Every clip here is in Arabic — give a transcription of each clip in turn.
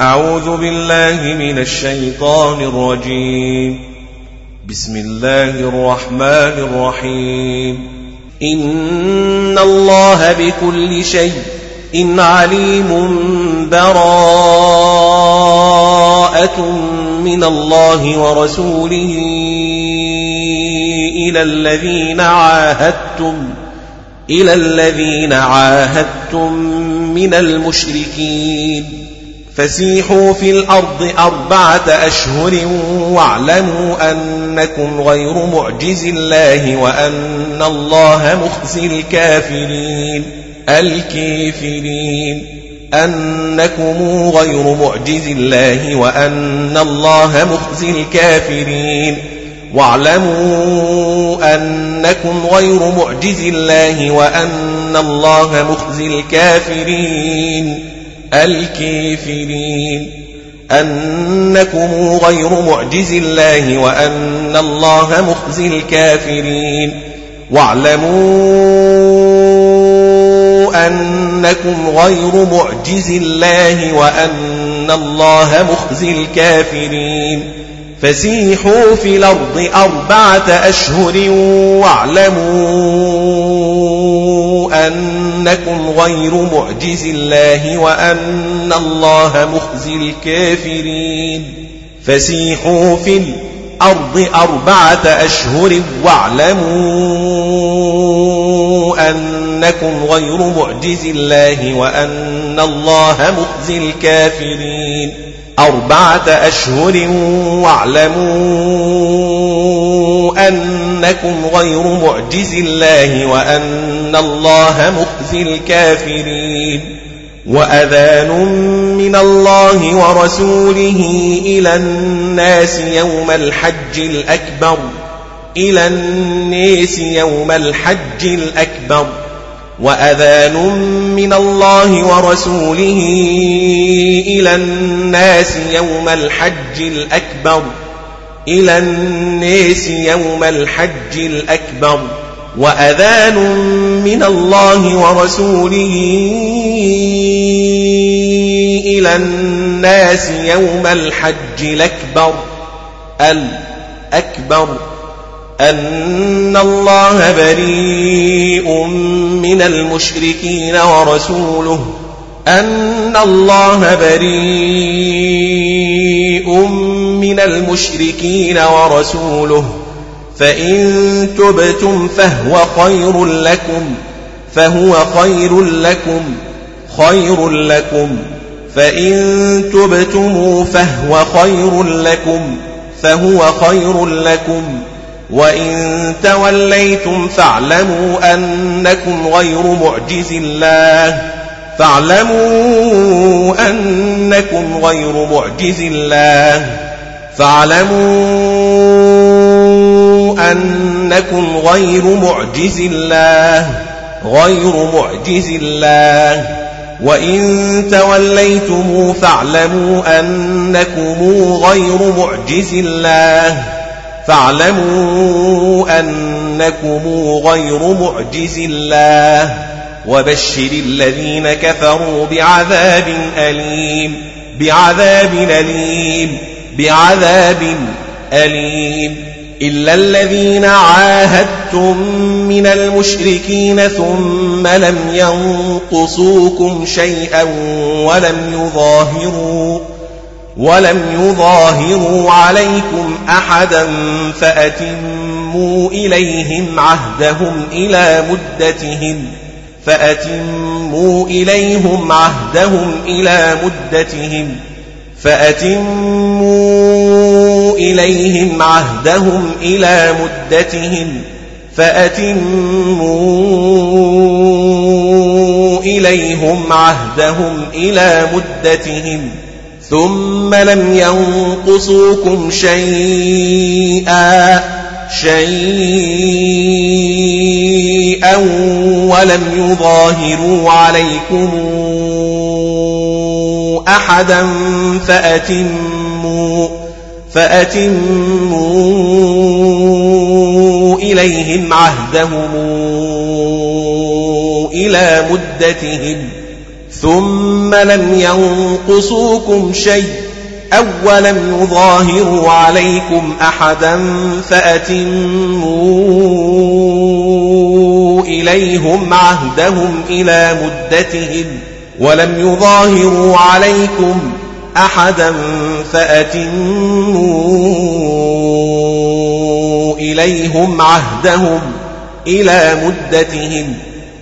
أعوذ بالله من الشيطان الرجيم. بسم الله الرحمن الرحيم. إن الله بكل شيء إن عليم براءة من الله ورسوله إلى الذين عاهدتم إلى الذين عاهدتم من المشركين. فسيحوا في الأرض أربعة أشهر واعلموا أنكم غير معجز الله وأن الله مخزي الكافرين الكافرين أنكم غير معجز الله وأن الله مخزي الكافرين واعلموا أنكم غير معجز الله وأن الله مخزي الكافرين الكافرين. أنكم غير معجز الله وأن الله مخزي الكافرين. واعلموا أنكم غير معجز الله وأن الله مخزي الكافرين. فسيحوا في الأرض أربعة أشهر واعلموا أنكم غير معجز الله وأن الله مخزي الكافرين. فسيحوا في الأرض أربعة أشهر واعلموا أنكم غير معجز الله وأن الله مخزي الكافرين. أربعة أشهر واعلموا أنكم غير معجز الله وأن الله مخزي الكافرين وأذان من الله ورسوله إلى الناس يوم الحج الأكبر إلى الناس يوم الحج الأكبر وأذان من الله ورسوله إلى الناس يوم الحج الأكبر إلى الناس يوم الحج الأكبر. وأذان من الله ورسوله إلى الناس يوم الحج الأكبر الأكبر. أن الله بريء من المشركين ورسوله. أن الله بريء من المشركين ورسوله. فإن تبتم فهو خير لكم فهو خير لكم خير لكم. فإن تبتم فهو خير لكم فهو خير لكم. وإن توليتم فاعلموا أنكم غير معجز الله فاعلموا أنكم غير معجز الله فاعلموا أنكم غير معجز الله غير معجز الله وإن توليتم فاعلموا أنكم غير معجز الله فاعلموا أنكم غير معجز الله وبشر الذين كفروا بعذاب أليم بعذاب أليم بعذاب أليم. إلا الذين عاهدتم من المشركين ثم لم ينقصوكم شيئا ولم يظاهروا ولم يظاهروا عليكم أحدا فأتموا إليهم عهدهم إلى مدتهم فأتموا إليهم عهدهم إلى مدتهم فأتموا إليهم عهدهم إلى مدتهم فأتموا إليهم عهدهم إلى مدتهم ثم لم ينقصوكم شيئا شيئا ولم يظاهروا عليكم أحدا فأتموا فأتموا إليهم عهدهم إلى مدتهم. ثم لم ينقصوكم شيء أو ولم يظاهروا عليكم أحدا فأتموا إليهم عهدهم إلى مدتهم ولم يظاهروا عليكم أحدا فأتموا إليهم عهدهم إلى مدتهم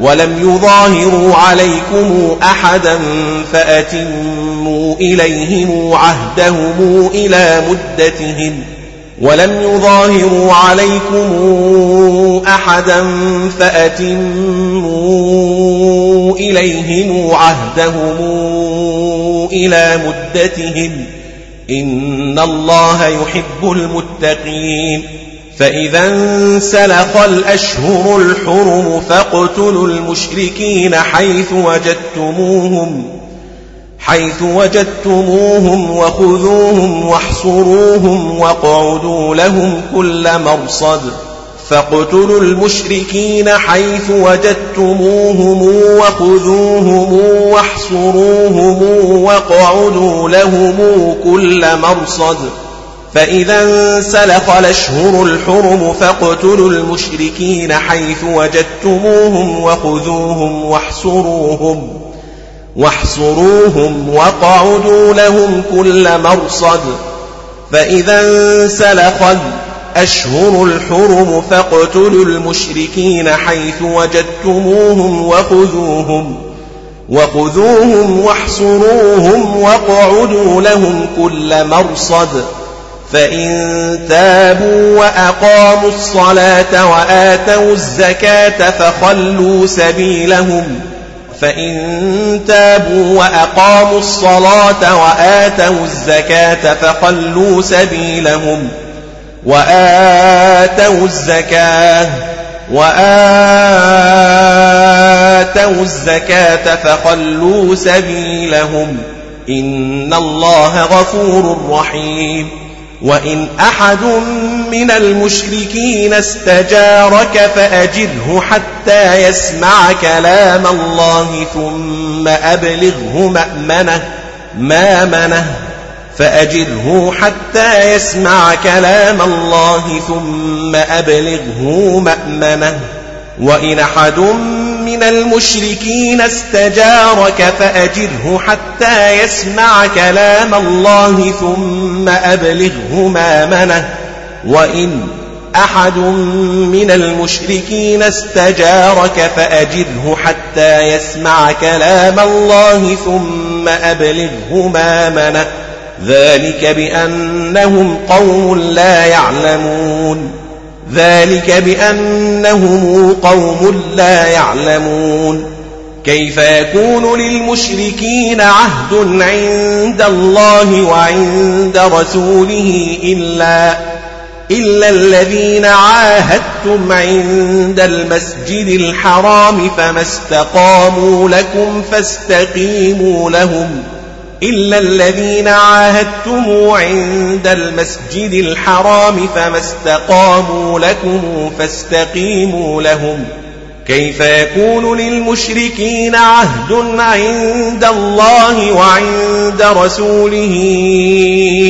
ولم يظاهروا عليكم أحدا فأتموا إليهم عهدهم إلى مدتهم ولم يظاهروا عليكم أحدا فأتموا إليهم عهدهم إلى مدتهم إن الله يحب المتقين فإذا انسلخ الأشهر الحرم فاقتلوا المشركين حيث وجدتموهم حيث وجدتموهم وخذوهم واحصروهم واقعدوا لهم كل مرصد. فاقتلوا المشركين حيث وجدتموهم وخذوهم واحصروهم واقعدوا لهم كل مرصد. فإذا انسلخ الأشهر الحرم فاقتلوا المشركين حيث وجدتموهم وخذوهم واحصروهم واحصروهم وقعدوا لهم كل مرصد. فإذا انسلخ الأشهر الحرم فاقتلوا المشركين حيث وجدتموهم وخذوهم وخذوهم واحصروهم واقعدوا لهم كل مرصد. فإن تابوا وأقاموا الصلاة وآتوا الزكاة فخلوا سبيلهم فإن تابوا وأقاموا الصلاة وآتوا الزكاة فخلوا سبيلهم وآتوا الزكاة وآتوا الزكاة فخلوا سبيلهم إن الله غفور رحيم وإن أحد من المشركين استجارك فأجره حتى يسمع كلام الله ثم أبلغه مأمنة مأمنة فأجره حتى يسمع كلام الله ثم أبلغه مأمنة. وإن أحد من المشركين استجارك فأجره حتى يسمع كلام الله ثم أبلغه مامنه وإن أحد من المشركين استجارك فأجره حتى يسمع كلام الله ثم أبلغه مامنه ذلك بأنهم قوم لا يعلمون ذلك بأنهم قوم لا يعلمون. كيف يكون للمشركين عهد عند الله وعند رسوله إلا إلا الذين عاهدتم عند المسجد الحرام فما استقاموا لكم فاستقيموا لهم ۖ إلا الذين عاهدتم عند المسجد الحرام فما استقاموا لكم فاستقيموا لهم. كيف يكون للمشركين عهد عند الله وعند رسوله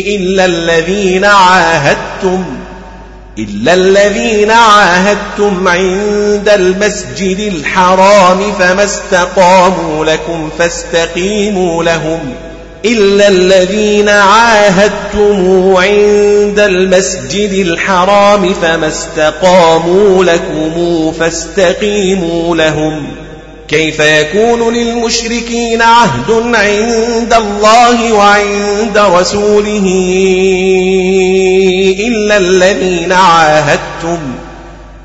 إلا الذين عاهدتم؟ إلا الذين عاهدتم عند المسجد الحرام فما استقاموا لكم فاستقيموا لهم ۖ. إلا الذين عاهدتم عند المسجد الحرام فما استقاموا لكم فاستقيموا لهم. كيف يكون للمشركين عهد عند الله وعند رسوله إلا الذين عاهدتم؟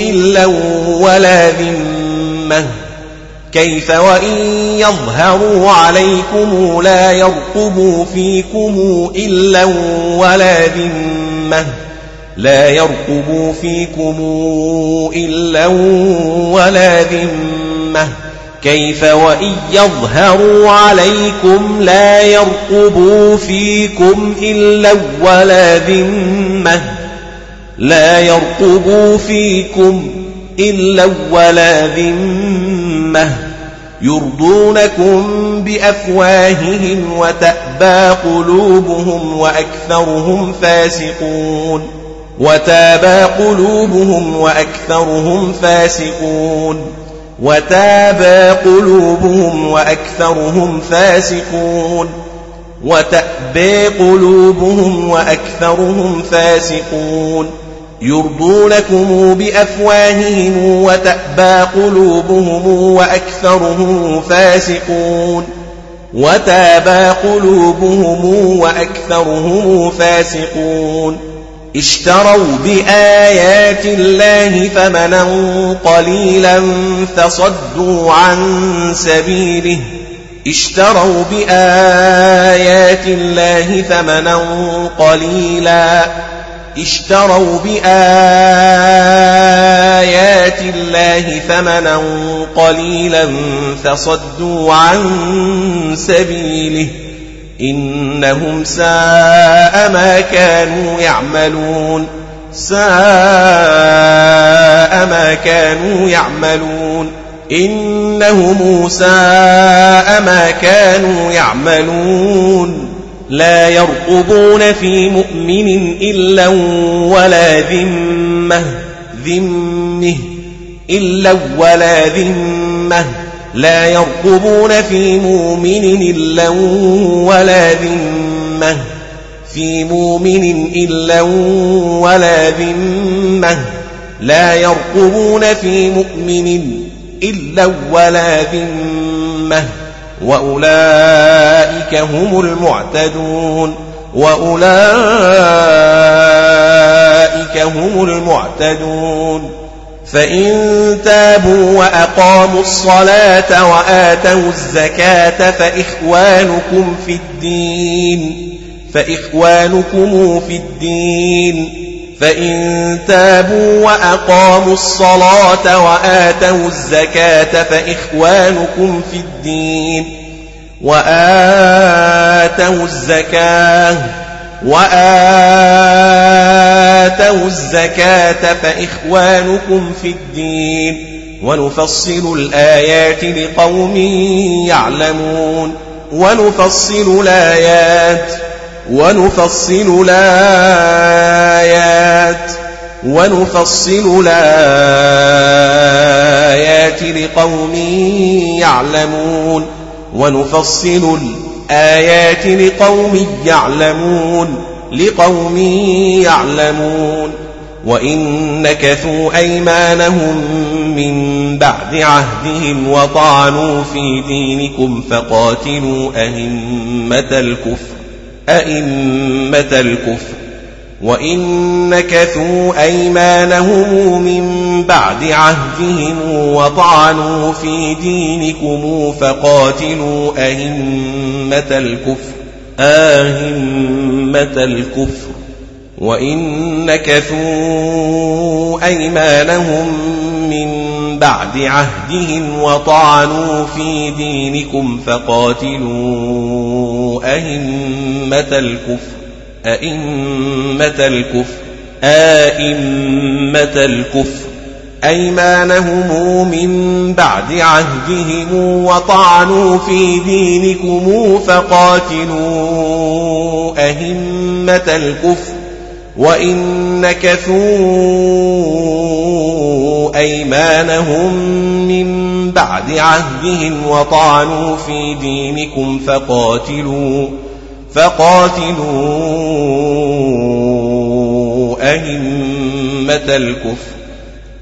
إلا ولا ذمة. كيف وإن يظهروا عليكم لا يرقبوا فيكم إلا ولا ذمة. لا يرقبوا فيكم إلا ولا ذمة. كيف وإن يظهروا عليكم لا يرقبوا فيكم إلا ولا ذمة. لا يرقبوا فيكم إلا ولا ذمة يرضونكم بأفواههم وتأبى قلوبهم وأكثرهم فاسقون وتابى قلوبهم وأكثرهم فاسقون وتابى قلوبهم وأكثرهم فاسقون وتأبى قلوبهم وأكثرهم فاسقون يرضونكم بأفواههم وتأبى قلوبهم وأكثرهم فاسقون وتابى قلوبهم وأكثرهم فاسقون اشتروا بآيات الله ثمنا قليلا فصدوا عن سبيله اشتروا بآيات الله ثمنا قليلا اشتروا بآيات الله ثمنا قليلا فصدوا عن سبيله إنهم ساء ما كانوا يعملون ساء ما كانوا يعملون إنهم ساء ما كانوا يعملون لا يرقبون في مؤمن إلا ولا ذمة ذمه إلا ولا ذمة. لا يرقبون في مؤمن إلا ولا ذمة في مؤمن إلا ولا ذمة. لا يرقبون في مؤمن إلا ولا ذمة. وأولئك هم المعتدون وأولئك هم المعتدون فإن تابوا وأقاموا الصلاة وآتوا الزكاة فإخوانكم في الدين فإخوانكم في الدين فإن تابوا وأقاموا الصلاة وآتوا الزكاة فإخوانكم في الدين وآتوا الزكاة وآتوا الزكاة فإخوانكم في الدين ونفصل الآيات لقوم يعلمون ونفصل الآيات ونفصل الآيات ونفصل الآيات لقوم يعلمون ونفصل الآيات لقوم يعلمون لقوم يعلمون. وإن نكثوا أيمانهم من بعد عهدهم وطعنوا في دينكم فقاتلوا أئمة الكفر. أئمة الكفر وإن نكثوا أيمانهم من بعد عهدهم وطعنوا في دينكم فقاتلوا أئمة الكفر أئمة الكفر. وإن نكثوا أيمانهم من بعد عهدهم وطعنوا في دينكم فقاتلوا أئمة الكفر أئمة الكفر أئمة الكفر. أيمانهم من بعد عهدهم وطعنوا في دينكم فقاتلوا أئمة الكفر. وإن نكثوا أيمانهم من بعد عهدهم وطعنوا في دينكم فقاتلوا فقاتلوا أئمة الكفر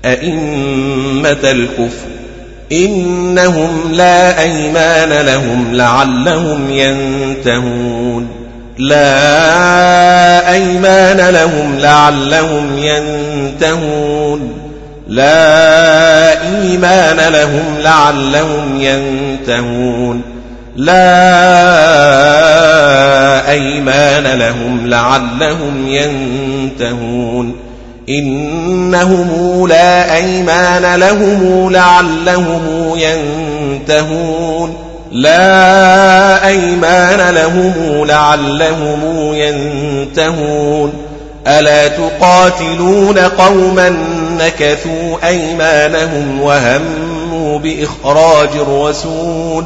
أئمة الكفر. إنهم لا أيمان لهم لعلهم ينتهون. لا أيمان لهم لعلهم ينتهون. لا إيمان لهم لعلهم ينتهون. لا أيمان لهم لعلهم ينتهون. إنهم لا أيمان لهم لعلهم ينتهون. لا أيمان لهم لعلهم ينتهون. ألا تقاتلون قوما نكثوا أيمانهم وهموا بإخراج الرسول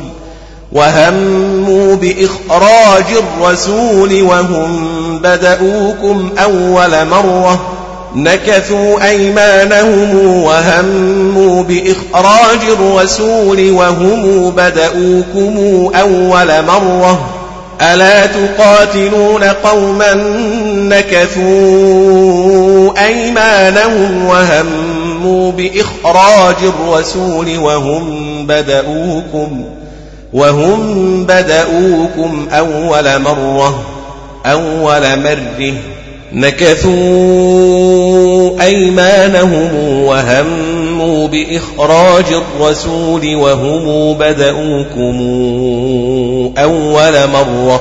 وهموا بإخراج الرسول وهم بدؤوكم أول مرة. نكثوا أيمانهم وهموا بإخراج الرسول وهم بدؤوكم أول مرة. ألا تقاتلون قوما نكثوا أيمانهم وهموا بإخراج الرسول وهم بدؤوكم وهم بدؤوكم أول مرة أول مرة. نكثوا أيمانهم وهموا بإخراج الرسول وهم بدؤوكم أول مرة.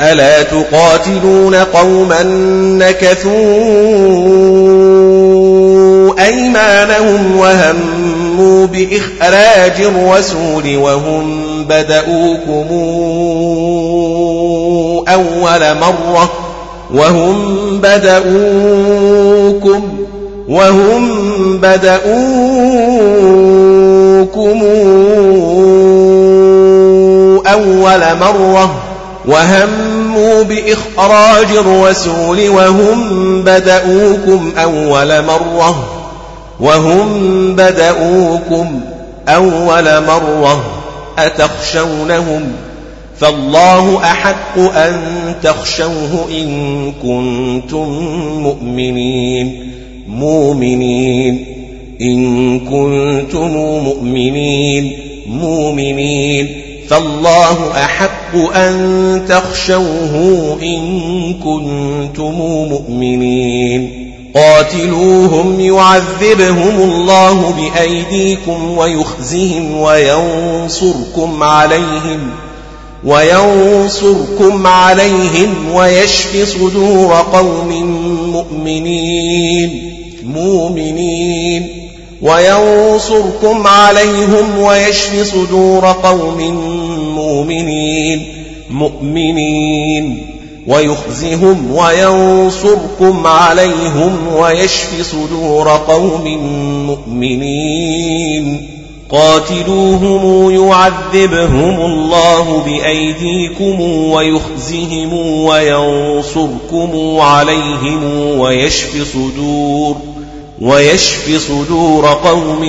ألا تقاتلون قوما نكثوا أيمانهم وهموا بإخراج الرسول وهم بدؤوكم أول مرة. وهم بدؤوكم وهم بدؤوكم أول مرة وهموا بإخراج الرسول وهم بدؤوكم أول مرة وهم بدؤوكم أول مرة أتخشونهم ۖ فالله أحق أن تخشوه إن كنتم مؤمنين. مؤمنين. إن كنتم مؤمنين. مؤمنين. فالله أحق أن تخشوه إن كنتم مؤمنين. قاتلوهم يعذبهم الله بأيديكم ويخزهم وينصركم عليهم. وينصركم عليهم ويشف صدور قوم مؤمنين مؤمنين. وينصركم عليهم ويشف صدور قوم مؤمنين مؤمنين. ويخزهم وينصركم عليهم ويشف صدور قوم مؤمنين. قاتلوهم يعذبهم الله بأيديكم ويخزهم وينصركم عليهم ويشف صدور ويشف صدور قوم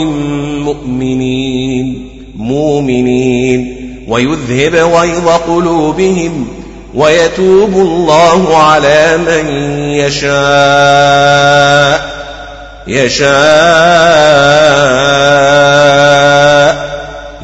مؤمنين مؤمنين. ويذهب غيظ قلوبهم ويتوب الله على من يشاء. يشاء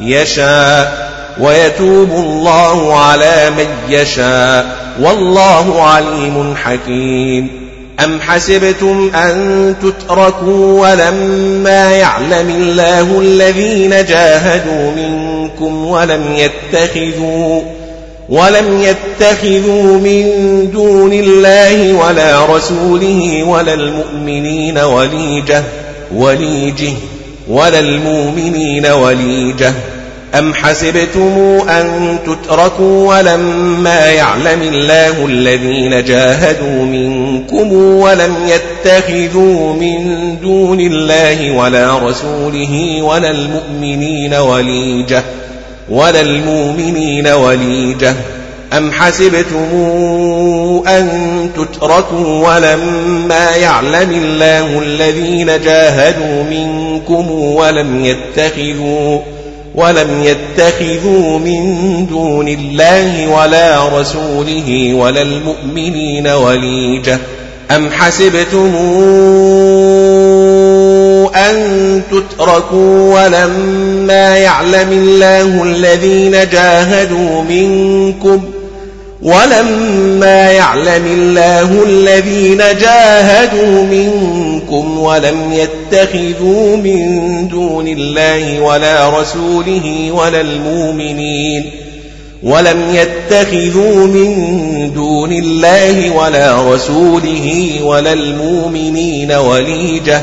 يشاء ويتوب الله على من يشاء والله عليم حكيم. أم حسبتم أن تتركوا ولما يعلم الله الذين جاهدوا منكم ولم يتخذوا ولم يتخذوا من دون الله ولا رسوله ولا المؤمنين وليجة وليجة ولا المؤمنين وليجة. أم حسبتم أن تتركوا ولما يعلم الله الذين جاهدوا منكم ولم يتخذوا من دون الله ولا رسوله ولا المؤمنين وليجة؟ ولا المؤمنين وليجة أم حسبتم أن تتركوا ولما يعلم الله الذين جاهدوا منكم ولم يتخذوا ولم يتخذوا من دون الله ولا رسوله ولا المؤمنين وليجة أم حسبتم أن تتركوا ولما يعلم الله الذين جاهدوا منكم ولما يعلم الله الذين جاهدوا منكم ولم يتخذوا من دون الله ولا رسوله ولا المؤمنين ولم يتخذوا من دون الله ولا رسوله ولا المؤمنين وليجة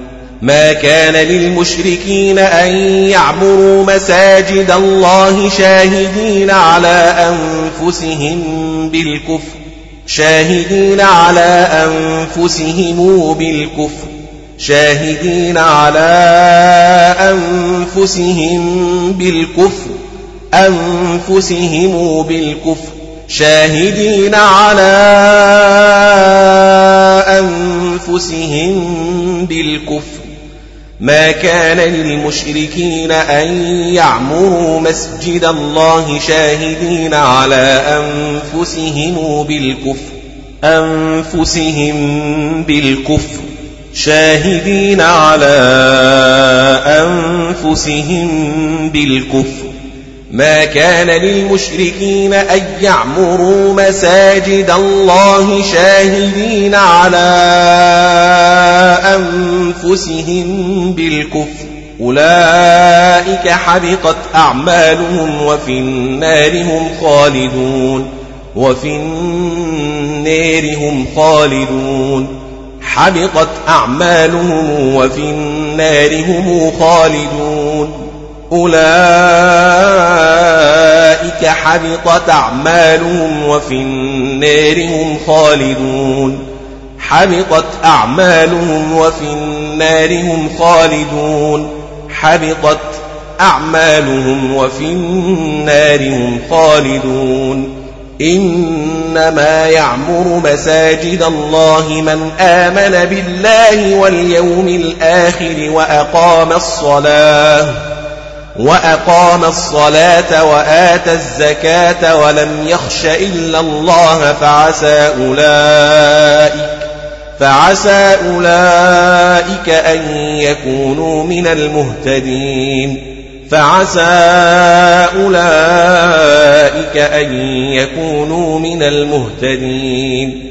ما كان للمشركين أن يعمروا مساجد الله شاهدين على أنفسهم بالكفر شاهدين على أنفسهم بالكفر شاهدين على أنفسهم بالكفر أنفسهم بالكفر شاهدين على أنفسهم بالكفر. ما كان للمشركين أن يعمروا مسجد الله شاهدين على أنفسهم بالكفر أنفسهم بالكفر شاهدين على أنفسهم بالكفر. ما كان للمشركين أن يعمروا مساجد الله شاهدين على أنفسهم بالكفر. أولئك حبطت أعمالهم وفي النار هم خالدون. وفي النار هم خالدون. حبطت أعمالهم وفي النار هم خالدون. أولئك حبطت أعمالهم وفي النار هم خالدون. حبطت أعمالهم وفي النار هم خالدون. حبطت أعمالهم وفي النار هم خالدون. إنما يعمر مساجد الله من آمن بالله واليوم الآخر وأقام الصلاة. وأقام الصلاة وآتى الزكاة ولم يخش إلا الله فعسى أولئك فعسى أولئك أن يكونوا من المهتدين فعسى أولئك أن يكونوا من المهتدين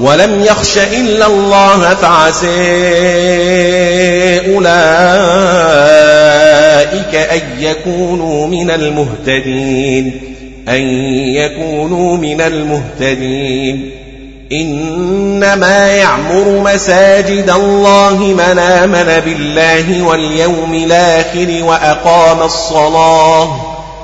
ولم يخش إلا الله فعسى أولئك أن يكونوا من المهتدين أن يكونوا من المهتدين. إنما يعمر مساجد الله من آمن بالله واليوم الآخر وأقام الصلاة.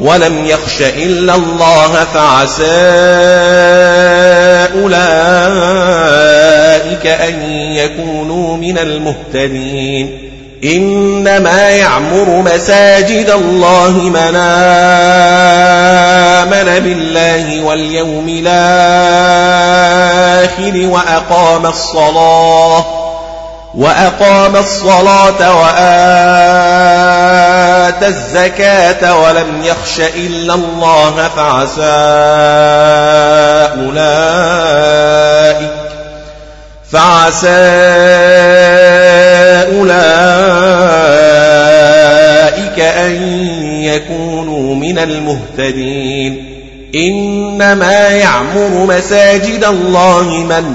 ولم يخش إلا الله فعسى أولئك أن يكونوا من المهتدين. إنما يعمر مساجد الله من آمن بالله واليوم الآخر وأقام الصلاة. وأقام الصلاة وآتى الزكاة ولم يخش إلا الله فعسى أولئك فعسى أولئك أن يكونوا من المهتدين إنما يعمر مساجد الله من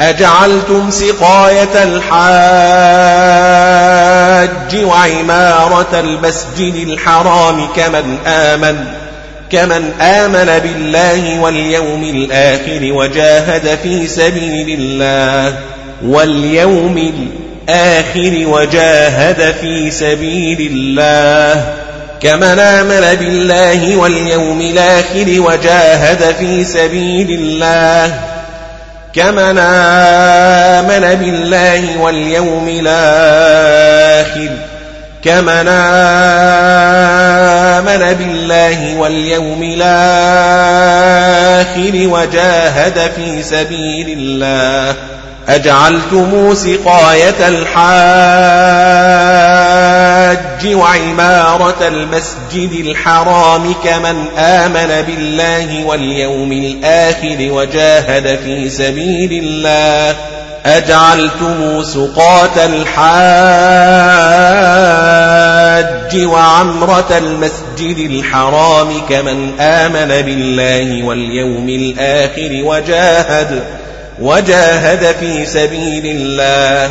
أجعلتم سقاية الحاج وعمارة المسجد الحرام كمن آمن كمن آمن بالله واليوم الآخر وجاهد في سبيل الله واليوم الآخر وجاهد في سبيل الله كمن آمن بالله واليوم الآخر وجاهد في سبيل الله. كمن آمن بالله واليوم الآخر كمن آمن بالله واليوم الآخر وجاهد في سبيل الله أجعلتم سقاية الحاج وعمارة المسجد الحرام كمن آمن بالله واليوم الآخر وجاهد في سبيل الله أجعلتم سقاة الحاج وعمرة المسجد الحرام كمن آمن بالله واليوم الآخر وجاهد وجاهد في سبيل الله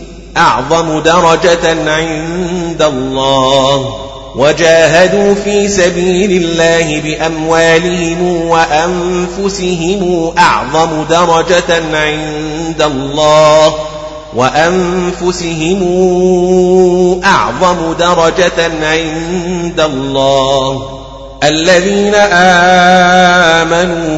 أعظم درجة عند الله. وجاهدوا في سبيل الله بأموالهم وأنفسهم أعظم درجة عند الله. وأنفسهم أعظم درجة عند الله. الذين آمنوا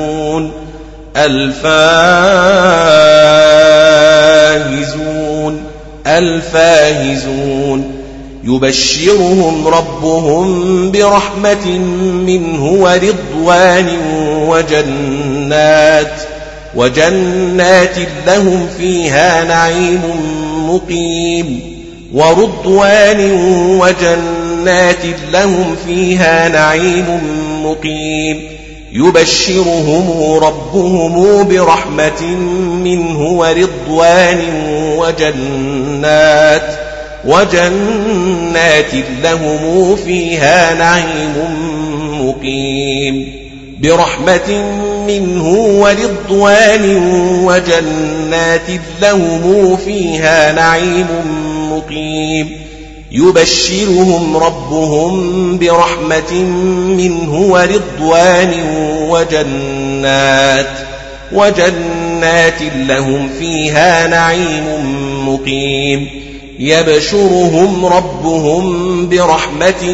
الفائزون الفاهزون. يبشرهم ربهم برحمة منه ورضوان وجنات وجنات لهم فيها نعيم مقيم ورضوان وجنات لهم فيها نعيم مقيم. يبشرهم ربهم برحمة منه ورضوان وجنات وجنات لهم فيها نعيم مقيم. برحمة منه ورضوان وجنات لهم فيها نعيم مقيم. يبشرهم ربهم برحمة منه ورضوان وجنات وجنات لهم فيها نعيم مقيم. يبشرهم ربهم برحمة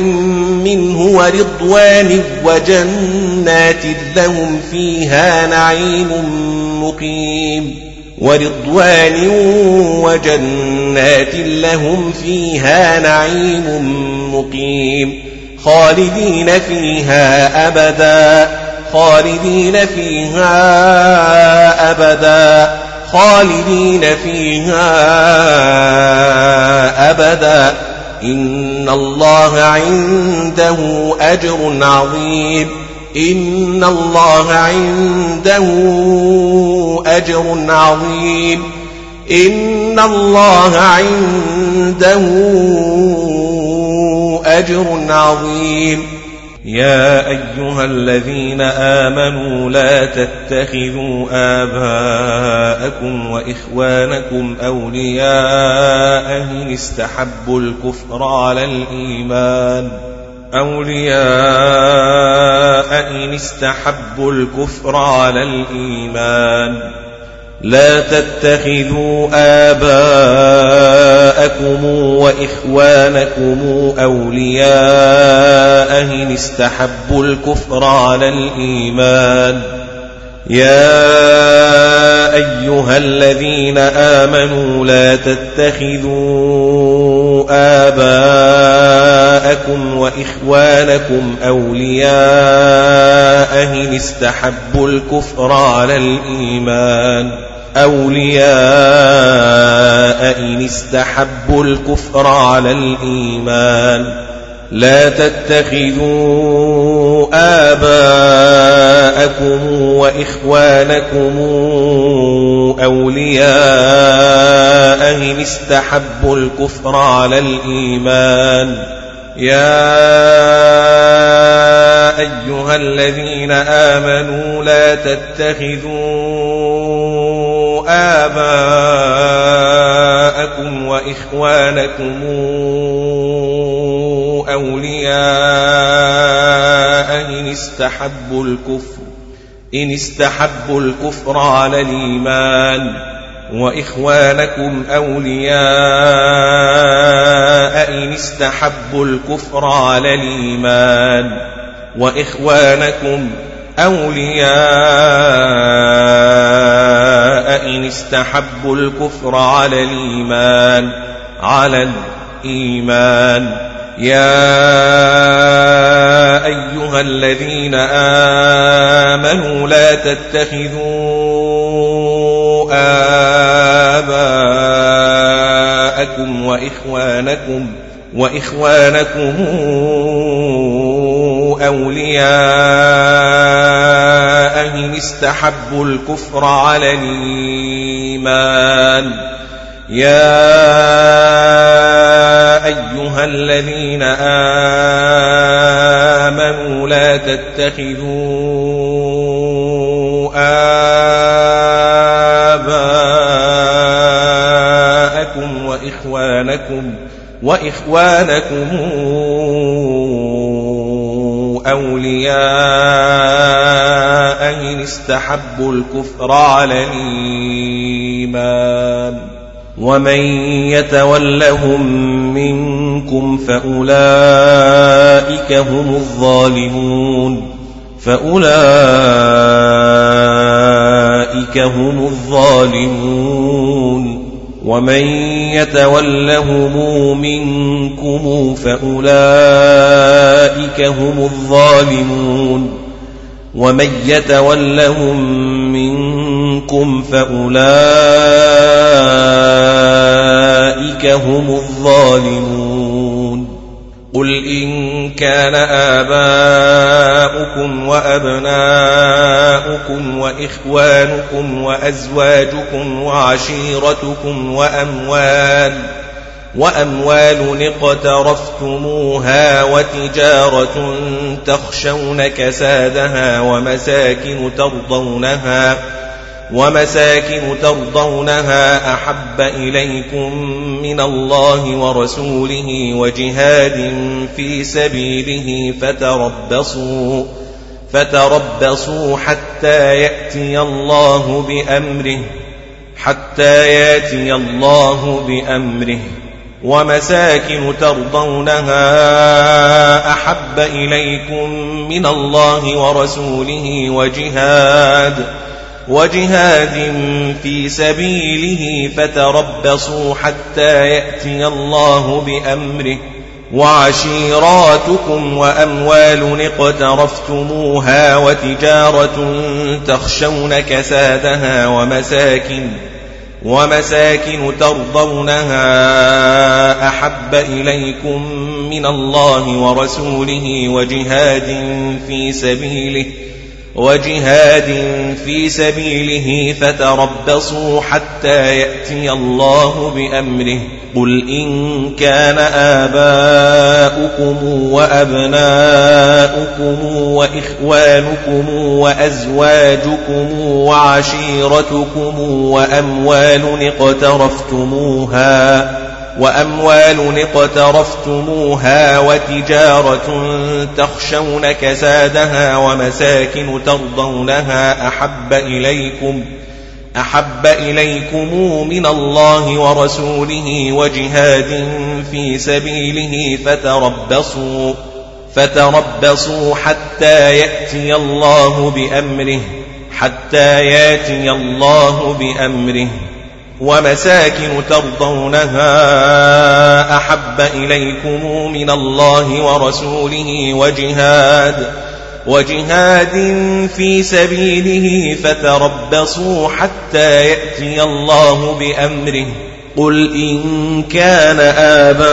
منه ورضوان وجنات لهم فيها نعيم مقيم. ورضوان وجنات لهم فيها نعيم مقيم خالدين فيها أبدا خالدين فيها أبدا خالدين فيها أبدا. إن الله عنده أجر عظيم. إن الله عنده أجر عظيم. إن الله عنده أجر عظيم. يا أيها الذين آمنوا لا تتخذوا آباءكم وإخوانكم أولياء إن استحبوا الكفر على الإيمان أولياء إن استحبوا الكفر على الإيمان. لا تتخذوا آباءكم وإخوانكم أولياء إن استحبوا الكفر على الإيمان. يا أيها الذين آمنوا لا تتخذوا آباءكم وإخوانكم أولياء إن استحبوا الكفر على الإيمان أولياء إن استحبوا الكفر على الإيمان لا تتخذوا آباءكم وإخوانكم أولياء إن استحبوا الكفر على الإيمان. يا أيها الذين آمنوا لا تتخذوا آباءكم وإخوانكم أولياء إن استحبوا الكفر إن استحبوا الكفر على الإيمان وإخوانكم أولياء إن استحبوا الكفر على الإيمان وإخوانكم أولياء إن استحبوا الكفر على الإيمان على الإيمان. يا أيها الذين آمنوا لا تتخذوا آباءكم وإخوانكم وإخوانكم أولياء إن استحبوا الكفر على الإيمان يا أيها الذين آمنوا لا تتخذوا آباءكم وإخوانكم وإخوانكم أولياء إن استحبوا الكفر على الإيمان. ومن يتولهم منكم فأولئك هم الظالمون فأولئك هم الظالمون ومن يتولهم منكم فأولئك هم الظالمون ومن يتولهم منكم فأولئك هم الظالمون. قل إن كان آباؤكم وأبناؤكم وإخوانكم وأزواجكم وعشيرتكم وأموال وأموال اقترفتموها وتجارة تخشون كسادها ومساكن ترضونها ومساكن ترضونها أحب إليكم من الله ورسوله وجهاد في سبيله فتربصوا فتربصوا حتى يأتي الله بأمره حتى يأتي الله بأمره. ومساكن ترضونها أحب إليكم من الله ورسوله وجهاد وجهاد في سبيله فتربصوا حتى يأتي الله بأمره. وعشيراتكم وأموال اقترفتموها وتجارة تخشون كسادها ومساكن ومساكن ترضونها أحب إليكم من الله ورسوله وجهاد في سبيله وجهاد في سبيله فتربصوا حتى يأتي الله بأمره. قل إن كان آباؤكم وأبناؤكم وإخوانكم وأزواجكم وعشيرتكم وأموال اقترفتموها وأموال اقترفتموها وتجارة تخشون كسادها ومساكن ترضونها أحب إليكم أحب إليكم من الله ورسوله وجهاد في سبيله فتربصوا فتربصوا حتى يأتي الله بأمره حتى يأتي الله بأمره. ومساكن ترضونها أحب إليكم من الله ورسوله وجهاد وجهاد في سبيله فتربصوا حتى يأتي الله بأمره. قل إن كان آباؤكم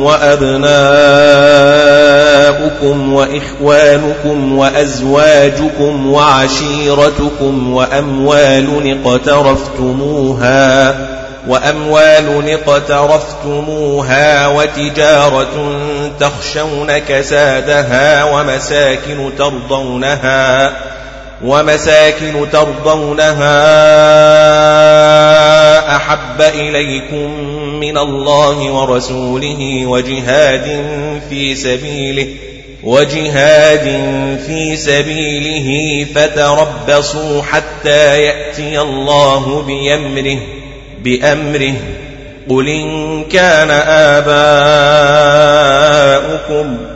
وأبناؤكم وإخوانكم وأزواجكم وعشيرتكم وأموال اقترفتموها وأموال اقترفتموها وتجارة تخشون كسادها ومساكن ترضونها ومساكن ترضونها أحب إليكم من الله ورسوله وجهاد في سبيله وجهاد في سبيله فتربصوا حتى يأتي الله بأمره بأمره. قل إن كان آباؤكم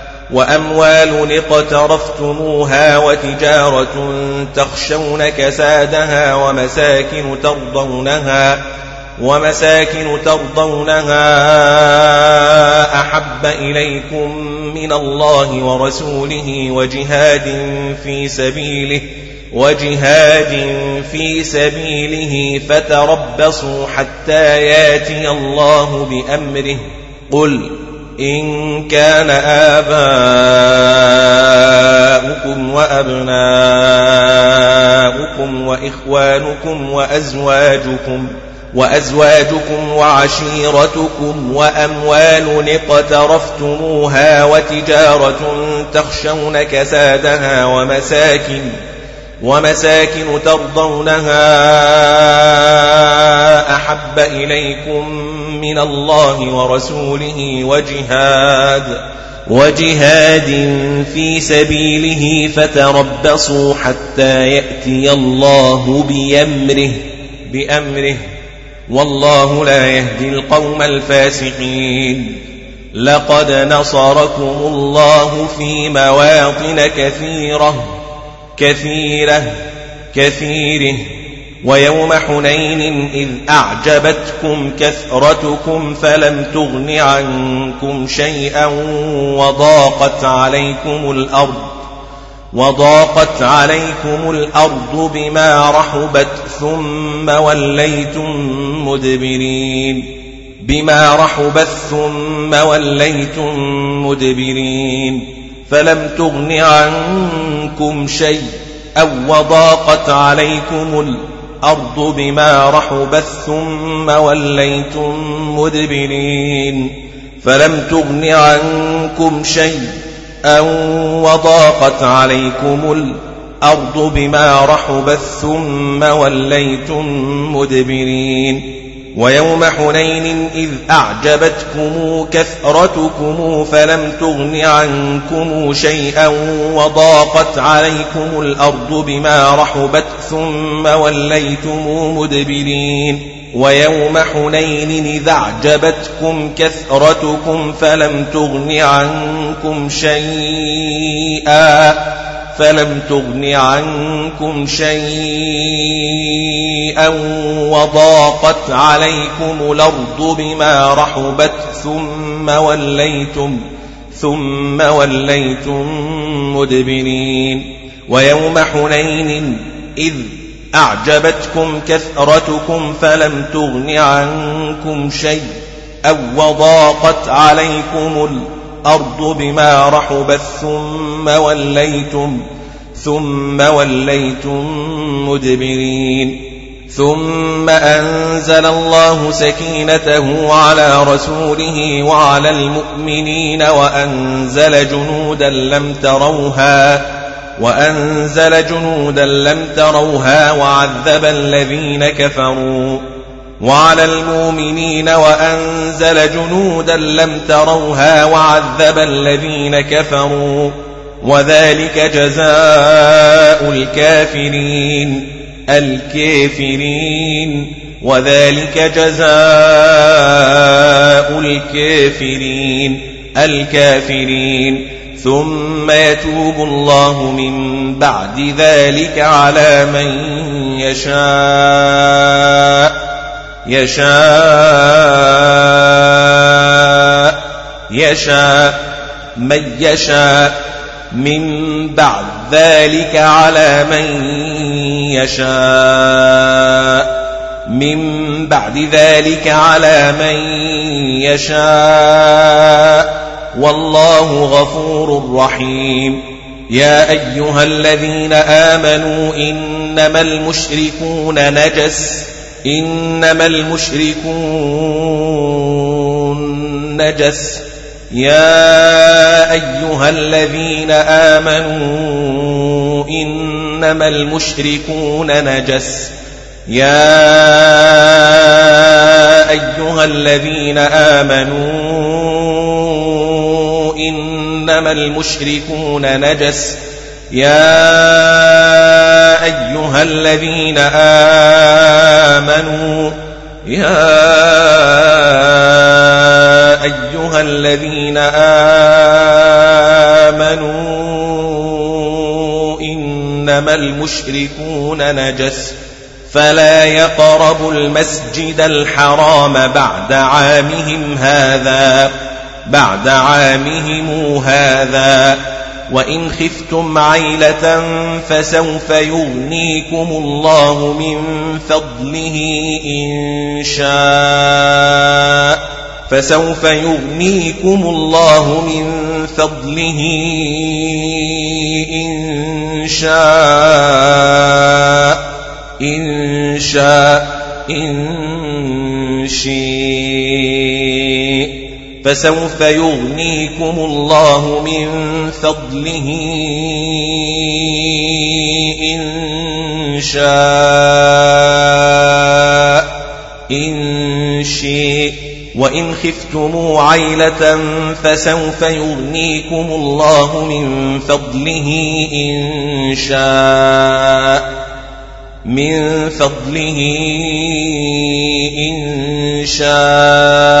وأموال اقترفتموها وتجارة تخشون كسادها ومساكن ترضونها ومساكن ترضونها أحب إليكم من الله ورسوله وجهاد في سبيله وجهاد في سبيله فتربصوا حتى ياتي الله بأمره قل إن كان آباؤكم وأبناؤكم وإخوانكم وأزواجكم وأزواجكم وعشيرتكم وأموال اقترفتموها وتجارة تخشون كسادها ومساكن ومساكن ترضونها أحب إليكم من الله ورسوله وجهاد وجهاد في سبيله فتربصوا حتى يأتي الله بأمره بأمره. والله لا يهدي القوم الفاسقين. لقد نصركم الله في مواطن كثيرة. كثيرة كثيره ويوم حنين إذ أعجبتكم كثرتكم فلم تغن عنكم شيئا وضاقت عليكم الأرض وضاقت عليكم الأرض بما رحبت ثم وليتم مدبرين. بما رحبت ثم وليتم مدبرين. فلم تغن عنكم شيء أو وضاقت عليكم الأرض بما رحبت ثم وليتم مدبرين فلم تغن عنكم شيء أو وضاقت عليكم الأرض بما رحبت ثم وليتم مدبرين ويوم حنين إذ أعجبتكم كثرتكم فلم تغن عنكم شيئا وضاقت عليكم الأرض بما رحبت ثم وليتم مدبرين ويوم حنين إذ أعجبتكم كثرتكم فلم تغن عنكم شيئا فلم تغن عنكم شيئا وضاقت عليكم الأرض بما رحبت ثم وليتم ثم وليتم مدبرين. ويوم حنين إذ أعجبتكم كثرتكم فلم تغن عنكم شيء أو وضاقت عليكم الأرض الأرض بما رحبت ثم وليتم ثم وليتم مدبرين ثم أنزل الله سكينته على رسوله وعلى المؤمنين وأنزل جنودا لم تروها وأنزل جنودا لم تروها وعذب الذين كفروا وعلى المؤمنين وأنزل جنودا لم تروها وعذب الذين كفروا وذلك جزاء الكافرين الكافرين وذلك جزاء الكافرين الكافرين ثم يتوب الله من بعد ذلك على من يشاء يشاء يشاء من يشاء من بعد ذلك على من يشاء من بعد ذلك على من يشاء. والله غفور رحيم. يا أيها الذين آمنوا إنما المشركون نجس. إنما المشركون نجس. يا أيها الذين آمنوا إنما المشركون نجس. يا أيها الذين آمنوا إنما المشركون نجس. يا أيها الذين آمنوا يا أيها الذين آمنوا إنما المشركون نجس فلا يقربوا المسجد الحرام بعد عامهم هذا بعد عامهم هذا. وإن خفتم عيلة فسوف يغنيكم الله من فضله إن شاء فسوف يغنيكم الله من فضله إن شاء إن شاء إن فسوف يغنيكم الله من فضله إن شاء إن شاء وإن خفتم عيلة فسوف يغنيكم الله من فضله إن شاء من فضله إن شاء.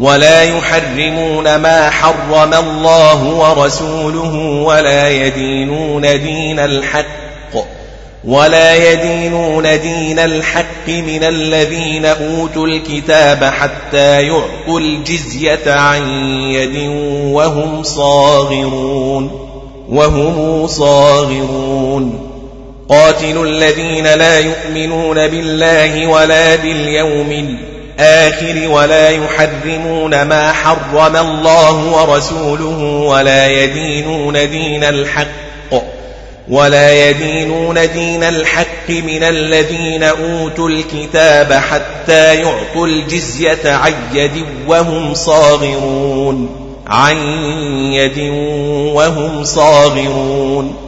ولا يحرمون ما حرم الله ورسوله ولا يدينون دين الحق ولا يدينون دين الحق من الذين أوتوا الكتاب حتى يعطوا الجزية عن يد وهم صاغرون وهم صاغرون قاتلوا الذين لا يؤمنون بالله ولا باليوم الآخر الآخر ولا يحرمون ما حرم الله ورسوله ولا يدينون دين الحق ولا يدينون دين الحق من الذين أوتوا الكتاب حتى يعطوا الجزية عن يد وهم صاغرون عن يد وهم صاغرون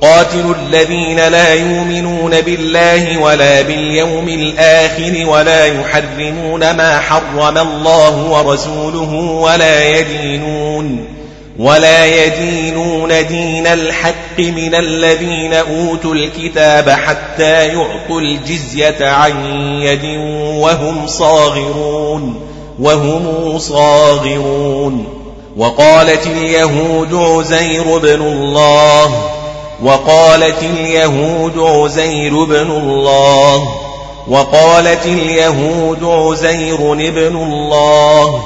قاتلوا الذين لا يؤمنون بالله ولا باليوم الآخر ولا يحرمون ما حرم الله ورسوله ولا يدينون ولا يدينون دين الحق من الذين أوتوا الكتاب حتى يعطوا الجزية عن يد وهم صاغرون وهم صاغرون. وقالت اليهود عزير بن الله وقالت اليهود عزير بن الله وقالت اليهود عزير ابن الله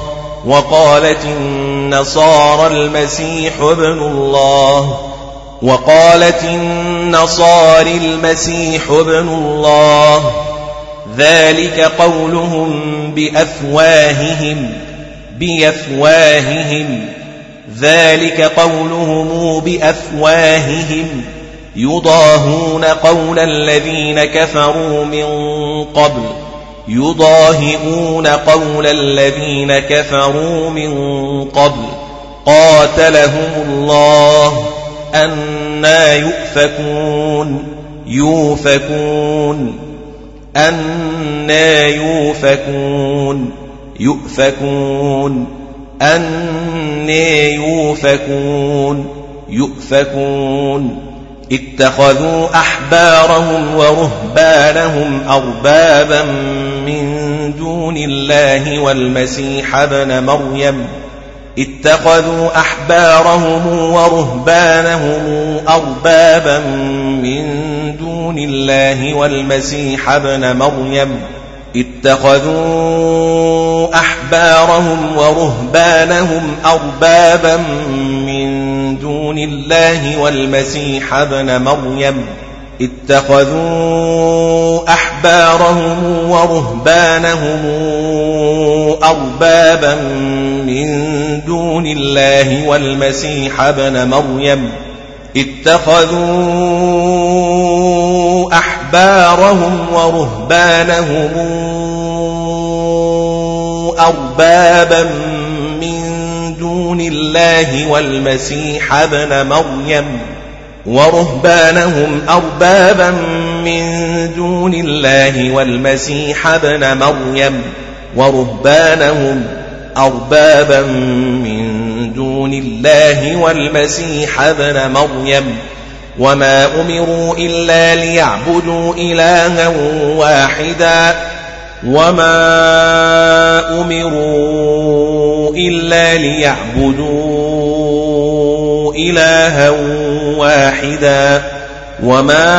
وقالت النصارى المسيح ابن الله وقالت النصارى المسيح ابن الله. ذلك قولهم بأفواههم بأفواههم. ذلك قولهم بأفواههم. يضاهون قول الذين كفروا من قبل. يضاهئون قول الذين كفروا من قبل. قاتلهم الله. أنا يؤفكون. يوفكون. أنا يوفكون. يؤفكون. أني يوفكون يؤفكون. اتخذوا أحبارهم ورهبانهم أربابا من دون الله والمسيح ابن مريم. اتخذوا أحبارهم ورهبانهم أربابا من دون الله والمسيح ابن مريم. اتخذوا أحبارهم ورهبانهم أربابا من دون الله والمسيح ابن مريم. اتخذوا أحبارهم ورهبانهم أربابا من دون الله والمسيح ابن مريم. اتخذوا أحبارهم ورهبانهم أربابا من دون الله والمسيح ابن مريم ورهبانهم أربابا من دون الله والمسيح ابن مريم ورهبانهم أربابا من دون الله والمسيح ابن مريم وما أمروا إلا ليعبدوا إلها واحدا وما أمروا إلا ليعبدوا إلها واحدا وما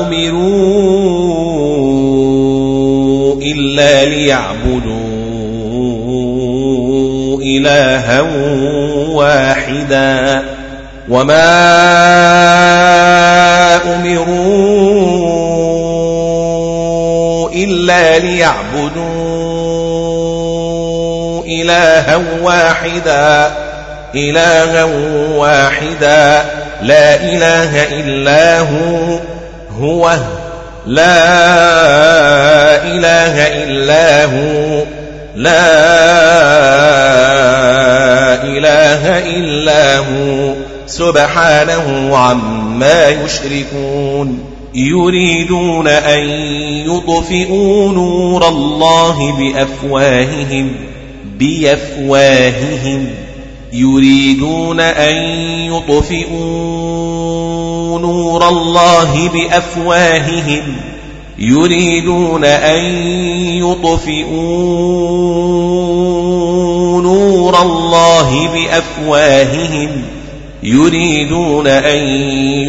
أمروا إلا ليعبدوا إلها واحدا وما أمروا إلا ليعبدوا إلها واحدا إلها واحدا لا إله إلا هو هو لا إله إلا هو لا إله إلا هو سبحانه عما يشركون. يريدون أن يطفئوا نور الله بأفواههم بأفواههم. يريدون أن يطفئوا نور الله بأفواههم. يريدون أن يطفئوا نور الله بأفواههم. يريدون أن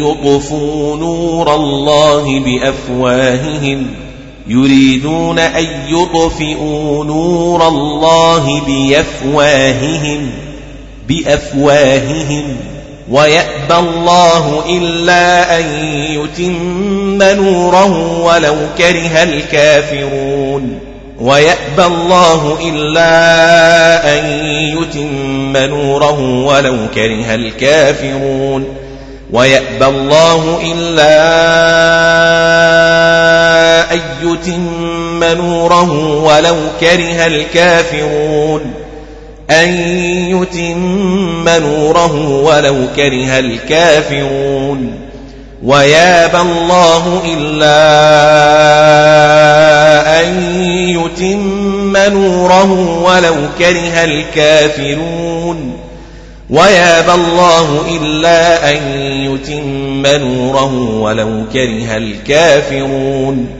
يطفوا نور الله بأفواههم. يريدون أن يطفئوا نور الله بأفواههم. بأفواههم. ويأبى الله إلا أن يتم نوره ولو كره الكافرون. ويأبى الله إلا أن يتم نوره ولو كره الكافرون. ويأبى الله إلا أن يتم نوره ولو كره الكافرون. أن يتم نوره ولو كره الكافرون. ويابى الله إلا أن يتم نوره ولو كره الكافرون. ويابى الله إلا أن يتم نوره ولو كره الكافرون.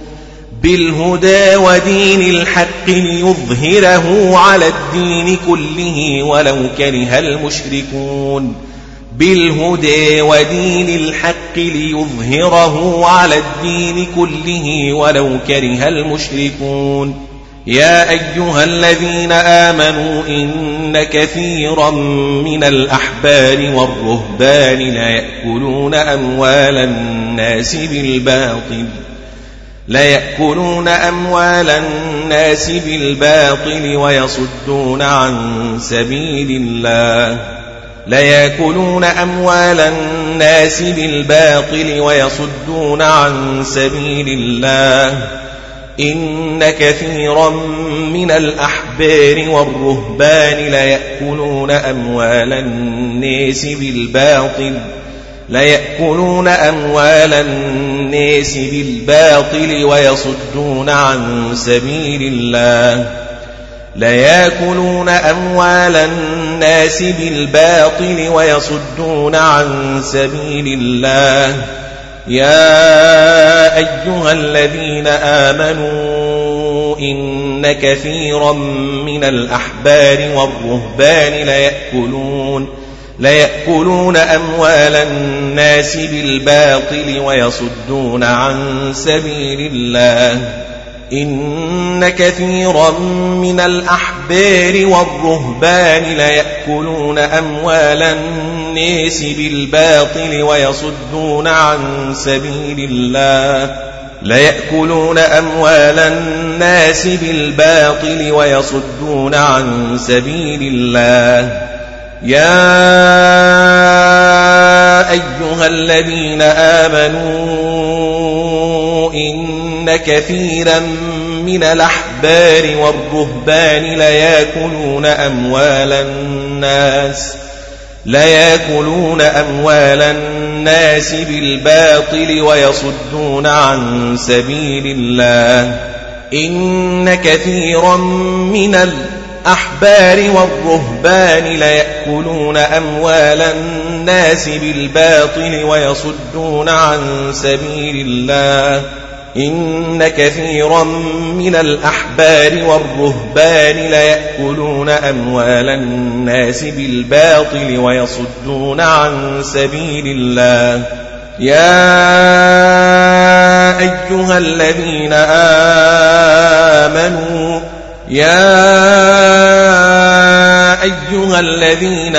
بالهدى ودين الحق ليظهره على الدين كله ولو كره المشركون. بالهدى ودين الحق ليظهره على الدين كله ولو كره المشركون. يا أيها الذين آمنوا إن كثيرا من الأحبار والرهبان ليأكلون أموال الناس بالباطل. ليأكلون أموال الناس بالباطل ويصدون عن سبيل الله. ليأكلون أموال الناس بالباطل ويصدون عن سبيل الله. إن كثيرا من الأحبار والرهبان ليأكلون أموال الناس بالباطل ليأكلون أموال الناس بالباطل ويصدون عن سبيل الله. ليأكلون أموال الناس بالباطل ويصدون عن سبيل الله. يا أيها الذين آمنوا إن كثيرا من الأحبار والرهبان ليأكلون ليأكلون أموال الناس بالباطل ويصدون عن سبيل الله. إن كثيرا من الأحبار والرهبان ليأكلون أموال الناس بالباطل ويصدون عن سبيل الله. ليأكلون أموال الناس بالباطل ويصدون عن سبيل الله. يا أيها الذين آمنوا إن كثيرا من الأحبار والرهبان ليأكلون أموال الناس ليأكلون أموال الناس بالباطل ويصدون عن سبيل الله إن كثيرا من الأحبار والرهبان ليأكلون أموال الناس بالباطل ويصدون عن سبيل الله. إن كثيرا من الأحبار والرهبان ليأكلون أموال الناس بالباطل ويصدون عن سبيل الله. يا أيها الذين آمنوا يا أيها الذين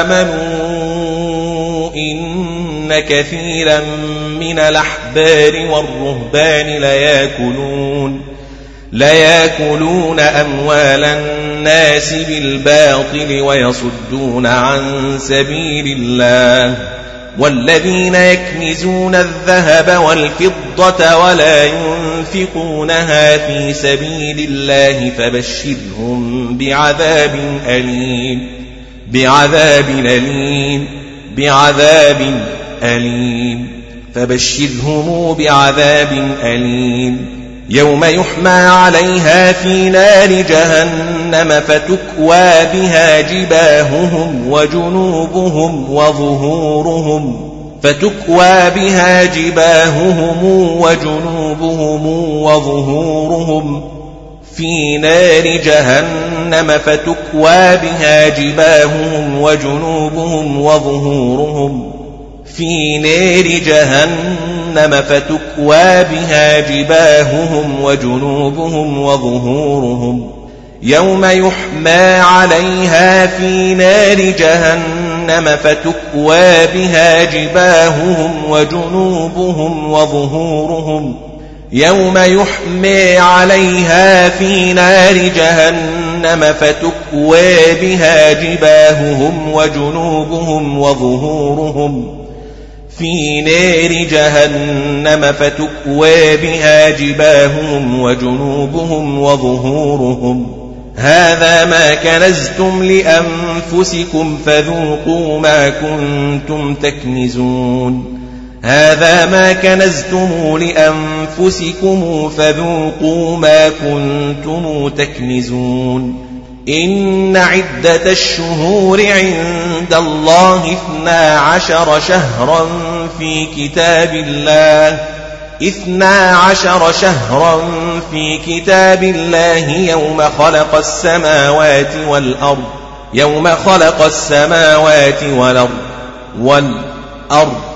آمنوا إن كثيرا من الأحبار والرهبان ليأكلون ليأكلون أموال الناس بالباطل ويصدون عن سبيل الله والذين يكنزون الذهب والفضة ولا ينفقونها في سبيل الله فبشرهم بعذاب أليم. بعذاب أليم. بعذاب أليم. فبشرهم بعذاب أليم. يوم يحمى عليها في نار جهنم فتكوى بها جباههم وجنوبهم وظهورهم فتكوى بها جباههم وجنوبهم وظهورهم في نار جهنم فتكوى بها جباههم وجنوبهم وظهورهم في نار جهنم فتكوى بها جباههم وجنوبهم وظهورهم يوم يحمى عليها في نار جهنم فتكوى بها جباههم وجنوبهم وظهورهم يوم يحمى عليها في نار جهنم فتكوى بها جباههم وجنوبهم وظهورهم في نار جهنم فتكوى بها جباههم وجنوبهم وظهورهم. هذا ما كنزتم لأنفسكم فذوقوا ما كنتم تكنزون. هذا ما كنزتم لأنفسكم فذوقوا ما كنتم تكنزون. إن عدة الشهور عند الله اثنا عشر شهرا في كتاب الله. اثنا عشر شهرا في كتاب الله يوم خلق السماوات والأرض. يوم خلق السماوات والأرض. والأرض.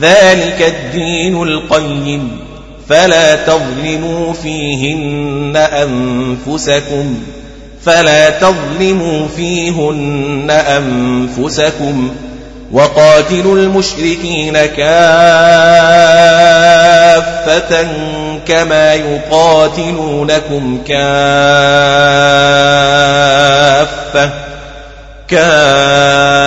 ذلك الدين القيم فلا تظلموا فيهن أنفسكم فلا تظلموا فيهن أنفسكم وقاتلوا المشركين كافة كما يقاتلونكم كافة كافة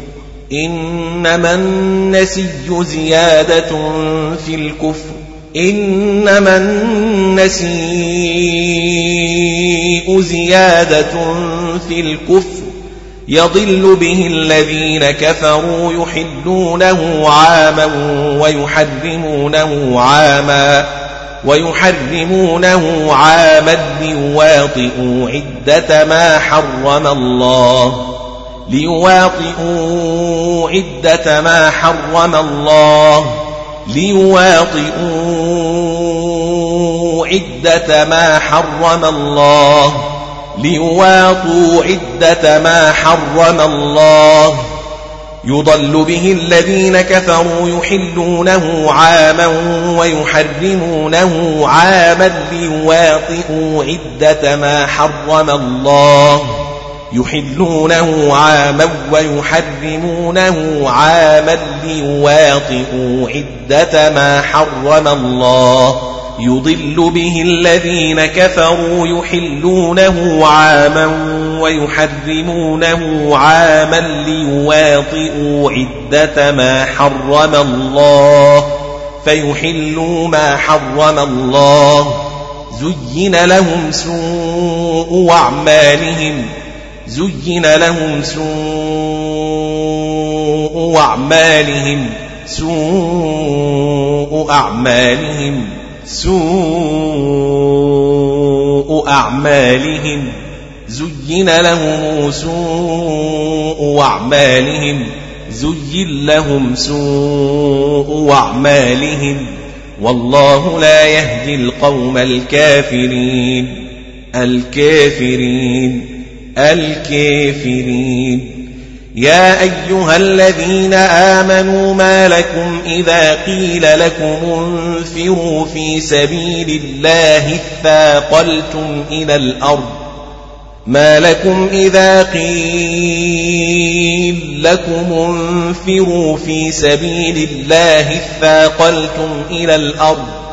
إنما النسي زيادة في الكفر إنما النسيء زيادة في الكفر يضل به الذين كفروا يحلونه عاما ويحرمونه عاما ويحرمونه عاما ليواطئوا عدة ما حرم الله. ليواطئوا عدة ما حرم الله. ليواطئوا عدة ما حرم الله. ليواطوا عدة ما حرم الله. يضل به الذين كفروا يحلونه عاما ويحرمونه عاما ليواطئوا عدة ما حرم الله. يحلونه عاما ويحرمونه عاما ليواطئوا عدة ما حرم الله. يضل به الذين كفروا يحلونه عاما ويحرمونه عاما ليواطئوا عدة ما حرم الله. فيحلوا ما حرم الله. زين لهم سوء أعمالهم. زين لهم سوء أعمالهم سوء أعمالهم سوء أعمالهم. زين لهم سوء أعمالهم زين لهم سوء أعمالهم. والله لا يهدي القوم الكافرين الكافرين. الكافرين. يا أيها الذين آمنوا ما لكم إذا قيل لكم انفروا في سبيل الله اثاقلتم إلى الأرض. ما لكم إذا قيل لكم انفروا في سبيل الله اثاقلتم إلى الأرض.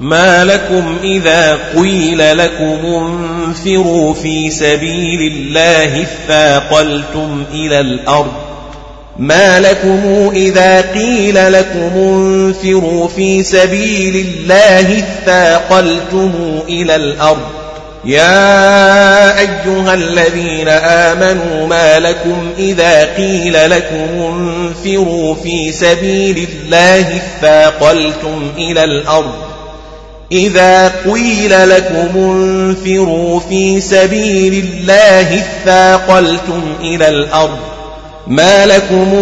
ما لكم إذا قيل لكم انفروا في سبيل الله اثاقلتم إلى الأرض ما لكم إذا قيل لكم انفروا في سبيل الله اثاقلتم إلى الأرض يا أيها الذين آمنوا ما لكم إذا قيل لكم انفروا في سبيل الله اثاقلتم إلى الأرض إذا قيل لكم انفروا في سبيل الله اثاقلتم إلى الأرض. ما لكم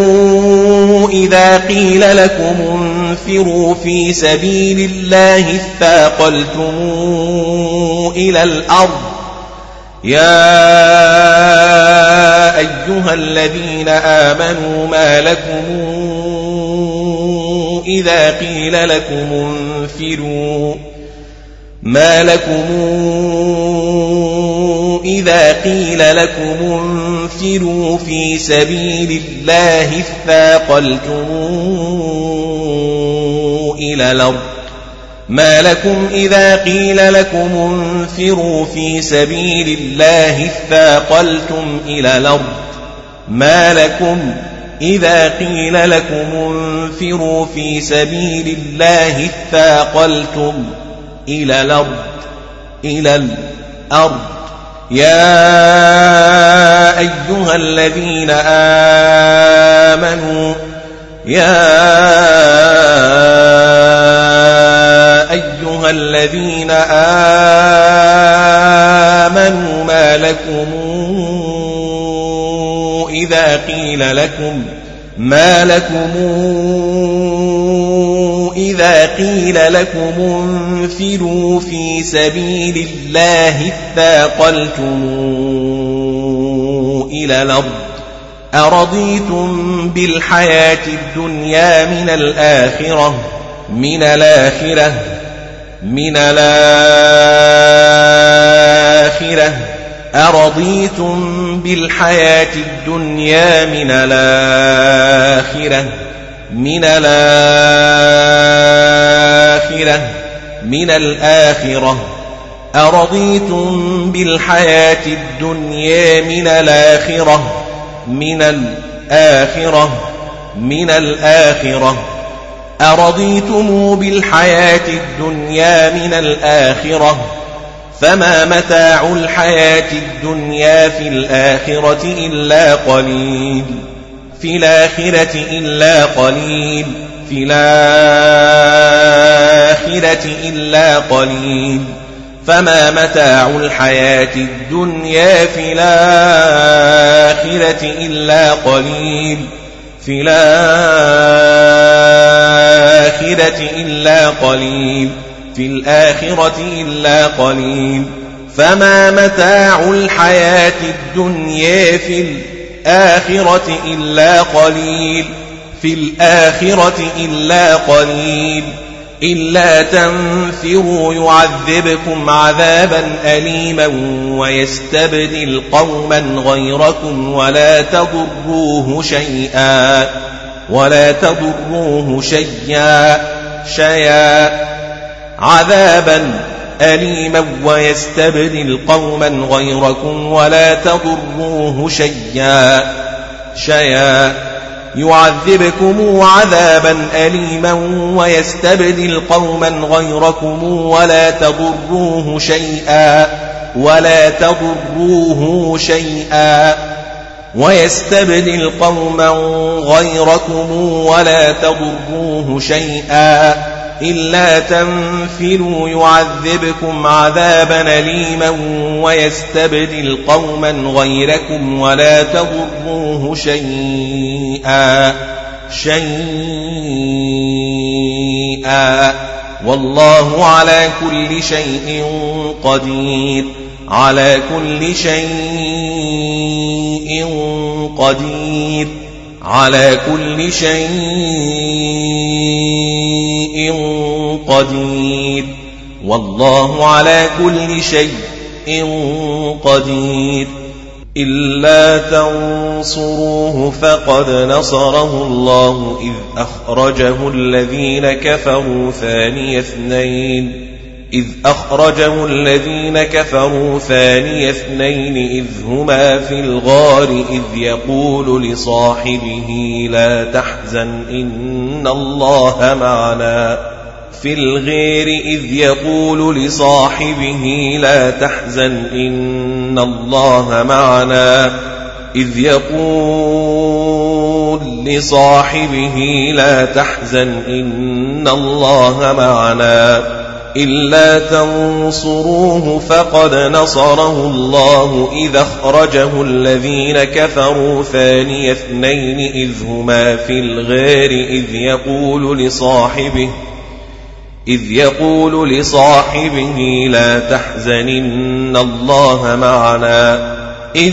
إذا قيل لكم انفروا في سبيل الله اثاقلتم إلى الأرض. يا أيها الذين آمنوا ما لكم إذا قيل لكم انفروا. ما لكم إذا قيل لكم انفروا في سبيل الله اثاقلتم إلى الأرض ما لكم إذا قيل لكم انفروا في سبيل الله اثاقلتم إلى الأرض ما لكم إذا قيل لكم انفروا في سبيل الله اثاقلتم إلى الأرض إلى الأرض يا أيها الذين آمنوا يا أيها الذين آمنوا ما لكم إذا قيل لكم ما لكم إذا قيل لكم انفروا في سبيل الله اثاقلتم إلى الأرض أرضيتم بالحياة الدنيا من الآخرة من الآخرة من الآخرة أرضيتم بالحياة الدنيا من الآخرة من الآخرة من الآخرة. أرضيتم بالحياة الدنيا من الآخرة من الآخرة من الآخرة. أرضيتم بالحياة الدنيا من الآخرة فما متاع الحياة الدنيا في الآخرة إلا قليل. في الآخرة إلا قليل. في الآخرة إلا قليل. فما متاع الحياة الدنيا في الآخرة إلا قليل. في الآخرة إلا قليل. في الآخرة إلا قليل. فما متاع الحياة الدنيا في الآخرة إلا قليل في الآخرة إلا قليل. إلا تنفروا يعذبكم عذابا أليما ويستبدل قوما غيركم ولا تضروه شيئا ولا تضروه شيئا شيئا. عذابا أليما ويستبدل قوما غيركم ولا تضروه شيئا شيئا يعذبكم عذابا أليما ويستبدل قوما غيركم ولا تضروه شيئا ولا تضروه شيئا ويستبدل قوما غيركم ولا تضروه شيئا إلا تنفروا يعذبكم عذابا أليما ويستبدل قوما غيركم ولا تضروه شيئا شيئا. والله على كل شيء قدير على كل شيء قدير. على كل شيء قدير. والله على كل شيء قدير. إلا تنصروه فقد نصره الله إذ أخرجه الذين كفروا ثاني اثنين. إذ أخرجه الذين كفروا ثاني اثنين إذ هما في الغار إذ يقول لصاحبه لا تحزن إن الله معنا. في الغير إذ يقول لصاحبه لا تحزن إن الله معنا. إذ يقول لصاحبه لا تحزن إن الله معنا. إلا تنصروه فقد نصره الله إذا أخرجه الذين كفروا ثاني اثنين إذ هما في الغار إذ يقول لصاحبه إذ يقول لصاحبه لا تحزن إن الله معنا إذ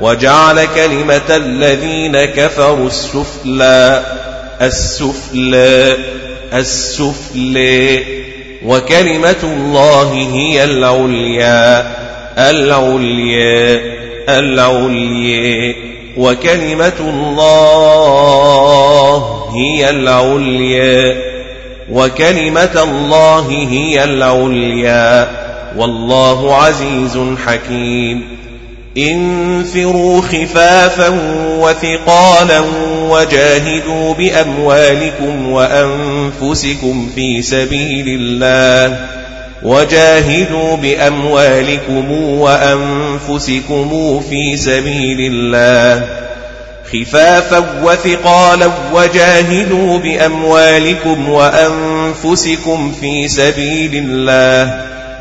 وجعل كلمة الذين كفروا السفلى السفلى السفلى. وكلمة الله هي العليا العليا العليا. وكلمة الله هي العليا. وكلمة الله هي العليا. والله عزيز حكيم. انفروا خفافا وثقالا وجاهدوا بأموالكم وأنفسكم في سبيل الله وجاهدوا بأموالكم وأنفسكم في سبيل الله خفافا وثقالا وجاهدوا بأموالكم وأنفسكم في سبيل الله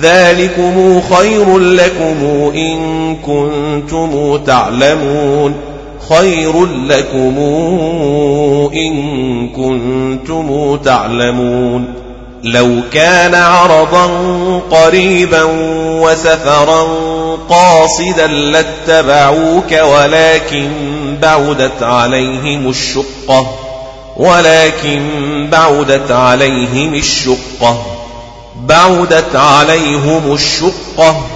ذلكم خير لكم إن كنتم تعلمون خير لكم إن كنتم تعلمون لو كان عرضا قريبا وسفرا قاصدا لاتبعوك ولكن بعدت عليهم الشقة ولكن بعدت عليهم الشقة بعدت عليهم الشقة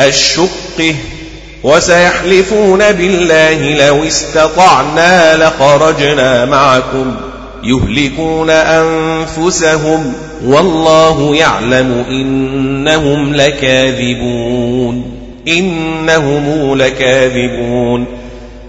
الشقة وسيحلفون بالله لو استطعنا لخرجنا معكم يهلكون أنفسهم والله يعلم إنهم لكاذبون إنهم لكاذبون.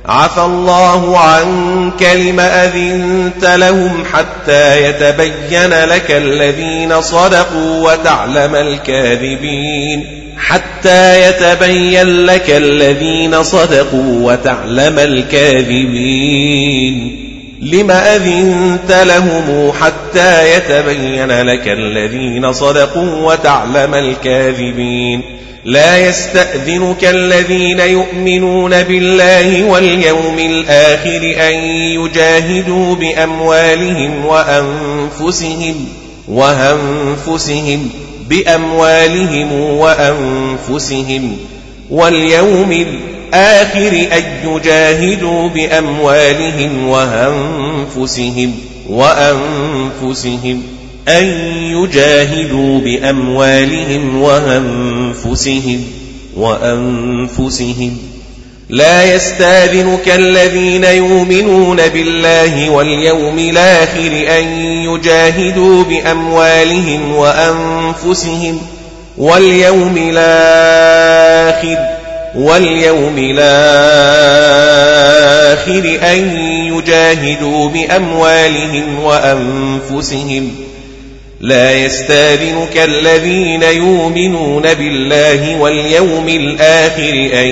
عفى الله عنك لم أذنت لهم حتى يتبين لك الذين صدقوا وتعلم الكاذبين. حتى يتبين لك الذين صدقوا وتعلم الكاذبين. لم أذنت لهم حتى يتبين لك الذين صدقوا وتعلم الكاذبين لا يستأذنك الذين يؤمنون بالله واليوم الآخر أن يجاهدوا بأموالهم وأنفسهم وأنفسهم بأموالهم وأنفسهم واليوم الآخر أن يجاهدوا بأموالهم وأنفسهم وأنفسهم أن يجاهدوا بأموالهم وأنفسهم وأنفسهم. لا يستاذنك الذين يؤمنون بالله واليوم الآخر أن يجاهدوا بأموالهم وأنفسهم واليوم الآخر واليوم الآخر أن يجاهدوا بأموالهم وأنفسهم لا يستاذنك الذين يؤمنون بالله واليوم الآخر أن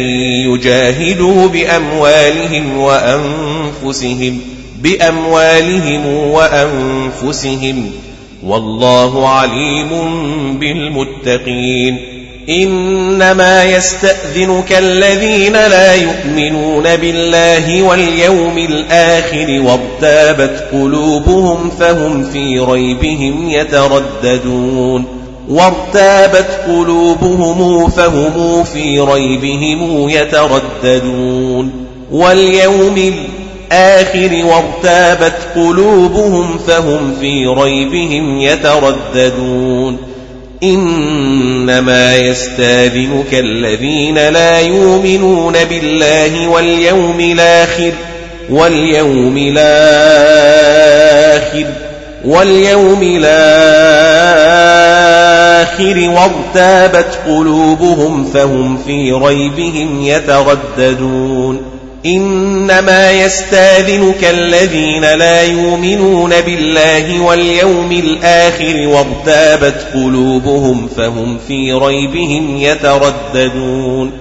يجاهدوا بأموالهم وأنفسهم بأموالهم وأنفسهم والله عليم بالمتقين إنما يستأذنك الذين لا يؤمنون بالله واليوم الآخر وارتابت قلوبهم فهم في ريبهم يترددون وارتابت قلوبهم فهم في ريبهم يترددون واليوم الآخر وارتابت قلوبهم فهم في ريبهم يترددون إنما يستاذنك الذين لا يؤمنون بالله واليوم الآخر واليوم الآخر واليوم الآخر وارتابت قلوبهم فهم في ريبهم يترددون. إنما يستاذنك الذين لا يؤمنون بالله واليوم الآخر وارتابت قلوبهم فهم في ريبهم يترددون.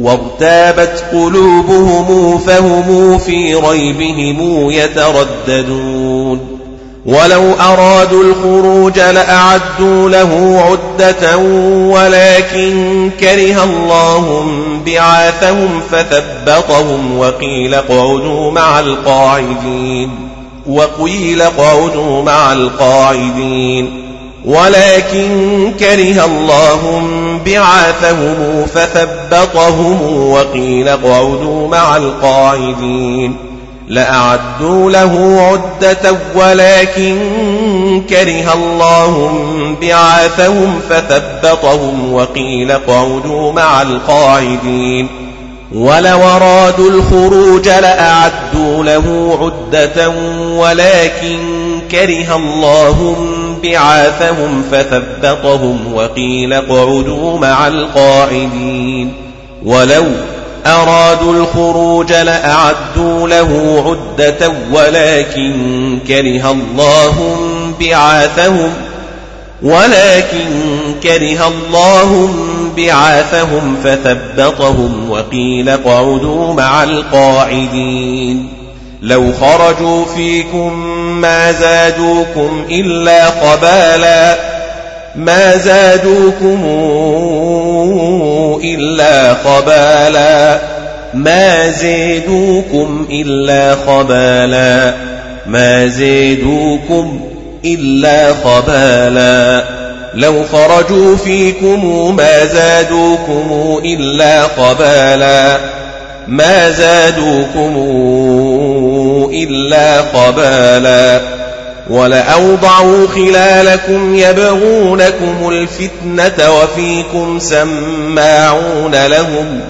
وارتابت قلوبهم فهم في ريبهم يترددون. ولو أرادوا الخروج لأعدوا له عدة ولكن كره الله بعاثهم فثبطهم وقيل اقعدوا مع القاعدين وقيل اقعدوا مع القاعدين ولكن كره الله بعاثهم فثبطهم وقيل اقعدوا مع القاعدين لأعدوا له عدة ولكن كره الله بعاثهم فثبطهم وقيل اقعدوا مع القاعدين ولو أرادوا الخروج لأعدوا له عدة ولكن كره الله بعاثهم فثبطهم وقيل اقعدوا مع القاعدين ولو أرادوا الخروج لأعدوا له عدة ولكن كره الله بعاثهم ولكن كره الله بعاثهم فثبطهم وقيل اقعدوا مع القاعدين لو خرجوا فيكم ما زادوكم إلا قبالا ما زادوكم إلا خبالا ما زيدوكم إلا خبالا ما زيدوكم إلا خبالا لو خرجوا فيكم ما زادوكم إلا قبالا ما زادوكم إلا قبالا ولأوضعوا خلالكم يبغونكم الفتنة وفيكم سماعون لهم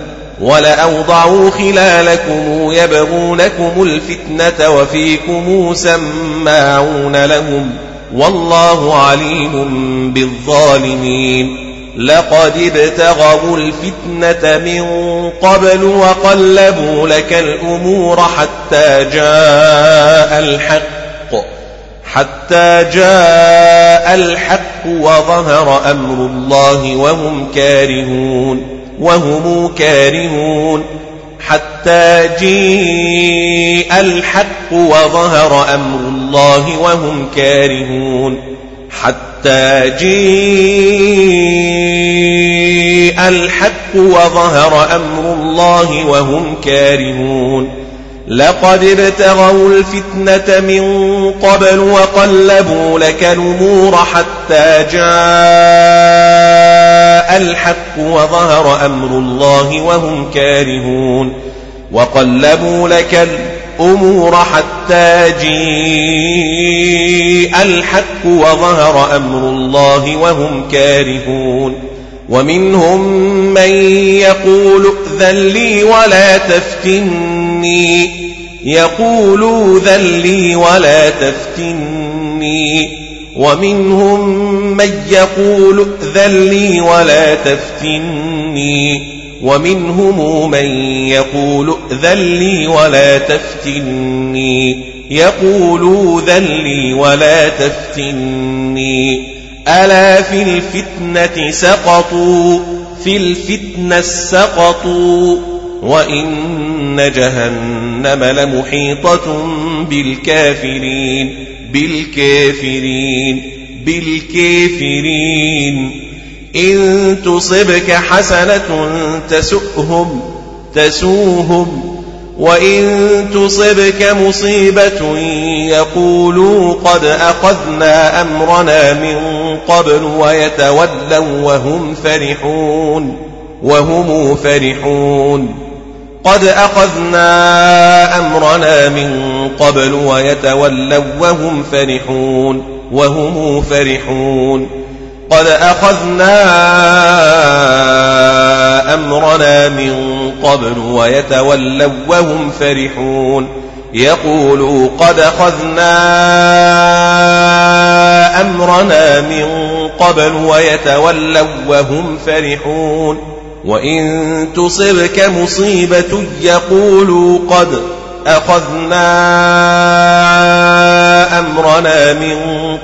ولأوضعوا خلالكم يبغونكم الفتنة وفيكم سماعون لهم والله عليم بالظالمين لقد ابتغوا الفتنة من قبل وقلبوا لك الأمور حتى جاء الحق حتى جاء الحق وظهر أمر الله وهم كارهون وهم كارهون. حتى جيء الحق وظهر أمر الله وهم كارهون. حتى جيء الحق وظهر أمر الله وهم كارهون. لقد ابتغوا الفتنة من قبل وقلبوا لك الأمور حتى جاء الحق وظهر أمر الله وهم كارهون. وقلبوا لك الأمور حتى جيء الحق وظهر أمر الله وهم كارهون. ومنهم من يقول ائذن لي ولا تفتني. يقول ذن لي ولا تفتني. ومنهم من يقول ائذن لي ولا تفتني. ومنهم من يقول ائذن لي ولا تفتني. يقول ذن لي ولا تفتني. ألا في الفتنة سقطوا؟ في الفتنة سقطوا وإن جهنم لمحيطة بالكافرين بالكافرين بالكافرين. إن تصبك حسنة تسؤهم تسوهم. وإن تصبك مصيبة يقولوا قد أخذنا أمرنا من قبل ويتولوا وهم فرحون وهم فرحون. قد أخذنا أمرنا من قبل ويتولوا وهم فرحون وهم فرحون. قد أخذنا أمرنا من قبل ويتولوا وهم فرحون. يقولوا قد أخذنا أمرنا من قبل ويتولوا وهم فرحون. وإن تصبك مصيبة يقولوا قد أخذنا أمرنا من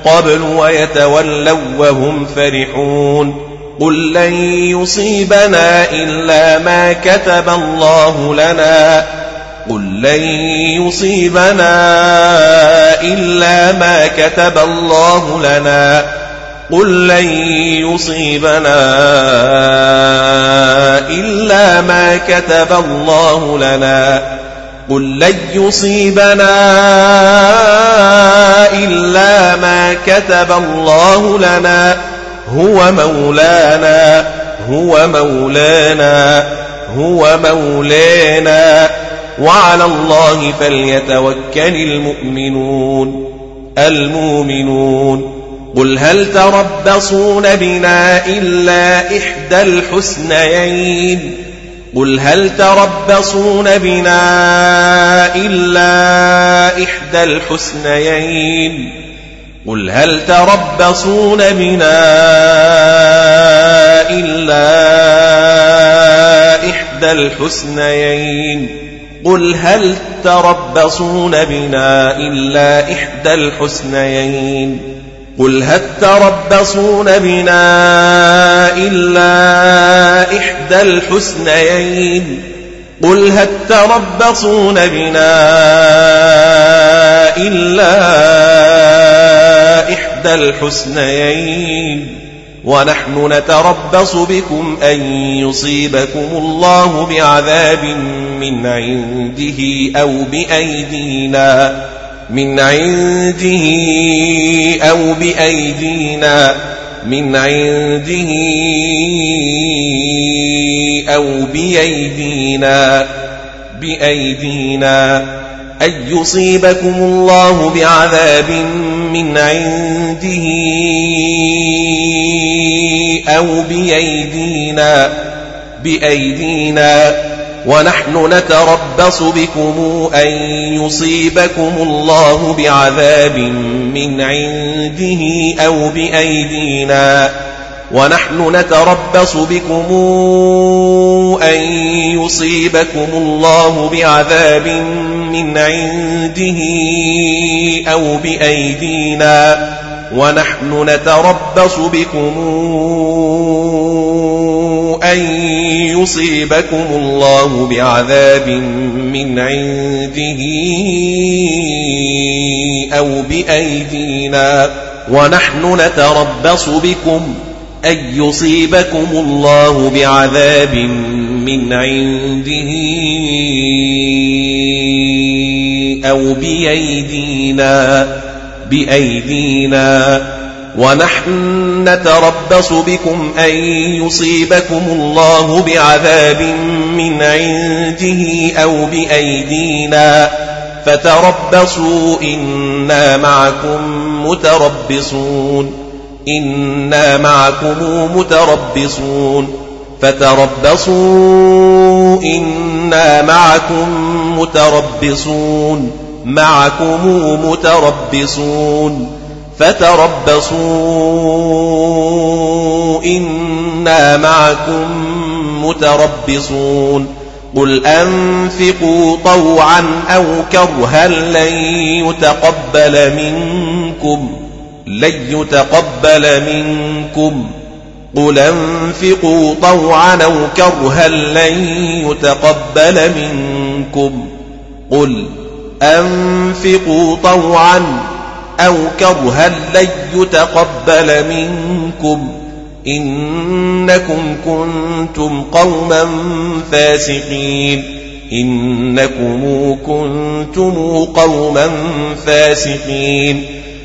قبل ويتولوا وهم فرحون. قل لن يصيبنا إلا ما كتب الله لنا. قل لن يصيبنا إلا ما كتب الله لنا قل لن يصيبنا إلا ما كتب الله لنا قل لن يصيبنا إلا ما كتب الله لنا هو مولانا هو مولانا هو مولانا وعلى الله فليتوكل المؤمنون المؤمنون. قل هل تربصون بنا إلا إحدى الحسنيين؟ قل هل تربصون بنا إلا إحدى الحسنيين؟ قل هل تربصون بنا إلا إحدى الحسنيين؟ قل هل تربصون بنا إلا إحدى الحسنيين قل هل تربصون بنا إلا إحدى الحسنيين قل هل تربصون بنا إلا إحدى الحسنيين ونحن نتربص بكم أن يصيبكم الله بعذاب من عنده أو بأيدينا من عنده أو بأيدينا من عنده أو بأيدينا بأيدينا. أن يصيبكم الله بعذاب من عنده أو بأيدينا بأيدينا. ونحن نتربص بكم أن يصيبكم الله بعذاب من عنده أو بأيدينا. ونحن نتربص بكم أن يصيبكم الله بعذاب من عنده أو بأيدينا. ونحن نتربص بكم أن يصيبكم الله بعذاب من عنده أو بأيدينا. ونحن نتربص بكم أن يصيبكم الله بعذاب من عنده أو بأيدينا بأيدينا. ونحن نتربص بكم أن يصيبكم الله بعذاب من عنده أو بأيدينا. فتربصوا إنا معكم متربصون. إنا معكم متربصون فتربصوا إنا معكم متربصون معكم متربصون فتربصوا إنا معكم متربصون قل أنفقوا طوعا أو كرها لن يتقبل منكم لن يتقبل منكم. قل انفقوا طوعا أو كرها لن يتقبل منكم. قل أنفقوا طوعا أو كرها لن يتقبل منكم. إنكم كنتم قوما فاسقين. إنكم كنتم قوما فاسقين.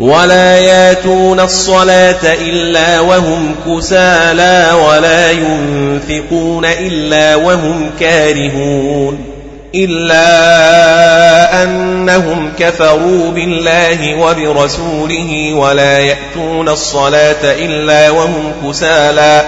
ولا ياتون الصلاة إلا وهم كسالى ولا ينفقون إلا وهم كارهون إلا أنهم كفروا بالله وبرسوله ولا يأتون الصلاة إلا وهم كسالى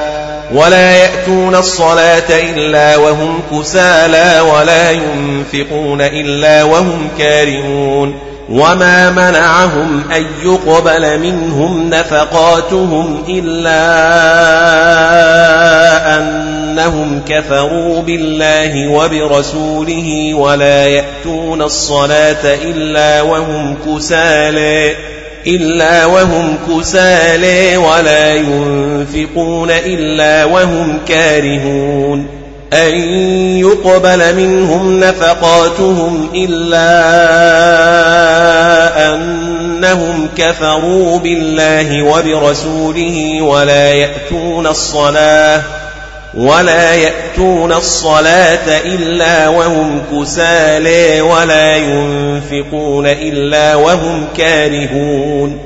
ولا يأتون الصلاة إلا وهم كسالى ولا ينفقون إلا وهم كارهون وما منعهم أن يقبل منهم نفقاتهم إلا أنهم كفروا بالله وبرسوله ولا يأتون الصلاة إلا وهم كسالى إلا وهم كسالى ولا ينفقون إلا وهم كارهون. أن يقبل منهم نفقاتهم إلا أنهم كفروا بالله وبرسوله ولا يأتون الصلاة ولا يأتون الصلاة إلا وهم كسالى ولا ينفقون إلا وهم كارهون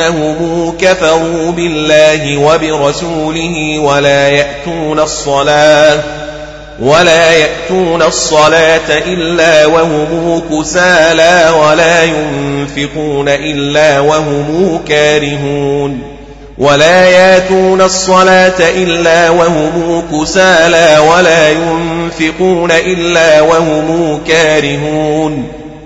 أنهم كفروا بالله وبرسوله ولا يأتون الصلاة ولا يأتون الصلاة إلا وهم كسالى ولا ينفقون إلا وهم كارهون ولا ياتون الصلاة إلا وهم كسالى ولا ينفقون إلا وهم كارهون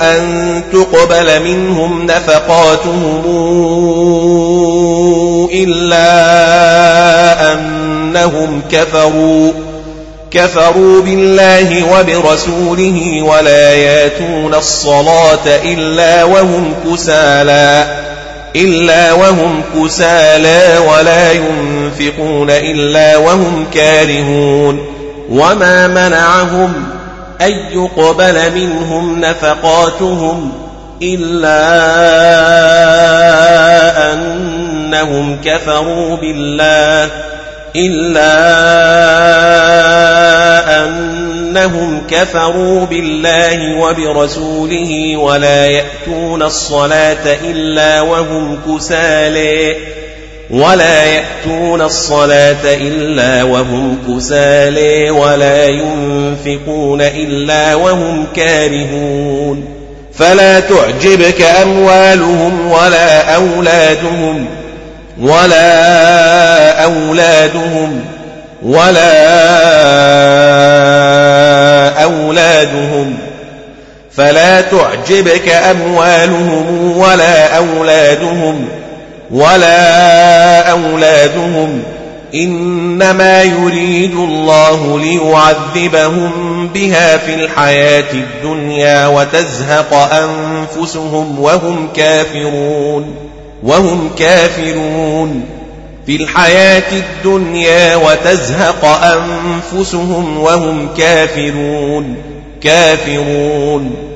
أن تقبل منهم نفقاتهم إلا أنهم كفروا كفروا بالله وبرسوله ولا ياتون الصلاة إلا وهم كسالى إلا وهم كسالى ولا ينفقون إلا وهم كارهون. وما منعهم أن يقبل منهم نفقاتهم إلا أنهم كفروا بالله إلا أنهم كفروا بالله وبرسوله ولا يأتون الصلاة إلا وهم كسالى ولا يأتون الصلاة إلا وهم كسالى ولا ينفقون إلا وهم كارهون. فلا تعجبك أموالهم ولا أولادهم ولا أولادهم ولا أولادهم. فلا تعجبك أموالهم ولا أولادهم ولا أولادهم إنما يريد الله ليعذبهم بها في الحياة الدنيا وتزهق أنفسهم وهم كافرون وهم كافرون في الحياة الدنيا وتزهق أنفسهم وهم كافرون كافرون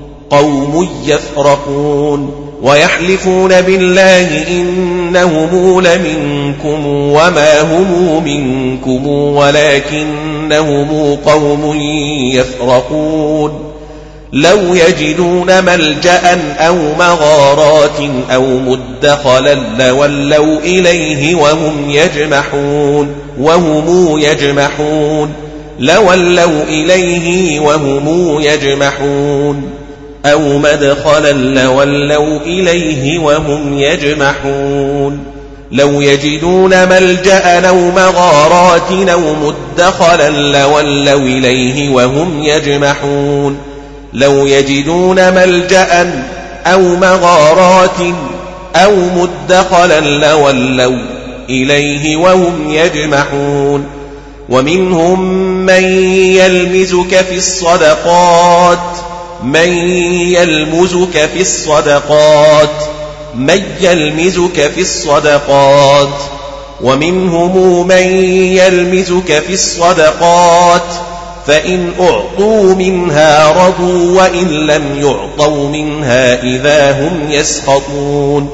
قوم يفرقون ويحلفون بالله إنهم لمنكم وما هم منكم ولكنهم قوم يفرقون لو يجدون ملجأ أو مغارات أو مدخلا لولوا إليه وهم يجمحون وهم يجمحون لولوا إليه وهم يجمحون أو مدخلا لولوا إليه وهم يجمحون لو يجدون ملجأ أو مغارات أو مدخلا لولوا إليه وهم يجمحون لو يجدون ملجأ أو مغارات أو مدخلا لولوا إليه وهم يجمحون ومنهم من يلمزك في الصدقات من يلمزك في الصدقات من يلمزك في الصدقات ومنهم من يلمزك في الصدقات فإن أعطوا منها رضوا وإن لم يعطوا منها إذا هم يسخطون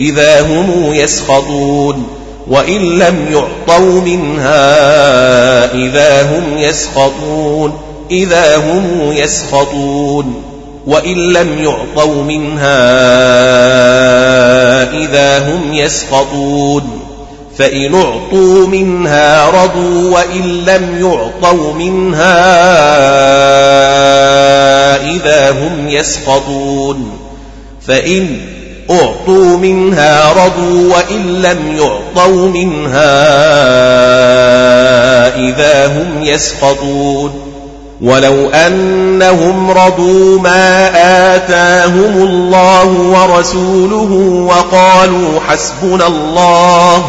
إذا هم يسخطون وإن لم يعطوا منها إذا هم يسخطون. إذا هم يسخطون وإن لم يعطوا منها إذا هم يسخطون فإن أعطوا منها رضوا وإن لم يعطوا منها إذا هم يسخطون فإن أعطوا منها رضوا وإن لم يعطوا منها إذا هم يسخطون ولو أنهم رضوا ما آتاهم الله ورسوله وقالوا حسبنا الله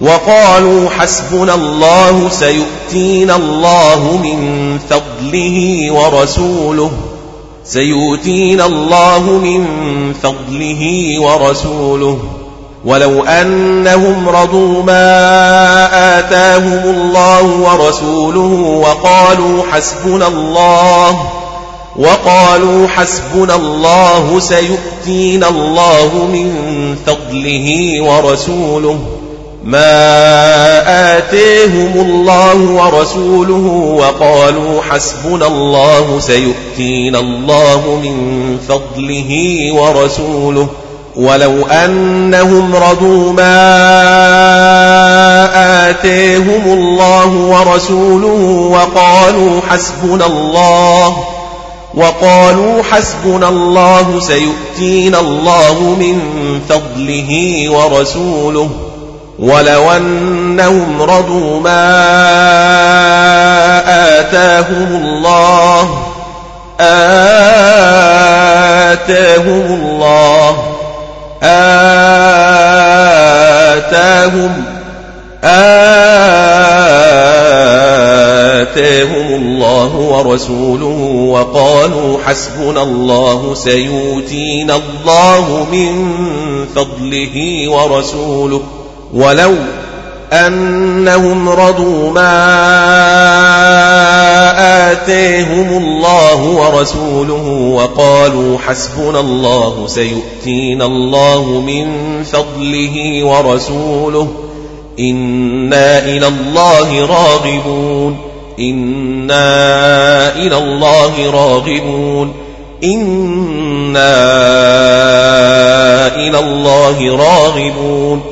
وقالوا حسبنا الله سيؤتينا الله من فضله ورسوله سيؤتينا الله من فضله ورسوله ولو أنهم رضوا ما آتاهم الله ورسوله وقالوا حسبنا الله وقالوا حسبنا الله سيؤتينا الله من فضله ورسوله. ما آتيهم الله ورسوله وقالوا حسبنا الله سيؤتينا الله من فضله ورسوله. ولو أنهم رضوا ما آتيهم الله ورسوله وقالوا حسبنا الله وقالوا حسبنا الله سيؤتينا الله من فضله ورسوله. ولو أنهم رضوا ما آتاهم الله آتاهم الله. آتاهم آتاهم الله ورسوله وقالوا حسبنا الله سيؤتينا الله من فضله ورسوله ولو أنهم رضوا ما آتيهم الله ورسوله وقالوا حسبنا الله سيؤتينا الله من فضله ورسوله إنا إلى الله راغبون إنا إلى الله راغبون إنا إلى الله راغبون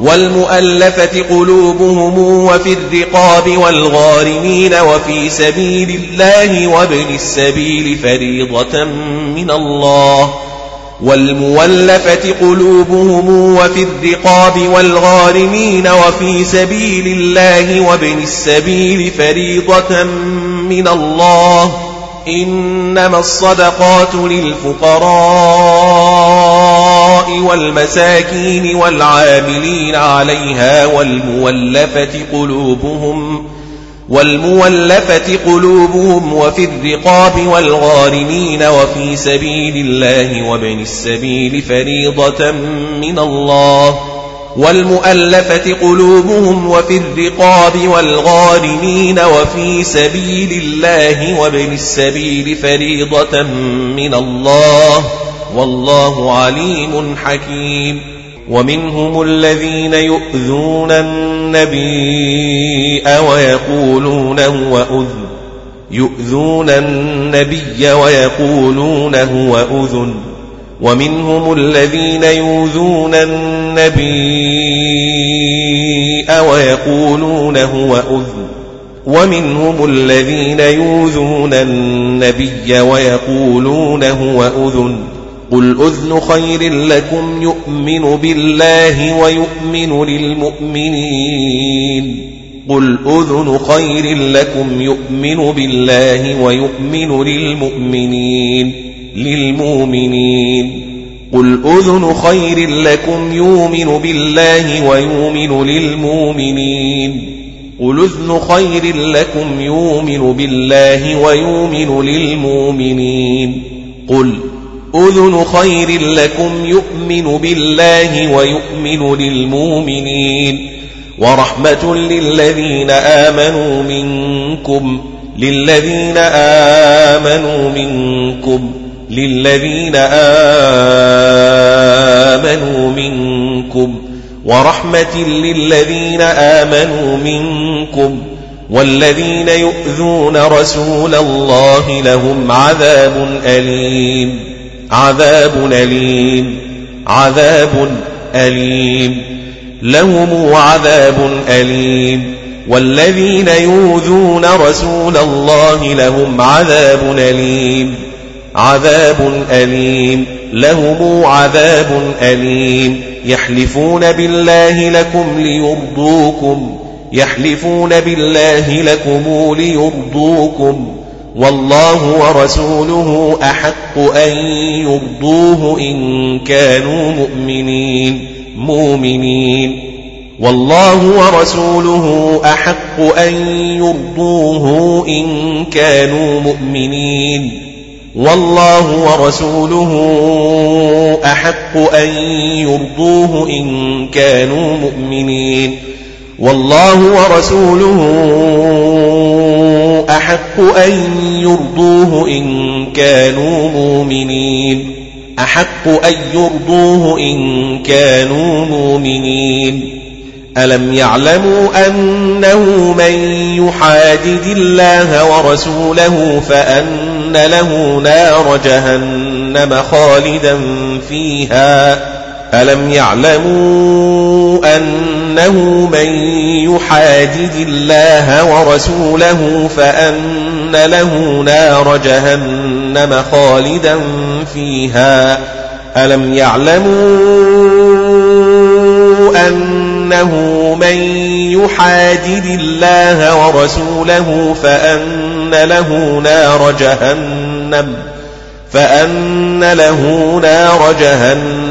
والمؤلفة قلوبهم وفي الرقاب والغارمين وفي سبيل الله وابن السبيل فريضة من الله. والمولفة قلوبهم وفي الرقاب والغارمين وفي سبيل الله وابن السبيل فريضة من الله. إنما الصدقات للفقراء. والمساكين والعاملين عليها والمولفة قلوبهم والمولفة قلوبهم وفي الرقاب والغارمين وفي سبيل الله وابن السبيل فريضة من الله والمؤلفة قلوبهم وفي الرقاب والغارمين وفي سبيل الله وابن السبيل فريضة من الله. والله عليم حكيم. ومنهم الذين يؤذون النبي ويقولون هو أذن. يؤذون النبي ويقولون هو أذن. ومنهم الذين يؤذون النبي ويقولون هو أذن. ومنهم الذين يؤذون النبي ويقولون هو أذن. قل أذن خير لكم يؤمن بالله ويؤمن للمؤمنين. قل أذن خير لكم يؤمن بالله ويؤمن للمؤمنين. للمؤمنين. قل أذن خير لكم يؤمن بالله ويؤمن للمؤمنين. قل أذن خير لكم يؤمن بالله ويؤمن للمؤمنين. قل أذن خير لكم يؤمن بالله ويؤمن للمؤمنين ورحمة للذين آمنوا منكم للذين آمنوا منكم للذين آمنوا منكم ورحمة للذين آمنوا منكم والذين يؤذون رسول الله لهم عذاب أليم عذاب أليم عذاب أليم. لهم عذاب أليم. والذين يؤذون رسول الله لهم عذاب أليم. عذاب أليم. لهم عذاب أليم. يحلفون بالله لكم ليرضوكم. يحلفون بالله لكم ليرضوكم. والله ورسوله أحق أن يرضوه إن كانوا مؤمنين مؤمنين. والله ورسوله أحق أن يرضوه إن كانوا مؤمنين. والله ورسوله أحق أن يرضوه إن كانوا مؤمنين. والله ورسوله أحق أن يرضوه إن كانوا مؤمنين. أحق أن يرضوه إن كانوا مؤمنين. ألم يعلموا أنه من يحادد الله ورسوله فأن له نار جهنم خالدا فيها ألم يعلموا أنه من يحادد الله ورسوله فأن له نار جهنم خالدا فيها؟ ألم يعلموا أنه من يحادد الله ورسوله فأن له نار جهنم؟ فأن له نار جهنم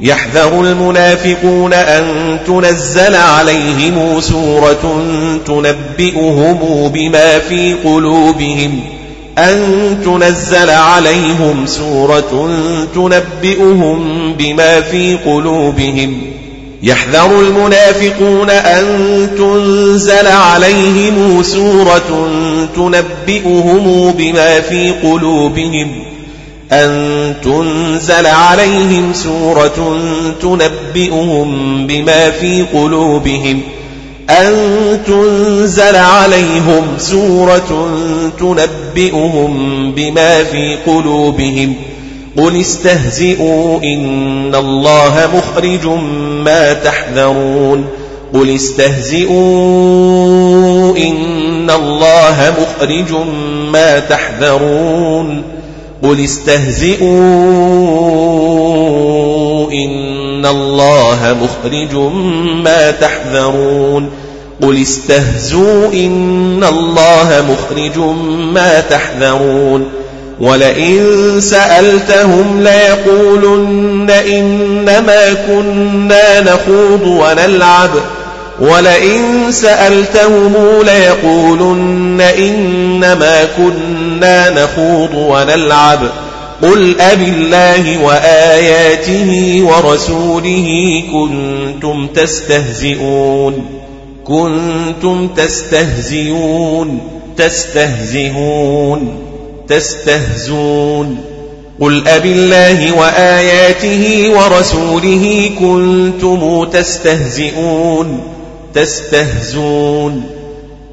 يحذر المنافقون أن تنزل عليهم سورة تنبئهم بما في قلوبهم. أن تنزل عليهم سورة تنبئهم بما في قلوبهم. يحذر المنافقون أن تنزل عليهم سورة تنبئهم بما في قلوبهم. أن تنزل عليهم سورة تنبئهم بما في قلوبهم. أن تنزل عليهم سورة تنبئهم بما في قلوبهم. قل استهزئوا إن الله مخرج ما تحذرون. قل استهزئوا إن الله مخرج ما تحذرون. قل استهزئوا إن الله مخرج ما تحذرون قل استهزوا إن الله مخرج ما تحذرون ولئن سألتهم ليقولن إنما كنا نخوض ونلعب ولئن سألتهم ليقولن إنما كنا نخوض ونلعب. قل أب الله وآياته ورسوله كنتم تستهزئون. كنتم تستهزئون. تستهزئون. تستهزون قل أب الله وآياته ورسوله كنتم تستهزئون. تستهزون.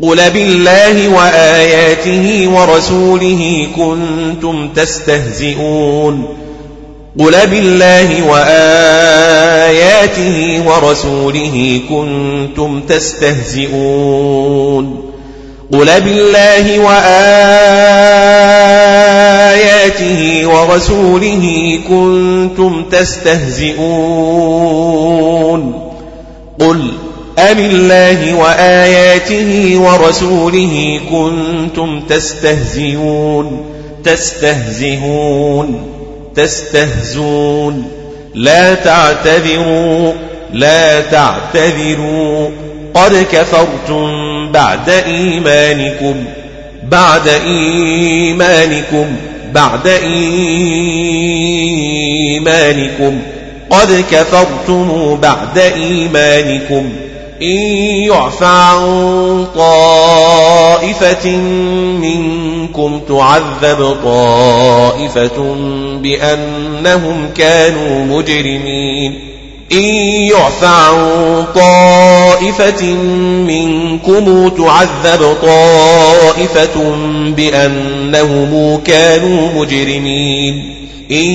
قل بالله وآياته ورسوله كنتم تستهزئون. قل بالله وآياته ورسوله كنتم تستهزئون. قل بالله وآياته ورسوله كنتم تستهزئون. قل أب الله وآياته ورسوله كنتم تستهزئون تستهزئون تستهزون لا تعتذروا لا تعتذروا قد كفرتم بعد إيمانكم بعد إيمانكم بعد إيمانكم قد كفرتم بعد إيمانكم إن يعفى عن طائفة منكم تعذب طائفة بأنهم كانوا مجرمين إن يعفى عن طائفة منكم تعذب طائفة بأنهم كانوا مجرمين إن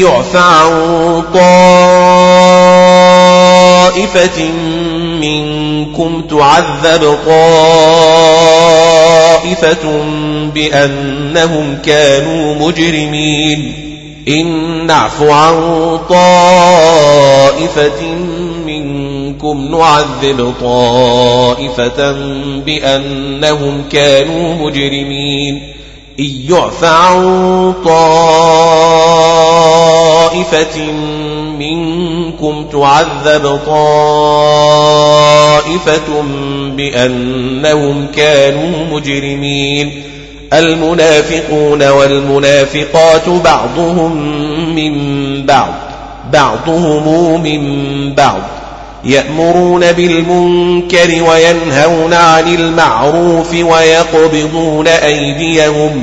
يعفى عن طائفة منكم تعذب طائفة بأنهم كانوا مجرمين إن نعف عن طائفة منكم نعذب طائفة بأنهم كانوا مجرمين إن يعفى عن طائفة منكم تعذب طائفة بأنهم كانوا مجرمين. المنافقون والمنافقات بعضهم من بعض بعضهم من بعض. يأمرون بالمنكر وينهون عن المعروف ويقبضون أيديهم.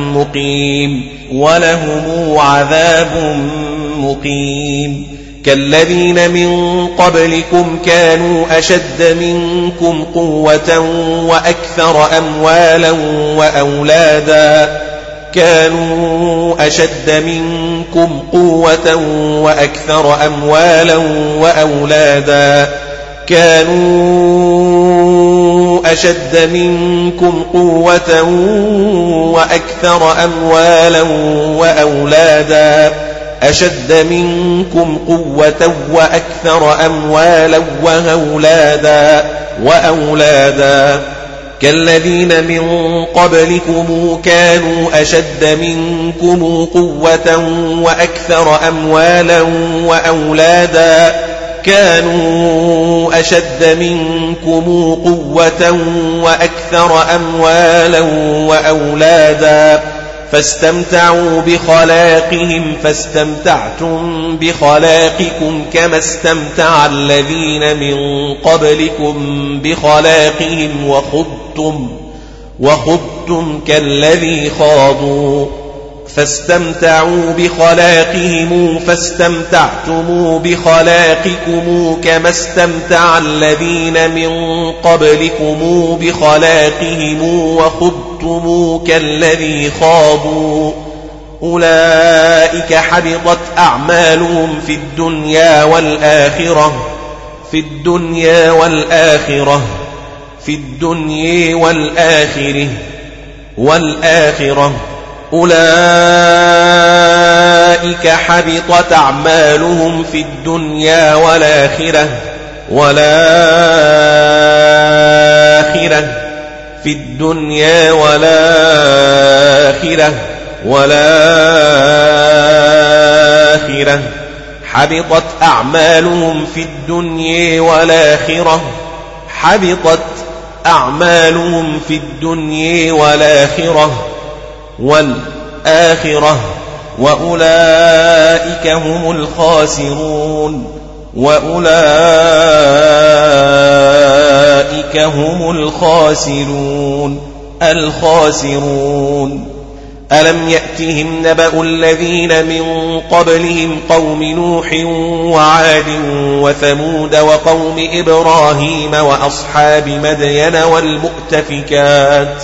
مقيم ولهم عذاب مقيم كالذين من قبلكم كانوا أشد منكم قوة وأكثر أموالا وأولادا كانوا أشد منكم قوة وأكثر أموالا وأولادا كانوا أشد منكم قوة وأكثر أموالا وأولادا. أشد منكم قوة وأكثر أموالا وأولادا. وأولادا. كالذين من قبلكم كانوا أشد منكم قوة وأكثر أموالا وأولادا. كانوا أشد منكم قوة وأكثر أموالا وأولادا فاستمتعوا بخلاقهم فاستمتعتم بخلاقكم كما استمتع الذين من قبلكم بخلاقهم وخضتم وخضتم كالذي خاضوا. فاستمتعوا بخلاقهم فاستمتعتم بخلاقكم كما استمتع الذين من قبلكم بخلاقهم وخضتم كالذي خاضوا أولئك حبطت أعمالهم في الدنيا والآخرة في الدنيا والآخرة في الدنيا والآخرة والآخرة. أولئك حبطت أعمالهم في الدنيا والآخرة والآخرة في الدنيا والآخرة والآخرة. حبطت أعمالهم في الدنيا والآخرة. حبطت أعمالهم في الدنيا والآخرة. والآخرة وأولئك هم الخاسرون وأولئك هم الخاسرون الخاسرون ألم يأتهم نبأ الذين من قبلهم قوم نوح وعاد وثمود وقوم إبراهيم وأصحاب مدين والمؤتفكات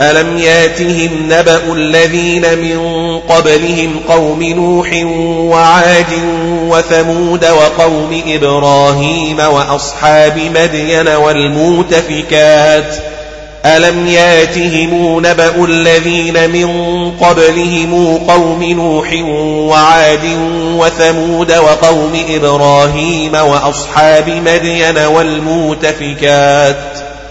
ألم ياتهم نبأ الذين من قبلهم قوم نوح وعاد وثمود وقوم إبراهيم وأصحاب مدين والمؤتفكات ألم ياتهم نبأ الذين من قبلهم قوم نوح وعاد وثمود وقوم إبراهيم وأصحاب مدين والمؤتفكات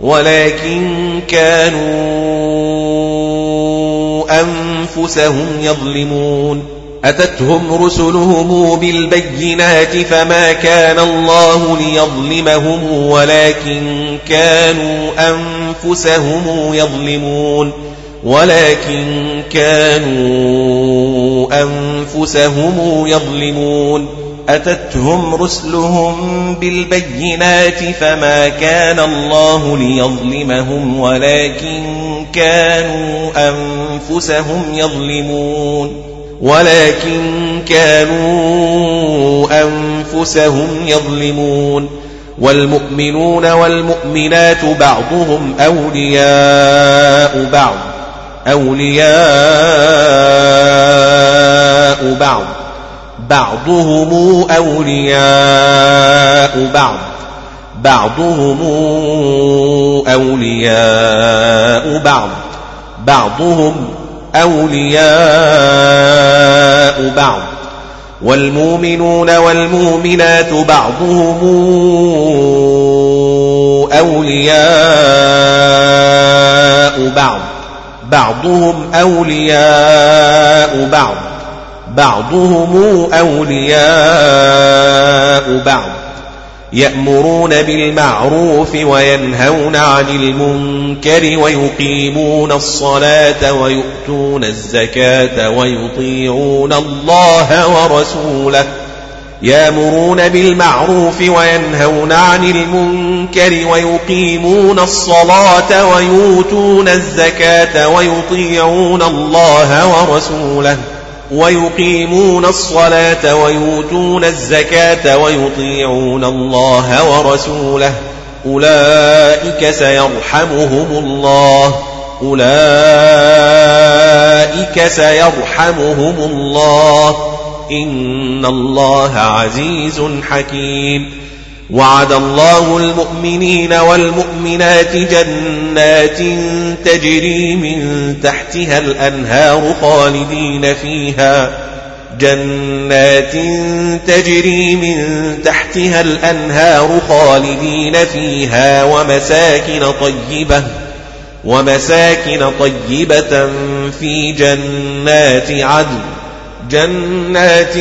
ولكن كانوا أنفسهم يظلمون. أتتهم رسلهم بالبينات فما كان الله ليظلمهم ولكن كانوا أنفسهم يظلمون. ولكن كانوا أنفسهم يظلمون. أتتهم رسلهم بالبينات فما كان الله ليظلمهم ولكن كانوا أنفسهم يظلمون ولكن كانوا أنفسهم يظلمون والمؤمنون والمؤمنات بعضهم أولياء بعض أولياء بعض بعضهم أولياء بعض. بعضهم أولياء بعض. بعضهم أولياء بعض. والمؤمنون والمؤمنات بعضهم أولياء بعض. بعضهم أولياء بعض. بعضهم أولياء بعض يأمرون بالمعروف وينهون عن المنكر ويقيمون الصلاة ويؤتون الزكاة ويطيعون الله ورسوله يأمرون بالمعروف وينهون عن المنكر ويقيمون الصلاة ويؤتون الزكاة ويطيعون الله ورسوله ويقيمون الصلاة ويؤتون الزكاة ويطيعون الله ورسوله. أولئك سيرحمهم الله. أولئك سيرحمهم الله. إن الله عزيز حكيم. وعد الله المؤمنين والمؤمنات جنات تجري من تحتها الأنهار خالدين فيها. جنات تجري من تحتها الأنهار خالدين فيها ومساكن طيبة ومساكن طيبة في جنات عدن. جنات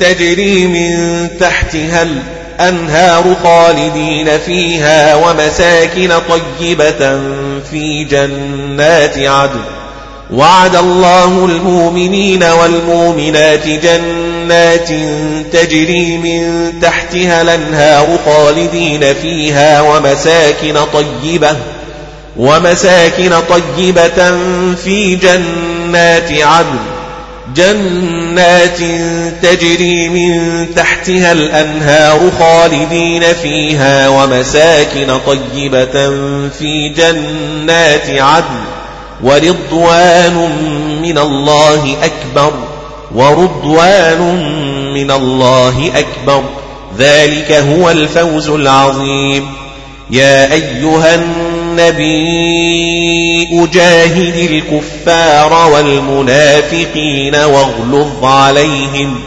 تجري من تحتها الأنهار خالدين فيها ومساكن طيبة في جنات عدن. وعد الله المؤمنين والمؤمنات جنات تجري من تحتها الأنهار خالدين فيها ومساكن طيبة ومساكن طيبة في جنات عدن. جنات تجري من تحتها الأنهار خالدين فيها ومساكن طيبة في جنات عدن ورضوان من الله أكبر ورضوان من الله أكبر. ذلك هو الفوز العظيم. يا أيها النبي أجاهد الكفار والمنافقين واغلظ عليهم.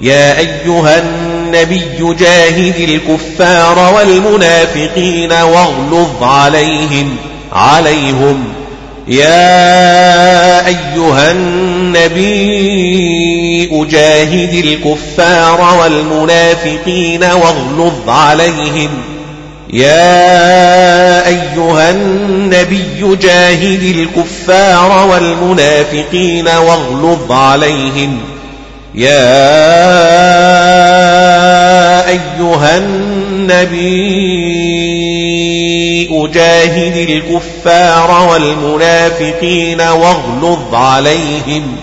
يا أيها النبي جاهد الكفار والمنافقين واغلظ عليهم. عليهم. يا أيها النبي أجاهد الكفار والمنافقين واغلظ عليهم. يا أيها النبي جاهد الكفار والمنافقين واغلظ عليهم. يا أيها النبي جاهد الكفار والمنافقين واغلظ عليهم.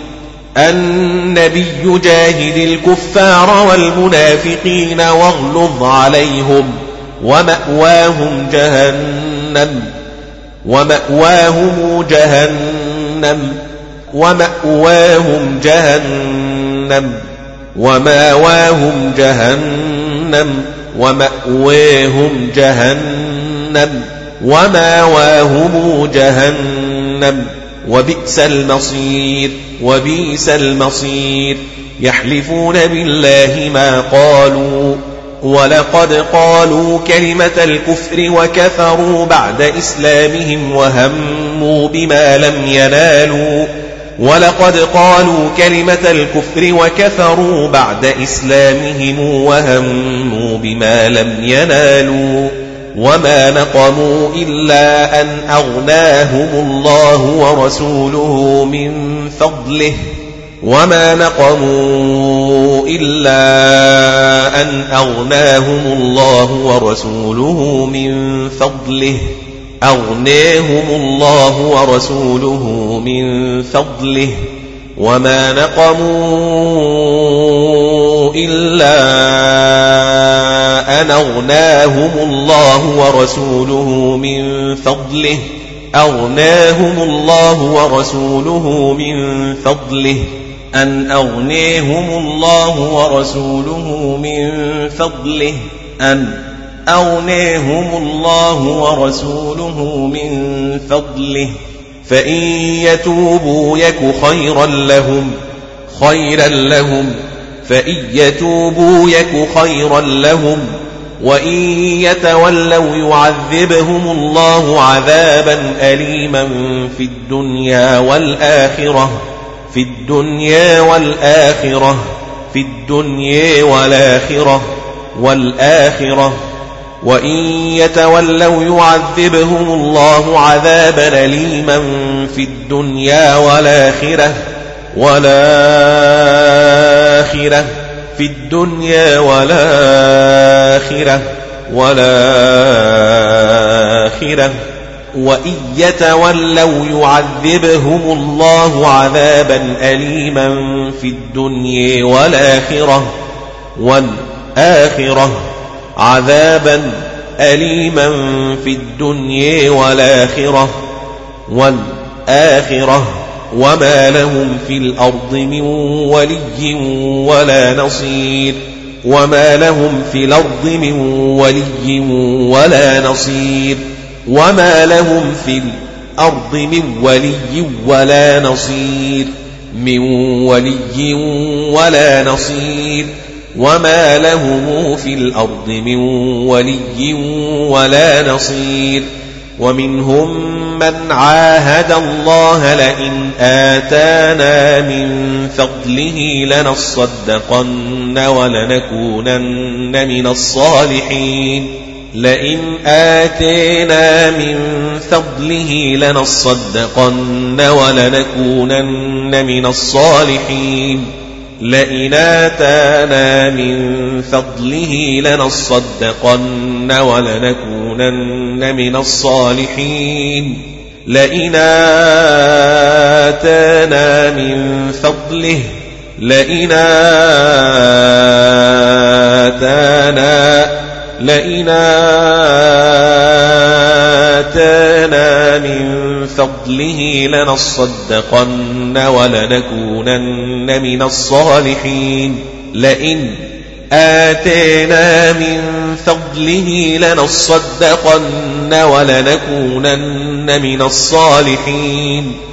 النبي جاهد الكفار والمنافقين واغلظ عليهم. ومأواهم جهنم ومأواهم جهنم ومأواهم جهنم ومأواهم جهنم ومأواهم جهنم ومأواهم جهنم. وبئس المصير وبئس المصير. يحلفون بالله ما قالوا ولقد قالوا كلمة الكفر وكفروا بعد إسلامهم وهموا بما لم ينالوا. ولقد قالوا كلمة الكفر وكفروا بعد إسلامهم وهموا بما لم ينالوا. وما نقموا إلا أن أغناهم الله ورسوله من فضله. وما نقموا إلا أن أغناهم الله ورسوله من فضله أغناهم الله ورسوله من فضله وما نقموا إلا أن أغناهم الله ورسوله من فضله أغناهم الله ورسوله من فضله أن أغنيهم الله ورسوله من فضله. أن أغنيهم الله ورسوله من فضله. فإن يتوبوا يك خيرا لهم خيرا لهم. فإن يتوبوا يك خيرا لهم. وإن يتولوا يعذبهم الله عذابا أليما في الدنيا والآخرة. في الدنيا والآخرة في الدنيا والآخرة والآخرة. وإن يتولوا يعذبهم الله عذابا أليما في الدنيا والآخرة والآخرة في الدنيا والآخرة والآخرة. وإن يتولوا يعذبهم الله عذابا أليما في الدنيا والآخرة والآخرة عذابا أليما في الدنيا والآخرة والآخرة وما لهم في الأرض من ولي ولا نصير وما لهم في الأرض من ولي ولا نصير وما لهم في الأرض من ولي ولا نصير من ولي ولا نصير وما لهم في الأرض من ولي ولا نصير ومنهم من عاهد الله لئن آتانا من فضله لنصدقن ولنكونن من الصالحين لئن آتينا من فضله لنصدقن ولنكونن من الصالحين. لئن آتانا من فضله لنصدقن ولنكونن من الصالحين. لئن آتانا من فضله لئن آتانا لئن آتانا من فضله لنصدقن ولنكونن من الصالحين. لئن آتينا من فضله لنصدقن ولنكونن من الصالحين.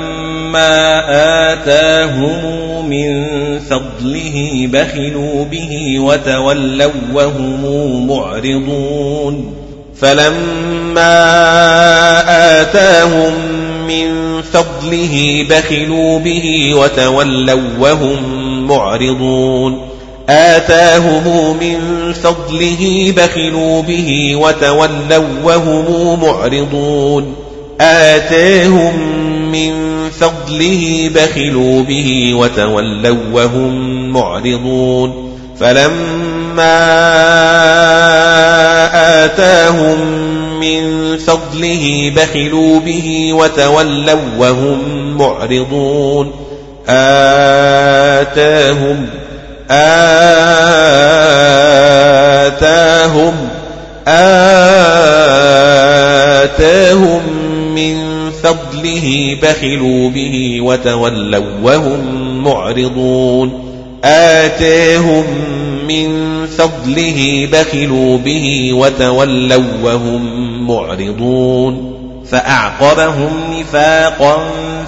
فلما آتاهم من فضله بخلوا به وتولوا وهم معرضون فلما آتاهم من فضله بخلوا به وتولوا وهم معرضون آتاهم من فضله بخلوا به وتولوا وهم معرضون آتاهم من فضله بخلوا به وتولوا وهم معرضون فلما آتاهم من فضله بخلوا به وتولوا وهم معرضون آتاهم آتاهم آتاهم فضله بخلوا به وتولوا وهم معرضون. آتاهم من فضله بخلوا به وتولوا وهم معرضون. فأعقبهم نفاقا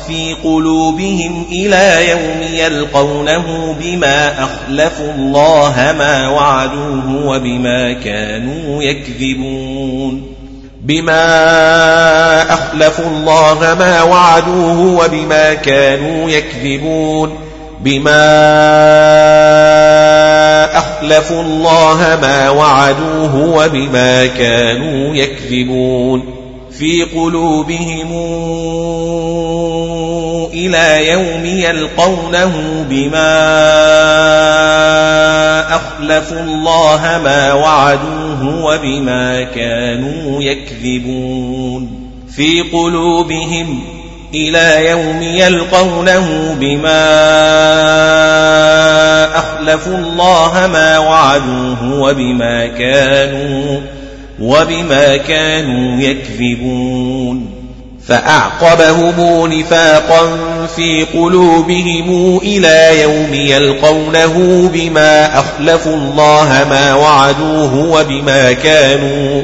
في قلوبهم إلى يوم يلقونه بما أخلفوا الله ما وعدوه وبما كانوا يكذبون. بما أخلفوا الله ما وعدوه وبما كانوا يكذبون بما أخلفوا الله ما وعدوه وبما كانوا يكذبون في قلوبهم إلى يوم يلقونه بما أخلفوا الله ما وعدوه وبما كانوا يكذبون. في قلوبهم إلى يوم يلقونه بما أخلفوا الله ما وعدوه وبما كانوا وبما كانوا يكذبون. فأعقبهم نفاقا في قلوبهم إلى يوم يلقونه بما أخلفوا الله ما وعدوه وبما كانوا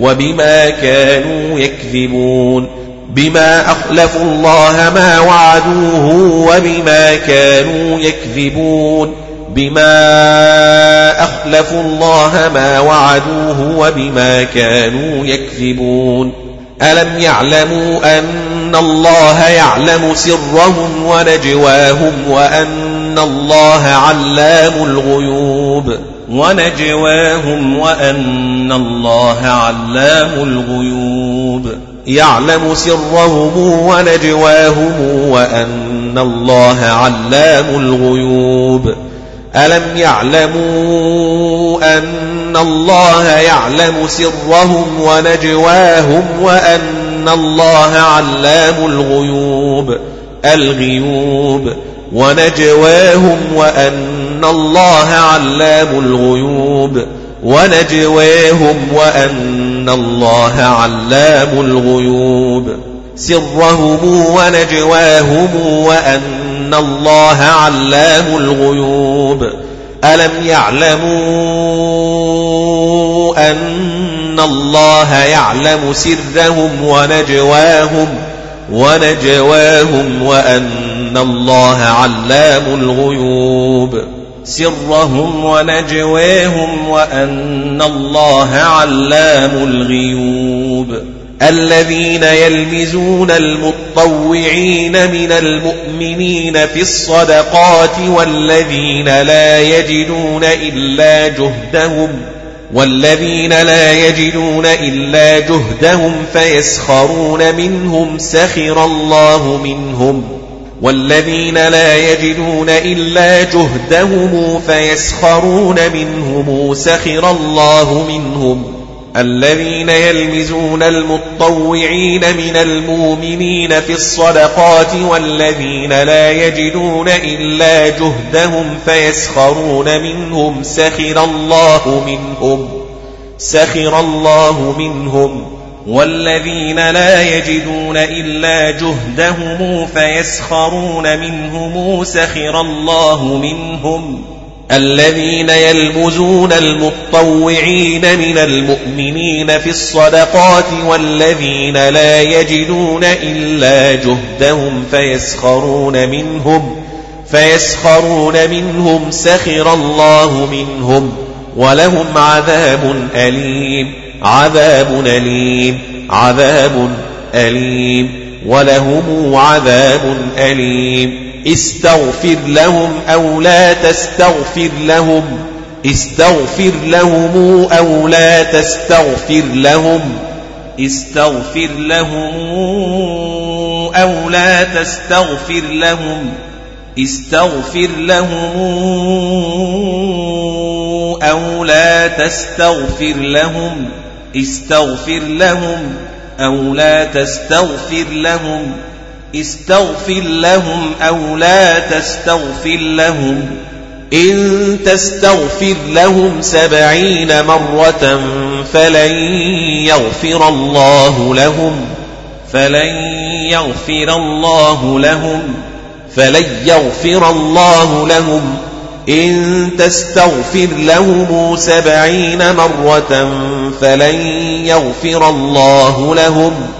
وبما كانوا يكذبون بما أخلفوا الله ما وعدوه وبما كانوا يكذبون بما أخلفوا الله ما وعدوه وبما كانوا يكذبون ألم يعلموا أن الله يعلم سرهم ونجواهم وأن الله علام الغيوب ونجواهم وأن الله علام الغيوب يعلم سرهم ونجواهم وأن الله علام الغيوب ألم يعلموا أن الله يعلم سرهم ونجواهم وأن الله علام الغيوب الغيوب ونجواهم وأن الله علام الغيوب ونجواهم وأن الله علام الغيوب. سرهم ونجواهم وأن الله علام الغيوب ألم يعلموا أن الله يعلم سرهم ونجواهم ونجواهم وأن الله علام الغيوب سرهم ونجواهم وأن الله علام الغيوب الذين يلمزون المطوعين من المؤمنين في الصدقات والذين لا يجدون إلا جهدهم والذين لا يجدون إلا جهدهم فيسخرون منهم سخر الله منهم والذين لا يجدون إلا جهدهم فيسخرون منهم سخر الله منهم. الذين يلمزون المطوعين من المؤمنين في الصدقات والذين لا يجدون إلا جهدهم فيسخرون منهم سخر الله منهم سخر الله منهم والذين لا يجدون إلا جهدهم فيسخرون منهم سخر الله منهم الذين يلمزون المطوعين من المؤمنين في الصدقات والذين لا يجدون إلا جهدهم فيسخرون منهم فيسخرون منهم سخر الله منهم ولهم عذاب أليم عذاب أليم عذاب أليم ولهم عذاب أليم. استغفر لهم أو لا تستغفر لهم استغفر لهم أو لا تستغفر لهم استغفر لهم أو لا تستغفر لهم استغفر لهم أو لا تستغفر لهم استغفر لهم أو لا تستغفر لهم استغفر لهم أو لا تستغفر لهم. إن تستغفر لهم سبعين مرة فلن يغفر الله لهم. فلن يغفر الله لهم. فلن يغفر الله لهم. إن تستغفر لهم سبعين مرة فلن يغفر الله لهم.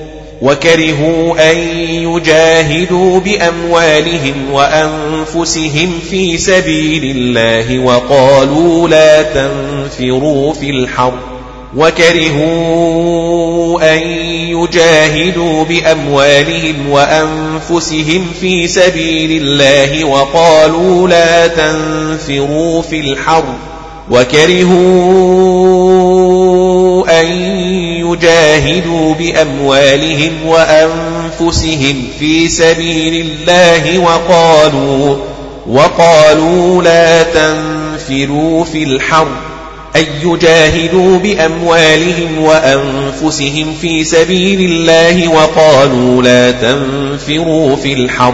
وكرهوا أن يجاهدوا بأموالهم وأنفسهم في سبيل الله وقالوا لا تنفروا في الحر وكرهوا أن يجاهدوا بأموالهم وأنفسهم في سبيل الله وقالوا لا تنفروا في الحر وكرهوا أن يجاهدوا بأموالهم وأنفسهم في سبيل الله وقالوا وقالوا لا تنفروا في الحر أن يجاهدوا بأموالهم وأنفسهم في سبيل الله وقالوا لا تنفروا في الحر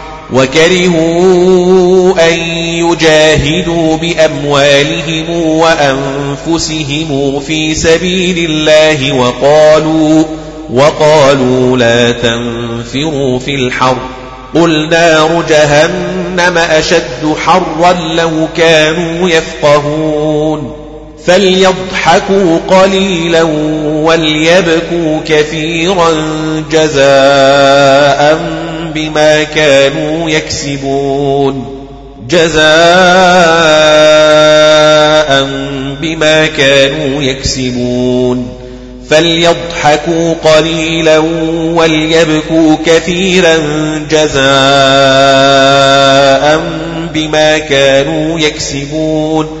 وكرهوا أن يجاهدوا بأموالهم وأنفسهم في سبيل الله وقالوا وقالوا لا تنفروا في الحر قل نار جهنم أشد حرا لو كانوا يفقهون فليضحكوا قليلا وليبكوا كثيرا جزاء بما كانوا يكسبون. جزاء بما كانوا يكسبون. فليضحكوا قليلا وليبكوا كثيرا. جزاء بما كانوا يكسبون.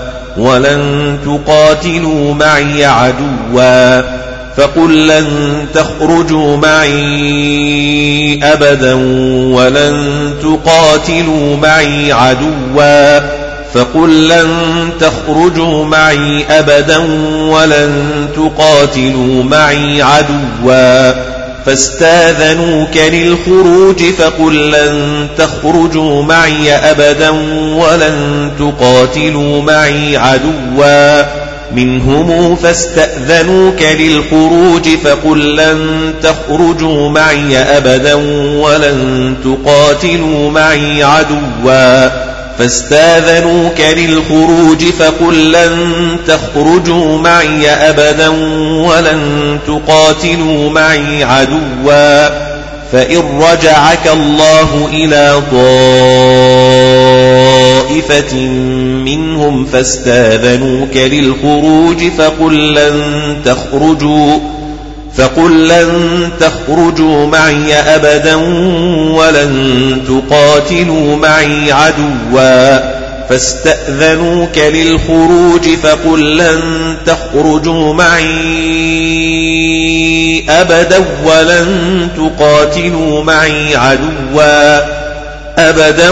ولن تقاتلوا معي عدوا فقل لن تخرجوا معي أبدا ولن تقاتلوا معي عدوا فقل لن تخرجوا معي أبدا ولن تقاتلوا معي عدوا فاستاذنوك للخروج فقل لن تخرجوا معي أبدا ولن تقاتلوا معي عدوا منهم فاستأذنوك للخروج فقل لن تخرجوا معي أبدا ولن تقاتلوا معي عدوا فاستاذنوك للخروج فقل لن تخرجوا معي أبدا ولن تقاتلوا معي عدوا فإن رجعك الله إلى طائفة منهم فاستاذنوك للخروج فقل لن تخرجوا فقل لن تخرجوا معي أبدا ولن تقاتلوا معي عدوا فاستأذنوك للخروج فقل لن تخرجوا معي أبدا ولن تقاتلوا معي عدوا أبدا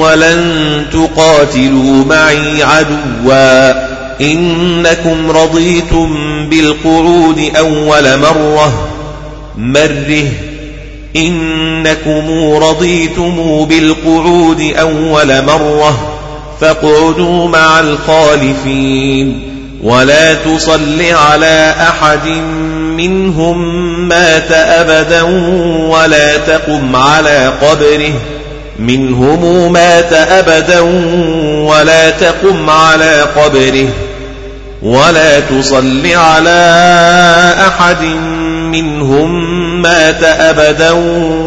ولن تقاتلوا معي عدوا إنكم رضيتم بالقعود أول مرة. مره. إنكم رضيتم بالقعود أول مرة. فاقعدوا مع الخالفين. ولا تصل على أحد منهم مات أبدا ولا تقم على قبره. منهم مات أبدا ولا تقم على قبره. ولا تصل على أحد منهم مات أبدا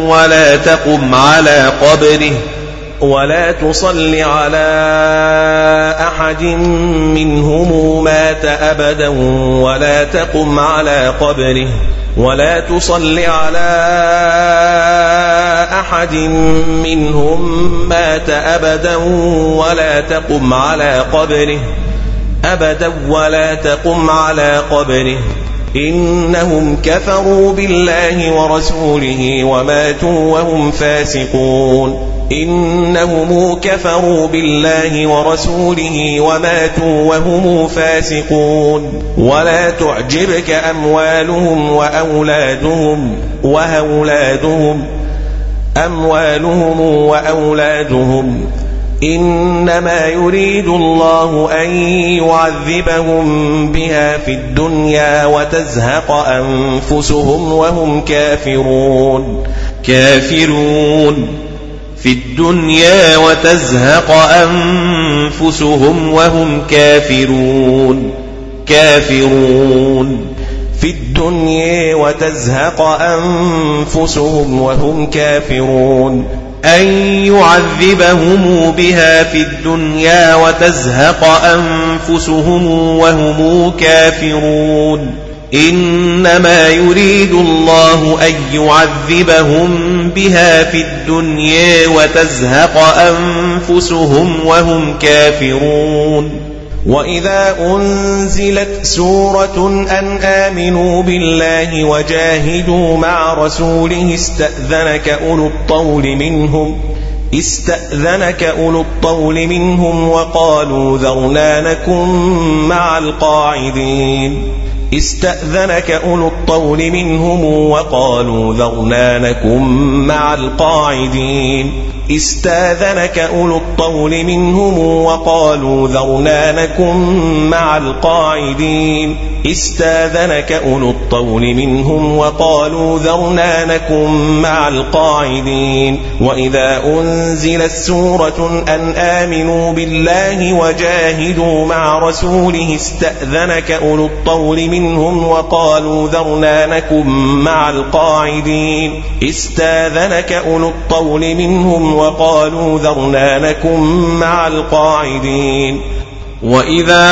ولا تقم على قبره ولا تصل على أحد منهم مات أبدا ولا تقم على قبره ولا تصل على أحد منهم مات أبدا ولا تقم على قبره أبدا ولا تقم على قبره. إنهم كفروا بالله ورسوله وماتوا وهم فاسقون. إنهم كفروا بالله ورسوله وماتوا وهم فاسقون. ولا تعجبك أموالهم وأولادهم وأولادهم. أموالهم وأولادهم. إنما يريد الله أن يعذبهم بها في الدنيا وتزهق أنفسهم وهم كافرون. كافرون في الدنيا وتزهق أنفسهم وهم كافرون. كافرون في الدنيا وتزهق أنفسهم وهم كافرون. أن يعذبهم بها في الدنيا وتزهق أنفسهم وهم كافرون إنما يريد الله أن يعذبهم بها في الدنيا وتزهق أنفسهم وهم كافرون وإذا أنزلت سورة أن آمنوا بالله وجاهدوا مع رسوله استأذنك أولو الطول منهم استأذنك أولو الطول منهم وقالوا ذرنا نكن مع القاعدين استأذنك أولو الطول منهم وقالوا ذرنا نكن مع القاعدين. استأذنك أولو الطول منهم وقالوا ذرنا نكن مع القاعدين. استأذنك أولو الطول منهم وقالوا ذرنا نكن مع القاعدين. وإذا أنزلت سورة أن آمنوا بالله وجاهدوا مع رسوله استأذنك أولو الطول منهم وقالوا ذرنا نكن مع القاعدين. استاذنك أولو الطول منهم وقالوا ذرنا نكن مع القاعدين. وإذا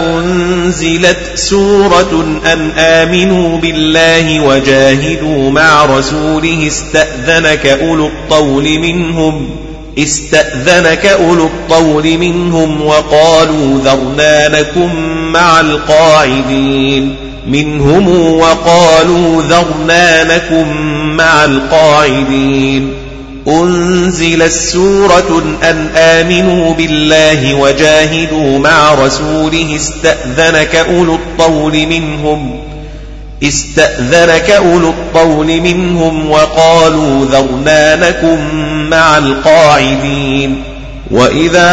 أنزلت سورة أن آمنوا بالله وجاهدوا مع رسوله استأذنك أولو الطول منهم استأذنك أولو الطول منهم وقالوا ذرنا نكن مع القاعدين منهم وقالوا ذرنا نكن مع القاعدين أنزل السورة أن آمنوا بالله وجاهدوا مع رسوله استأذنك أولو الطول منهم استأذنك أولو الطول منهم وقالوا ذرنا نكن مع القاعدين وإذا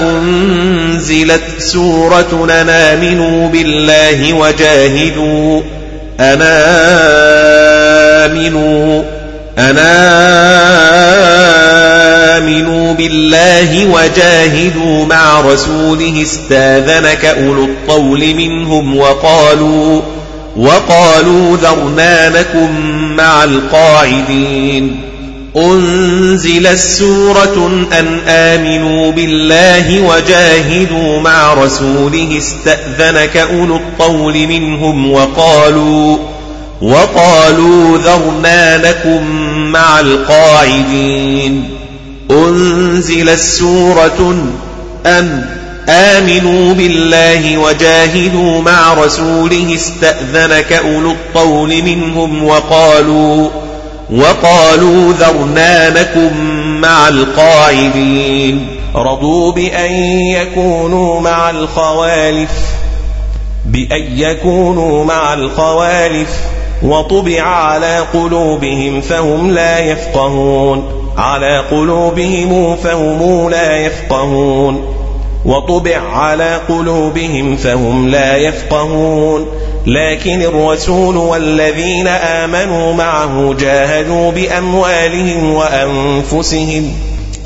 أنزل أنزلت سورة آمنوا بالله وجاهدوا أنا آمنوا أنا آمنوا بالله وجاهدوا مع رسوله استاذنك أولو الطول منهم وقالوا وقالوا ذرنا لكم مع القاعدين أنزل السورة أن آمنوا بالله وجاهدوا مع رسوله استأذنك أولو الطول منهم وقالوا وقالوا ذرنا لكم مع القاعدين. أنزل السورة أن آمنوا بالله وجاهدوا مع رسوله استأذنك أولو الطول منهم وقالوا وقالوا ذرنا لكم مع القاعدين. رضوا بأن يكونوا مع الخوالف. بأن يكونوا مع الخوالف. وطبع على قلوبهم فهم لا يفقهون. على قلوبهم فهم لا يفقهون. وطبع على قلوبهم فهم لا يفقهون. لكن الرسول والذين آمنوا معه جاهدوا بأموالهم وأنفسهم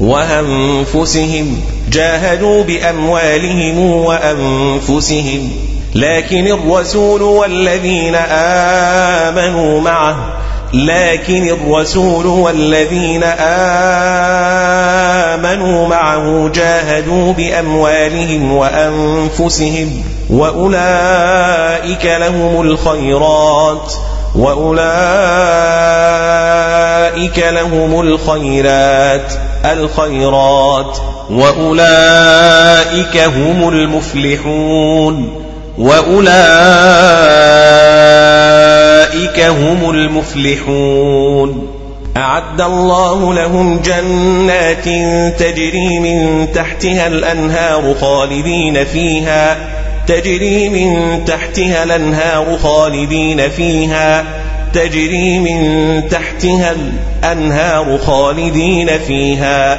وأنفسهم جاهدوا بأموالهم وأنفسهم. لكن الرسول والذين آمنوا معه لكن الرسول والذين آمنوا معه جاهدوا بأموالهم وأنفسهم وأولئك لهم الخيرات وأولئك لهم الخيرات الخيرات وأولئك هم المفلحون. وأولئك هم المفلحون. أعد الله لهم جنات تجري من تحتها الأنهار خالدين فيها تجري من تحتها الأنهار خالدين فيها تجري من تحتها الأنهار خالدين فيها.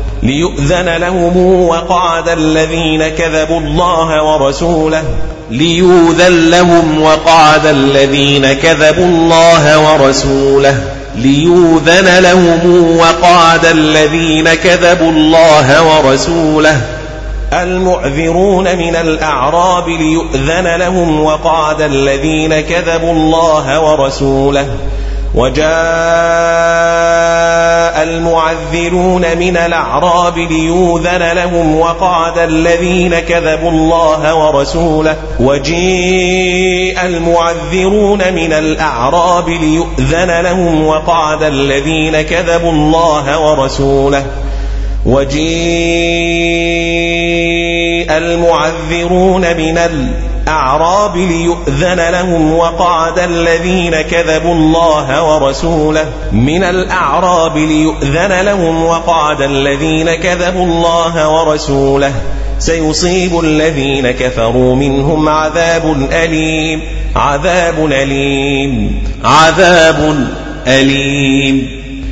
ليؤذن لهم وقعد الذين كذبوا الله ورسوله ليوذن لهم وقعد الذين كذبوا الله ورسوله ليوذن لهم وقعد الذين كذبوا الله ورسوله. المعذرون من الأعراب ليؤذن لهم وقعد الذين كذبوا الله ورسوله. وجاء المعذرون من الأعراب ليوذن لهم وقعد الذين كذبوا الله ورسوله وجيء المعذرون من الأعراب ليؤذن لهم وقعد الذين كذبوا الله ورسوله وجيء المعذرون من الأعراب ليؤذن لهم وقعد الذين كذبوا الله ورسوله. من الأعراب ليؤذن لهم وقعد الذين كذبوا الله ورسوله. سيصيب الذين كفروا منهم عذاب أليم. عذاب أليم. عذاب أليم.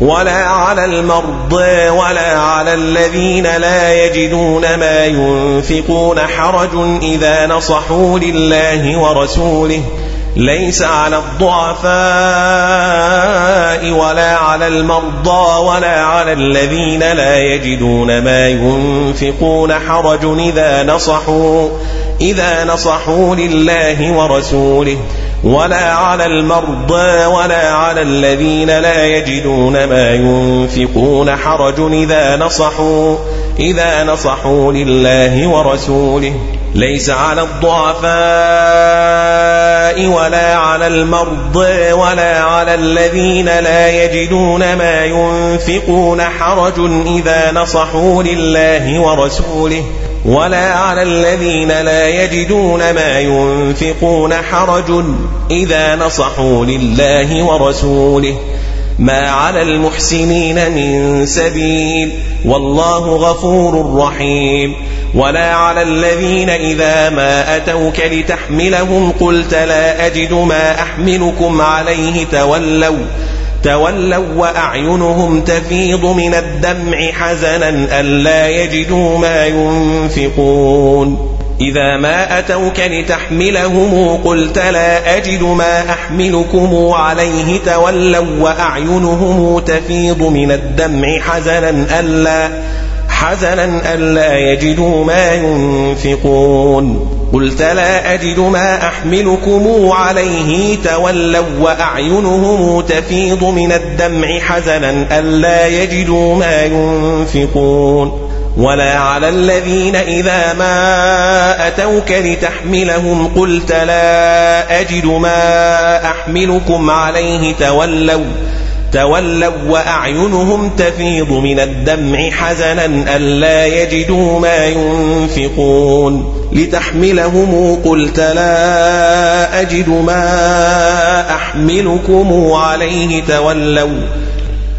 ولا على المرضى ولا على الذين لا يجدون ما ينفقون حرج إذا نصحوا لله ورسوله. ليس على الضعفاء ولا على المرضى ولا على الذين لا يجدون ما ينفقون حرج إذا نصحوا إذا نصحوا لله ورسوله. ولا على المرضى ولا على الذين لا يجدون ما ينفقون حرج إذا نصحوا إذا نصحوا لله ورسوله. ليس على الضعفاء ولا على المرضى ولا على الذين لا يجدون ما ينفقون حرج إذا نصحوا لله ورسوله. ولا على الذين لا يجدون ما ينفقون حرج إذا نصحوا لله ورسوله. ما على المحسنين من سبيل والله غفور رحيم. ولا على الذين إذا ما أتوك لتحملهم قلت لا أجد ما أحملكم عليه تولوا. تولوا وأعينهم تفيض من الدمع حزنا ألا يجدوا ما ينفقون. إذا ما أتوك لتحملهم قلت لا أجد ما أحملكم عليه تولوا وأعينهم تفيض من الدمع حزنا ألا حزنا ألا يجدوا ما ينفقون. قلت لا أجد ما أحملكم عليه تولوا وأعينهم تفيض من الدمع حزنا ألا يجدوا ما ينفقون ولا على الذين إذا ما أتوك لتحملهم قلت لا أجد ما أحملكم عليه تولوا تولوا وأعينهم تفيض من الدمع حزنا ألا يجدوا ما ينفقون لتحملهم قلت لا أجد ما أحملكم عليه تولوا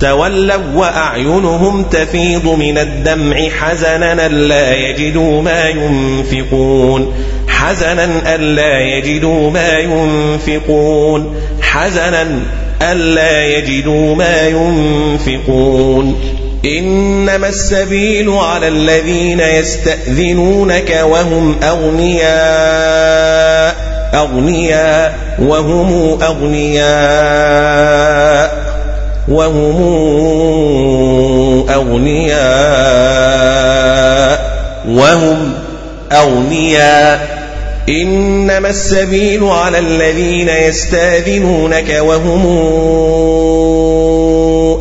تولوا وأعينهم تفيض من الدمع حزنا ألا يجدوا ما ينفقون. حزنا ألا يجدوا ما ينفقون. حزنا ألا يجدوا ما ينفقون. إنما السبيل على الذين يستأذنونك وهم أغنياء. أغنياء وهم أغنياء. وهم أغنياء وهم أغنياء. إنما السبيل على الذين يستاذنونك وهم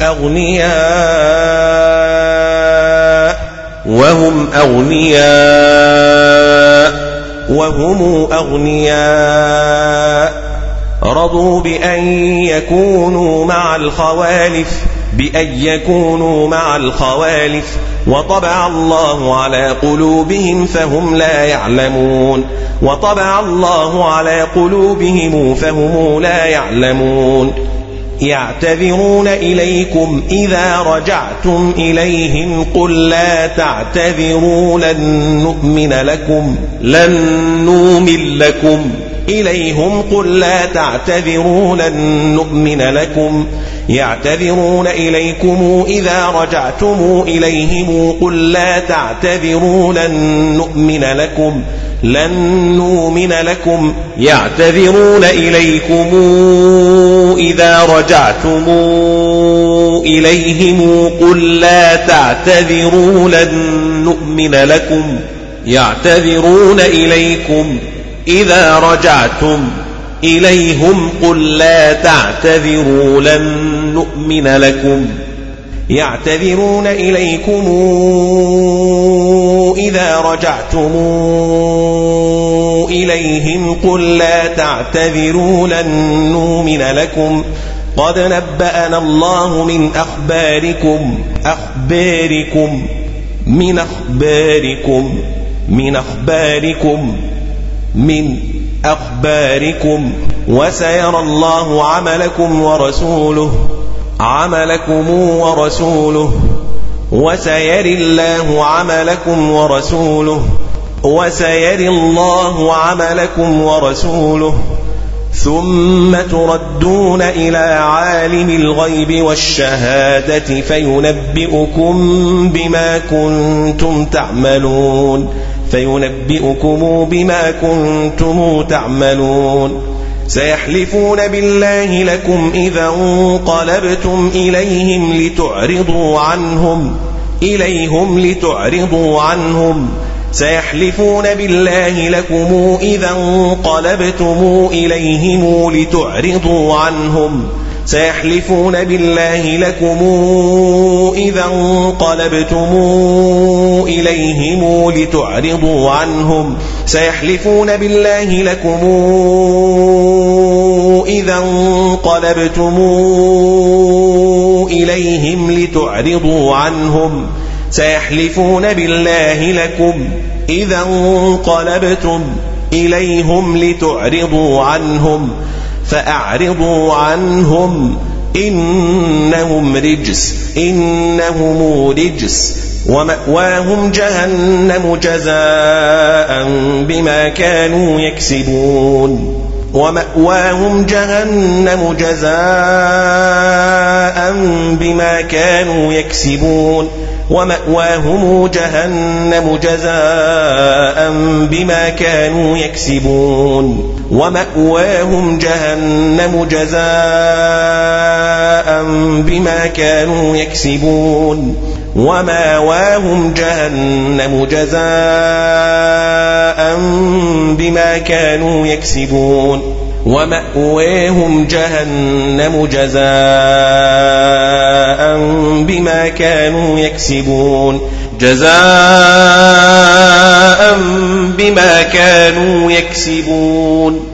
أغنياء وهم أغنياء وهم أغنياء. رضوا بأن يكونوا مع الخوالف بأن يكونوا مع الخوالف. وطبع الله على قلوبهم فهم لا يعلمون. وطبع الله على قلوبهم فهم لا يعلمون. يعتذرون إليكم إذا رجعتم إليهم قل لا تعتذروا لن نؤمن لكم لن نؤمن لكم. إليهم قل لا تعتذروا لن نؤمن لكم. يعتذرون إليكم إذا رجعتم إليهم قل لا تعتذروا لن نؤمن لكم. لن نؤمن لكم. يعتذرون إليكم إذا رجعتم إليهم قل لا تعتذروا لن نؤمن لكم. يعتذرون إليكم. إذا رجعتم إليهم قل لا تعتذروا لن نؤمن لكم يعتذرون إليكم إذا رجعتم إليهم قل لا تعتذروا لن نؤمن لكم قد نبأنا الله من أخباركم أخباركم من أخباركم من أخباركم من أخباركم وسيرى الله عملكم ورسوله عملكم ورسوله وسيري الله عملكم ورسوله وسيري الله عملكم ورسوله ثم تردون إلى عالم الغيب والشهادة فينبئكم بما كنتم تعملون. فينبئكم بما كنتم تعملون. سيحلفون بالله لكم إذا انقلبتم إليهم لتعرضوا عنهم إليهم لتعرضوا عنهم. سيحلفون بالله لكم إذا انقلبتم إليهم لتعرضوا عنهم. سيحلفون بالله لكم إذا انقلبتم إليهم لتعرضوا عنهم. سيحلفون بالله لكم إذا انقلبتم إليهم لتعرضوا عنهم. سيحلفون بالله لكم إذا انقلبتم إليهم لتعرضوا عنهم. فأعرضوا عنهم إنهم رجس إنهم رجس. ومأواهم جهنم جزاء بما كانوا يكسبون. ومأواهم جهنم جزاء بما كانوا يكسبون. ومأواهم جهنم جزاء بما كانوا يكسبون. ومأواهم جهنم جزاء بما كانوا يكسبون. ومأواهم جهنم جزاء بما كانوا يكسبون. ومأواهم جهنم جزاء بما كانوا يكسبون. جزاء بما كانوا يكسبون.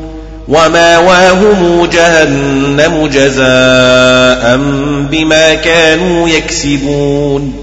ومأواهم جهنم جزاء بما كانوا يكسبون.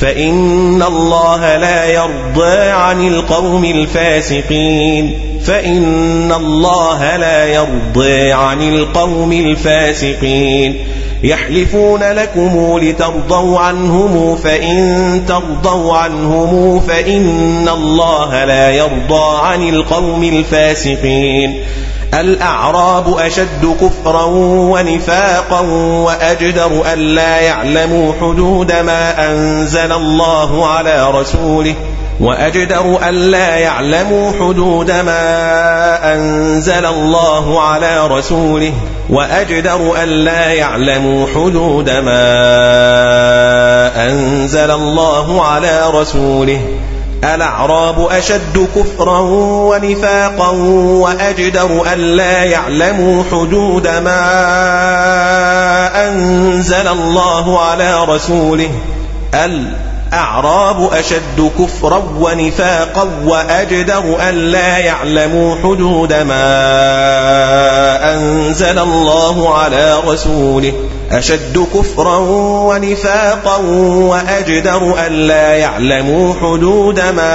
فإن الله لا يرضى عن القوم الفاسقين. فإن الله لا يرضى عن القوم الفاسقين. يحلفون لكم لترضوا عنهم فإن ترضوا عنهم فإن الله لا يرضى عن القوم الفاسقين. الأعراب أشد كفرا ونفاقا وأجدر أن لا يعلموا حدود ما أنزل الله على رسوله وأجدر أن لا يعلموا حدود ما أنزل الله على رسوله وأجدر أن لا يعلموا حدود ما أنزل الله على رسوله الأعراب أشد كفرا ونفاقا وأجدر أن لا يعلموا حدود ما أنزل الله على رسوله. الأعراب أشد كفرا ونفاقا وأجدر أن لا يعلموا حدود ما أنزل الله على رسوله. أشد كفرا ونفاقا وأجدر أن لا يعلموا حدود ما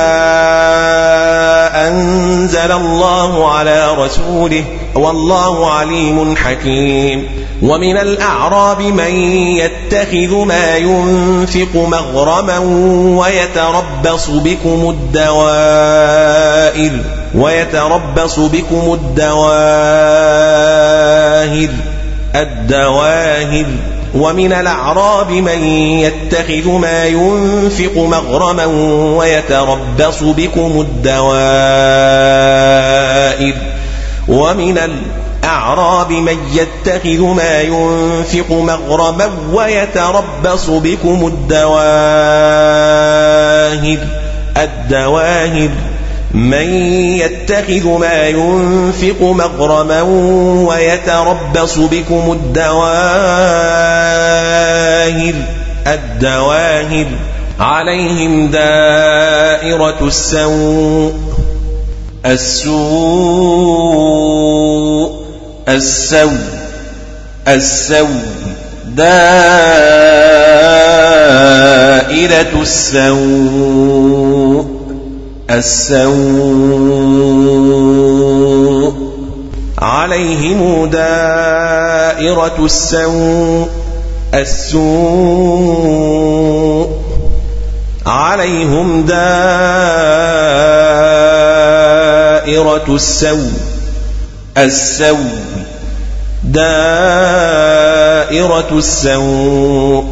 أنزل الله على رسوله. والله عليم حكيم. ومن الأعراب من يتخذ ما ينفق مغرما ويتربص بكم الدوائر ويتربص بكم الدواهر الدواهر ومن الأعراب من يتخذ ما ينفق مغرما ويتربص بكم الدوائر. ومن الأعراب من يتخذ ما ينفق مغرما ويتربص بكم الدواهر الدواهر من يتخذ ما ينفق مغرما ويتربص بكم الدواهر الدواهر عليهم دائرة السوء. السوء السوء السوء دائرة السوء السوء. عليهم دائرة السوء السوء. عليهم دائرة السوء السوء دائرة السوء.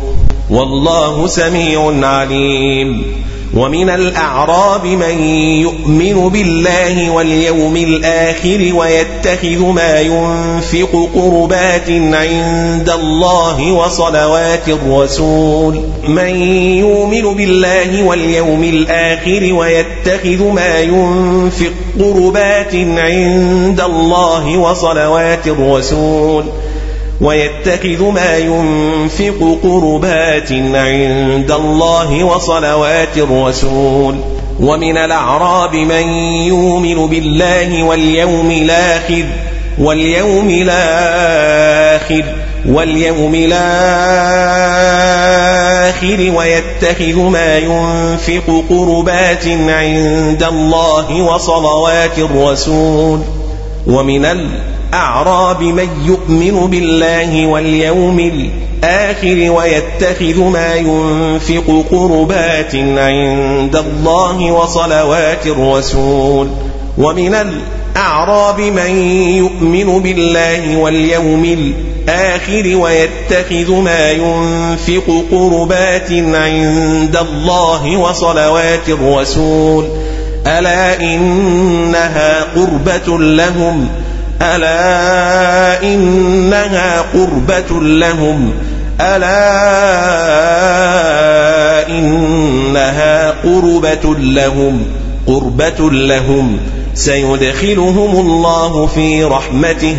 والله سميع عليم. ومن الأعراب من يؤمن بالله واليوم الآخر ويتخذ ما ينفق قربات عند الله وصلوات الرسول. من يؤمن بالله واليوم الآخر ويتخذ ما ينفق قربات عند الله وصلوات الرسول. ويتخذ ما ينفق قربات عند الله وصلوات الرسول. ومن الأعراب من يؤمن بالله واليوم الآخر واليوم الآخر واليوم الآخر ويتخذ ما ينفق قربات عند الله وصلوات الرسول. ومن الأعراب الأعراب من يؤمن بالله واليوم الآخر ويتخذ ما ينفق قربات عند الله وصلوات الرسول. ومن الأعراب من يؤمن بالله واليوم الآخر ويتخذ ما ينفق قربات عند الله وصلوات الرسول. ألا إنها قربة لهم ألا إنها قربة لهم؟ ألا إنها قربة لهم؟ قربة لهم. سيدخلهم الله في رحمته.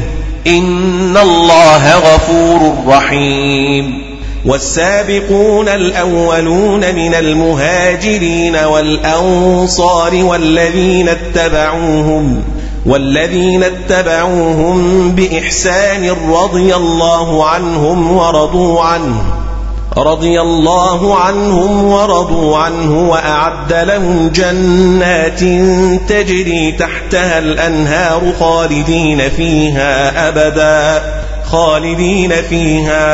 إن الله غفور رحيم. والسابقون الأولون من المهاجرين والأنصار والذين اتبعوهم والذين اتبعوهم بإحسان رضي الله عنهم ورضوا عنه رضي الله عنهم ورضوا عنه وأعد لهم جنات تجري تحتها الأنهار خالدين فيها أبدا خالدين فيها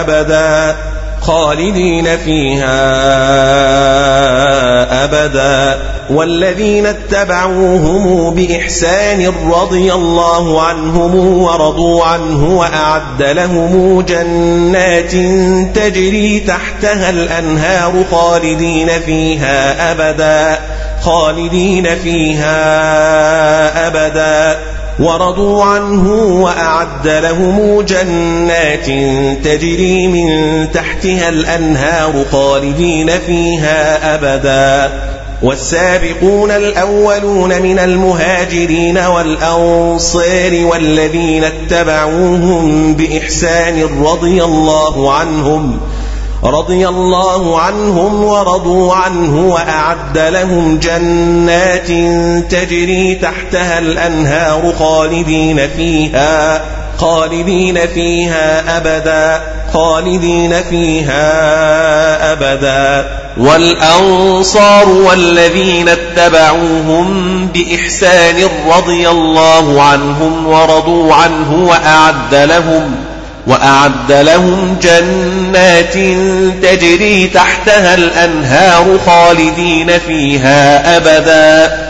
أبدا خالدين فيها أبدا. والذين اتبعوهم بإحسان رضي الله عنهم ورضوا عنه وأعد لهم جنات تجري تحتها الأنهار خالدين فيها أبدا خالدين فيها أبدا. ورضوا عنه وأعد لهم جنات تجري من تحتها الأنهار خالدين فيها أبدا. والسابقون الأولون من المهاجرين والأنصار والذين اتبعوهم بإحسان رضي الله عنهم رضي الله عنهم ورضوا عنه وأعد لهم جنات تجري تحتها الأنهار خالدين فيها خالدين فيها أبدا. خالدين فيها أبدا. والأنصار والذين اتبعوهم بإحسان رضي الله عنهم ورضوا عنه وأعد لهم وأعد لهم جنات تجري تحتها الأنهار خالدين فيها أبدا.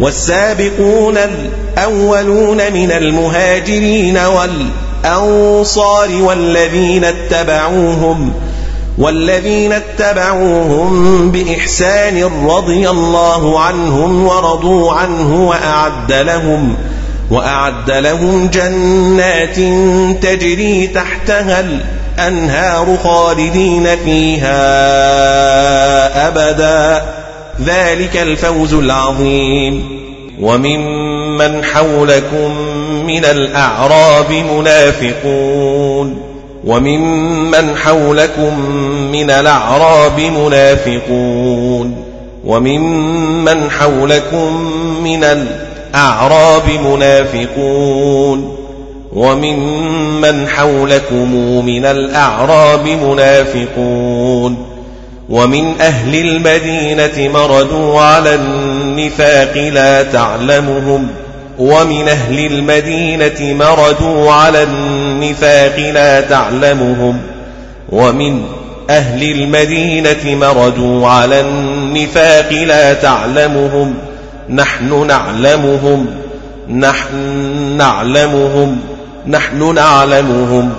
والسابقون الأولون من المهاجرين والأنصار والذين اتبعوهم والذين اتبعوهم بإحسان رضي الله عنهم ورضوا عنه وأعد لهم وأعد لهم جنات تجري تحتها الأنهار خالدين فيها أبدا ذلك الفوز العظيم. وممن حولكم من الأعراب منافقون. وممن حولكم من الأعراب منافقون. وممن حولكم من الأعراب منافقون. وممن حولكم من الأعراب منافقون. ومن أهل المدينة مردوا على النفاق لا تعلمهم ومن أهل المدينة مردوا على النفاق لا تعلمهم ومن أهل المدينة مردوا على النفاق لا تعلمهم نحن نعلمهم نحن نعلمهم نحن نعلمهم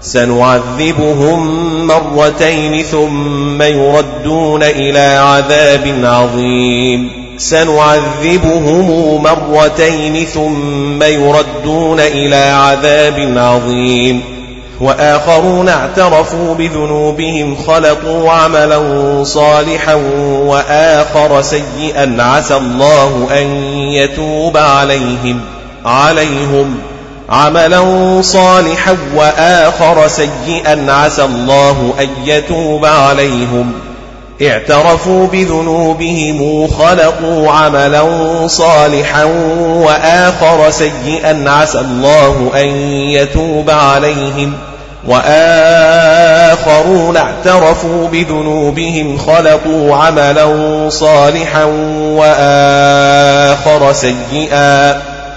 سنعذبهم مرتين ثم يردون إلى عذاب عظيم. سنعذبهم مرتين ثم يردون إلى عذاب عظيم. وآخرون اعترفوا بذنوبهم خلقوا عملا صالحا وآخر سيئا عسى الله أن يتوب عليهم عليهم. عملا صالحا وآخر سيئا عسى الله أن يتوب عليهم. اعترفوا بذنوبهم خلقوا عملا صالحا وآخر سيئا عسى الله أن يتوب عليهم. وآخرون اعترفوا بذنوبهم خلقوا عملا صالحا وآخر سيئا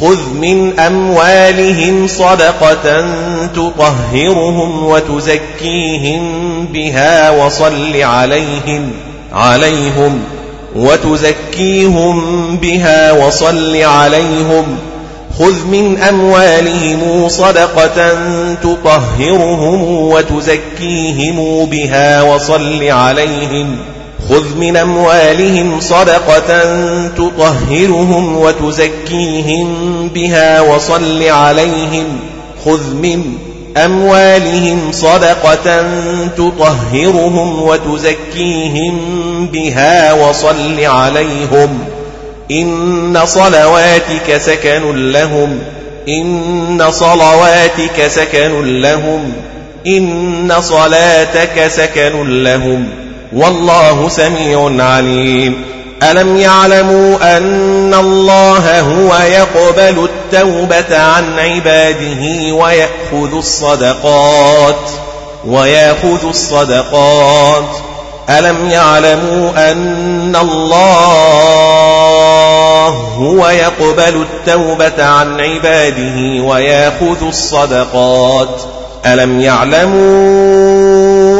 خذ من أموالهم صدقة تطهرهم وتزكيهم بها وصل عليهم عليهم وتزكيهم بها وصل عليهم. خذ من أموالهم صدقة تطهرهم وتزكيهم بها وصل عليهم. خذ من أموالهم صدقة تطهرهم وتزكيهم بها وصل عليهم خذ من أموالهم صدقة تطهرهم وتزكيهم بها وصل عليهم إن صلواتك سكن لهم إن صلواتك سكن لهم إن صلاتك سكن لهم والله سميع عليم. ألم يعلموا أن الله هو يقبل التوبة عن عباده ويأخذ الصدقات ويأخذ الصدقات. ألم يعلموا أن الله هو يقبل التوبة عن عباده ويأخذ الصدقات. ألم يعلموا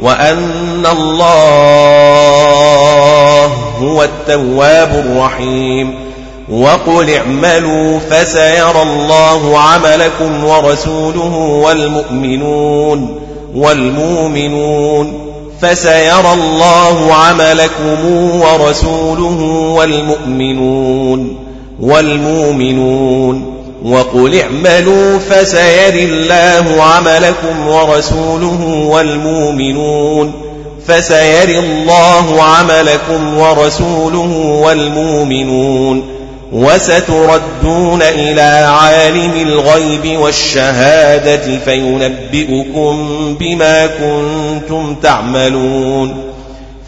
وأن الله هو التواب الرحيم وقل اعملوا فسيرى الله عملكم ورسوله والمؤمنون والمؤمنون فسيرى الله عملكم ورسوله والمؤمنون والمؤمنون وقل اعملوا فسيري الله عملكم ورسوله والمؤمنون فسيري الله عملكم ورسوله والمؤمنون وستردون إلى عالم الغيب والشهادة فينبئكم بما كنتم تعملون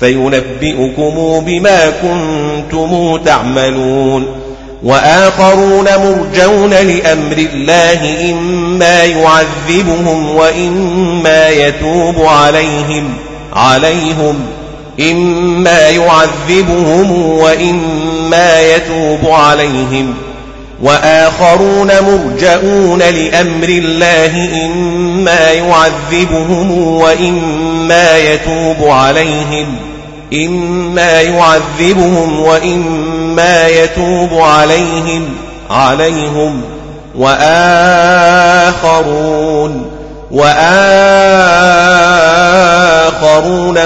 فينبئكم بما كنتم تعملون وآخرون مرجون لأمر الله إما يعذبهم وإما يتوب عليهم عليهم إما يعذبهم وإما يتوب عليهم وآخرون مرجؤون لأمر الله إما يعذبهم وإما يتوب عليهم إما يعذبهم وإما يتوب عليهم عليهم وآخرون وآخرون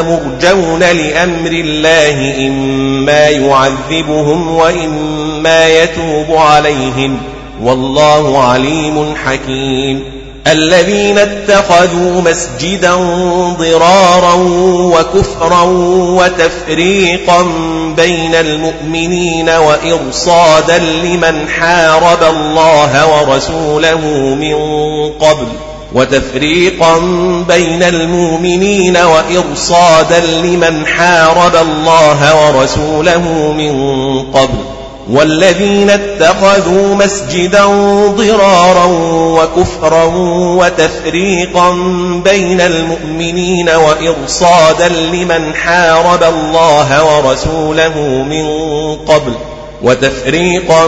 مرجون لأمر الله إما يعذبهم وإما يتوب عليهم والله عليم حكيم. الذين اتخذوا مسجدا ضرارا وكفرا وتفريقا بين المؤمنين وإرصادا لمن حارب الله ورسوله من قبل وتفريقا بين المؤمنين وإرصادا لمن حارب الله ورسوله من قبل والذين اتخذوا مسجدا ضرارا وكفرا وتفريقا بين المؤمنين وإرصادا لمن حارب الله ورسوله من قبل وتفريقا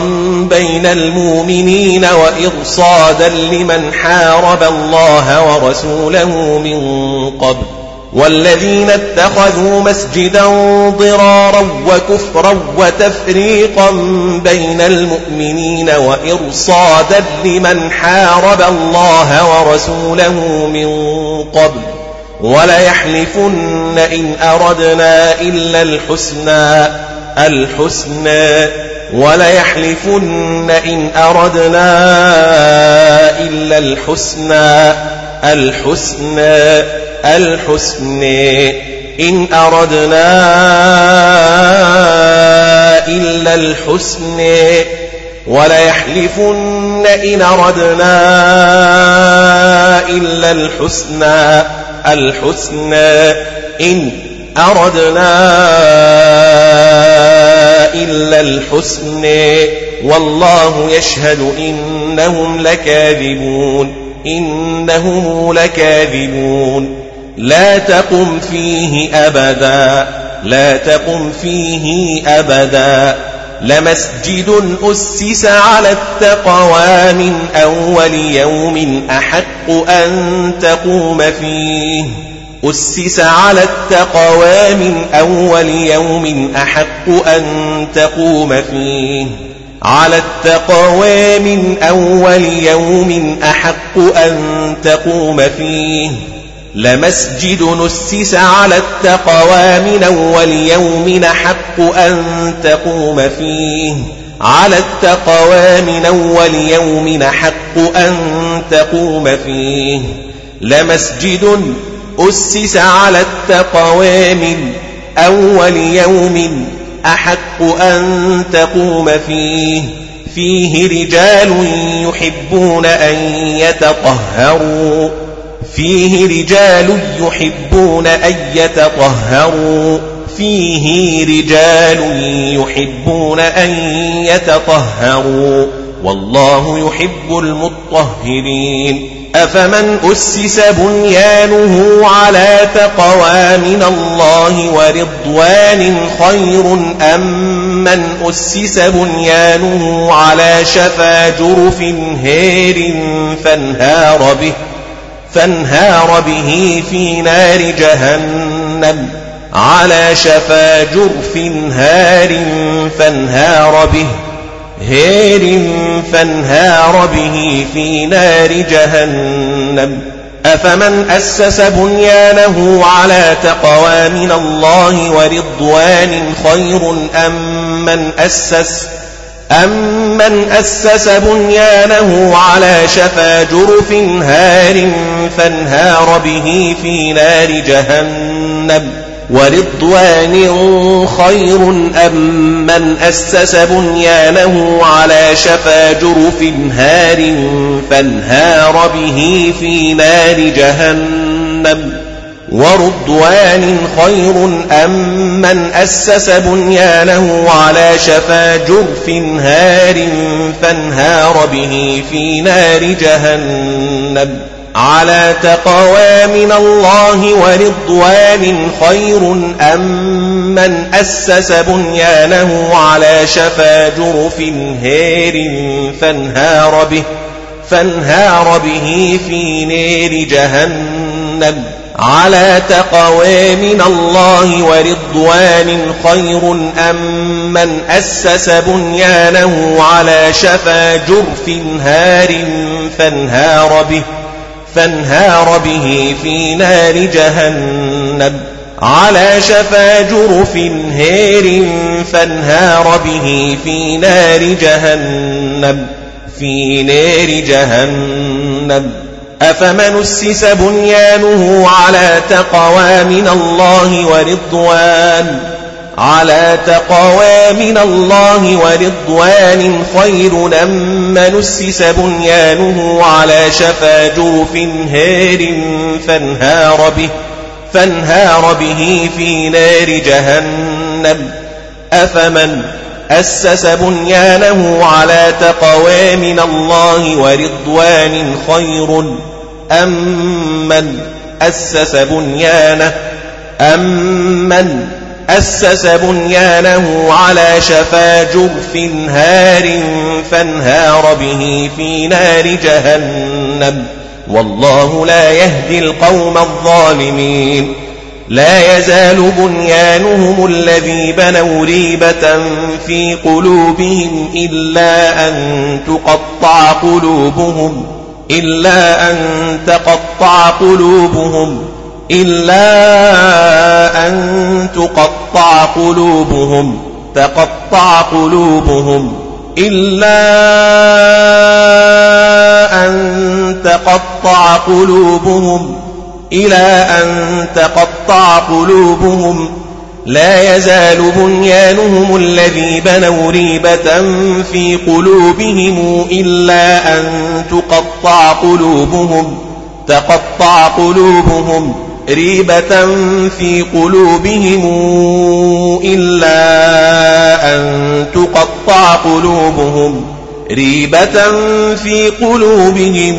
بين المؤمنين وإرصادا لمن حارب الله ورسوله من قبل والذين اتخذوا مسجدا ضرارا وكفرا وتفريقا بين المؤمنين وإرصادا لمن حارب الله ورسوله من قبل وليحلفن إن أردنا إلا الحسنى الحسنى. وليحلفن إن أردنا إلا الحسنى الحسنى. الحسنى إن أردنا إلا الحسنى وليحلفن إن أردنا إلا الحسنى الحسنى إن أردنا إلا الحسن. والله يشهد إنهم لكاذبون إنهم لكاذبون. لا تقم فيه أبدا لا تقم فيه أبدا. لمسجد أسس على التقوى من أول يوم أحق أن تقوم فيه. أسس على التقوى من أول يوم أحق أن تقوم فيه. على التقوى من أول يوم أحق أن تقوم فيه. لمسجد نسس على التقوى من أول يوم أحق أن تقوم فيه. على التقوى من أول يوم أحق أن تقوم فيه. لمسجد أسس على التقوى من أول يوم أحق أن تقوم فيه. فيه رجال يحبون أن يتطهروا. فيه رجال يحبون أن يتطهروا. فيه رجال يحبون أن يتطهروا. والله يحب المطهرين. أفمن أسس بنيانه على تقوى من الله ورضوان خير أم من أسس بنيانه على شفا جرف هير فانهار به؟ فانهار به في نار جهنم على شفا جرف هار فانهار به هير فانهار به في نار جهنم. أفمن أسس بنيانه على تقوى من الله ورضوان خير أم من أسس؟ أمن أسس بنيانه على شفا جرف هار فانهار به في نار جهنم ورضوان خير أم من أسس بنيانه على شفا جرف هار فانهار به في نار جهنم ورضوان خير أم من أسس بنيانه على شفا جرف هار فانهار به في نار جهنم على تقوى من الله ورضوان خير أم أمن أسس بنيانه على شفا جرف هير فانهار به فانهار به في نير جهنم على تقوى من الله ورضوان خير أم من أسس بنيانه على شفا جرف هار فانهار به فانهار به في نار جهنم. على شفا جرف هير فانهار به في نار جهنم. في نار جهنم. أفمن أسس بنيانه على تقوى من الله ورضوان؟ على تقوى من الله ورضوان خير أم من أسس بنيانه على شفا جوف هار فانهار به فانهار به في نار جهنم. أفمن أسس بنيانه على تقوى من الله ورضوان خير. أم من أسس بنيانه أم من أسس بنيانه على شفا جرف هار فانهار به في نار جهنم. والله لا يهدي القوم الظالمين. لا يزال بنيانهم الذي بنوا ريبة في قلوبهم إلا أن تقطع قلوبهم إلا أن تقطع قلوبهم إلا أن تقطع قلوبهم تقطع قلوبهم إلا أن تقطع قلوبهم. إلى أن تقطع قلوبهم لا يزال بنيانهم الذي بنوا ريبة في قلوبهم إلا أن تقطع قلوبهم تقطع قلوبهم ريبة في قلوبهم إلا أن تقطع قلوبهم ريبة في قلوبهم.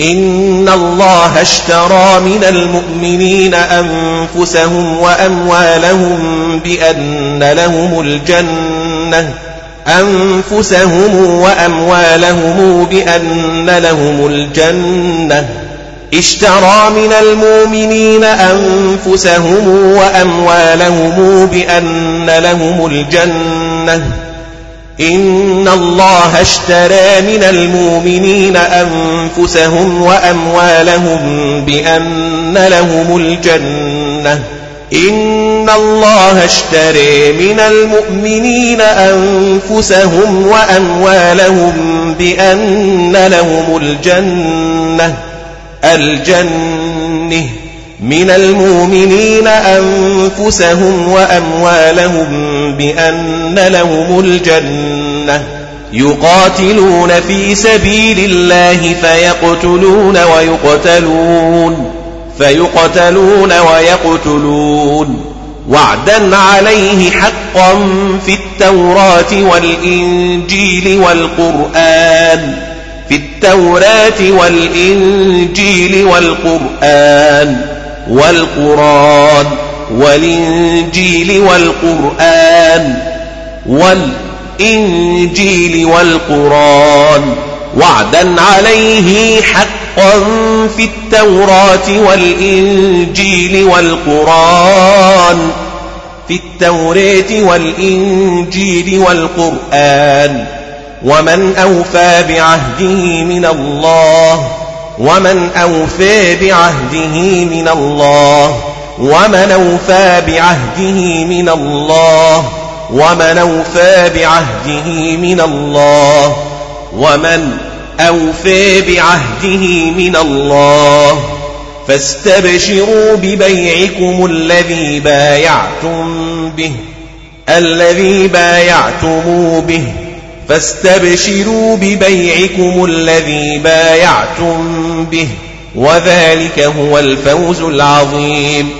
إن الله اشترى من المؤمنين أنفسهم وأموالهم بأن لهم الجنة أنفسهم وأموالهم بأن لهم الجنة. اشترى من المؤمنين أنفسهم وأموالهم بأن لهم الجنة. إن الله اشترى من المؤمنين أنفسهم وأموالهم بأن لهم الجنة. إن الله اشترى من المؤمنين أنفسهم وأموالهم بأن لهم الجنة. الجنة. من المؤمنين أنفسهم وأموالهم بأن لهم الجنة يقاتلون في سبيل الله فيقتلون ويقتلون فيقتلون ويقتلون. وعدا عليه حقا في التوراة والإنجيل والقرآن في التوراة والإنجيل والقرآن. والقرآن والإنجيل والقرآن والإنجيل والقرآن وعدا عليه حقا في التوراة والإنجيل والقرآن في التوراة والإنجيل والقرآن ومن أوفى بعهده من الله ومن أوفى بعهده من الله ومن أوفى بعهده من الله ومن أوفى بعهده من الله ومن أوفى بعهده من الله. فاستبشروا ببيعكم الذي بايعتم به الذي بايعتم به. فاستبشروا ببيعكم الذي بايعتم به وذلك هو الفوز العظيم.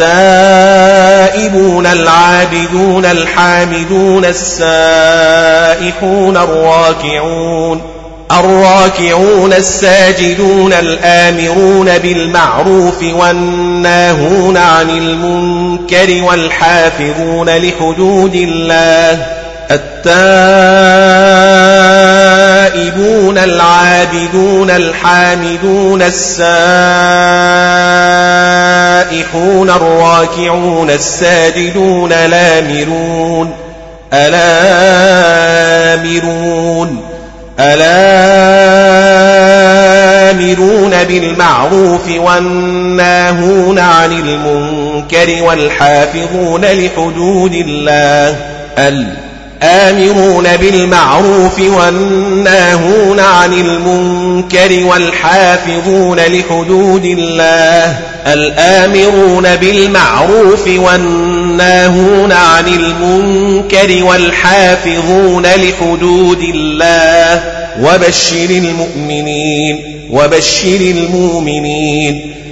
التائبون العابدون الحامدون السائحون الراكعون الراكعون الساجدون الآمرون بالمعروف والناهون عن المنكر والحافظون لحدود الله التائبون العابدون الحامدون السائحون الراكعون الساجدون الآمرون الآمرون الآمرون بالمعروف والناهون عن المنكر والحافظون لحدود الله الآمرون بالمعروف والناهون عن المنكر والحافظون لحدود الله الآمرون بالمعروف والناهون عن المنكر والحافظون لحدود الله وبشر المؤمنين وبشر المؤمنين.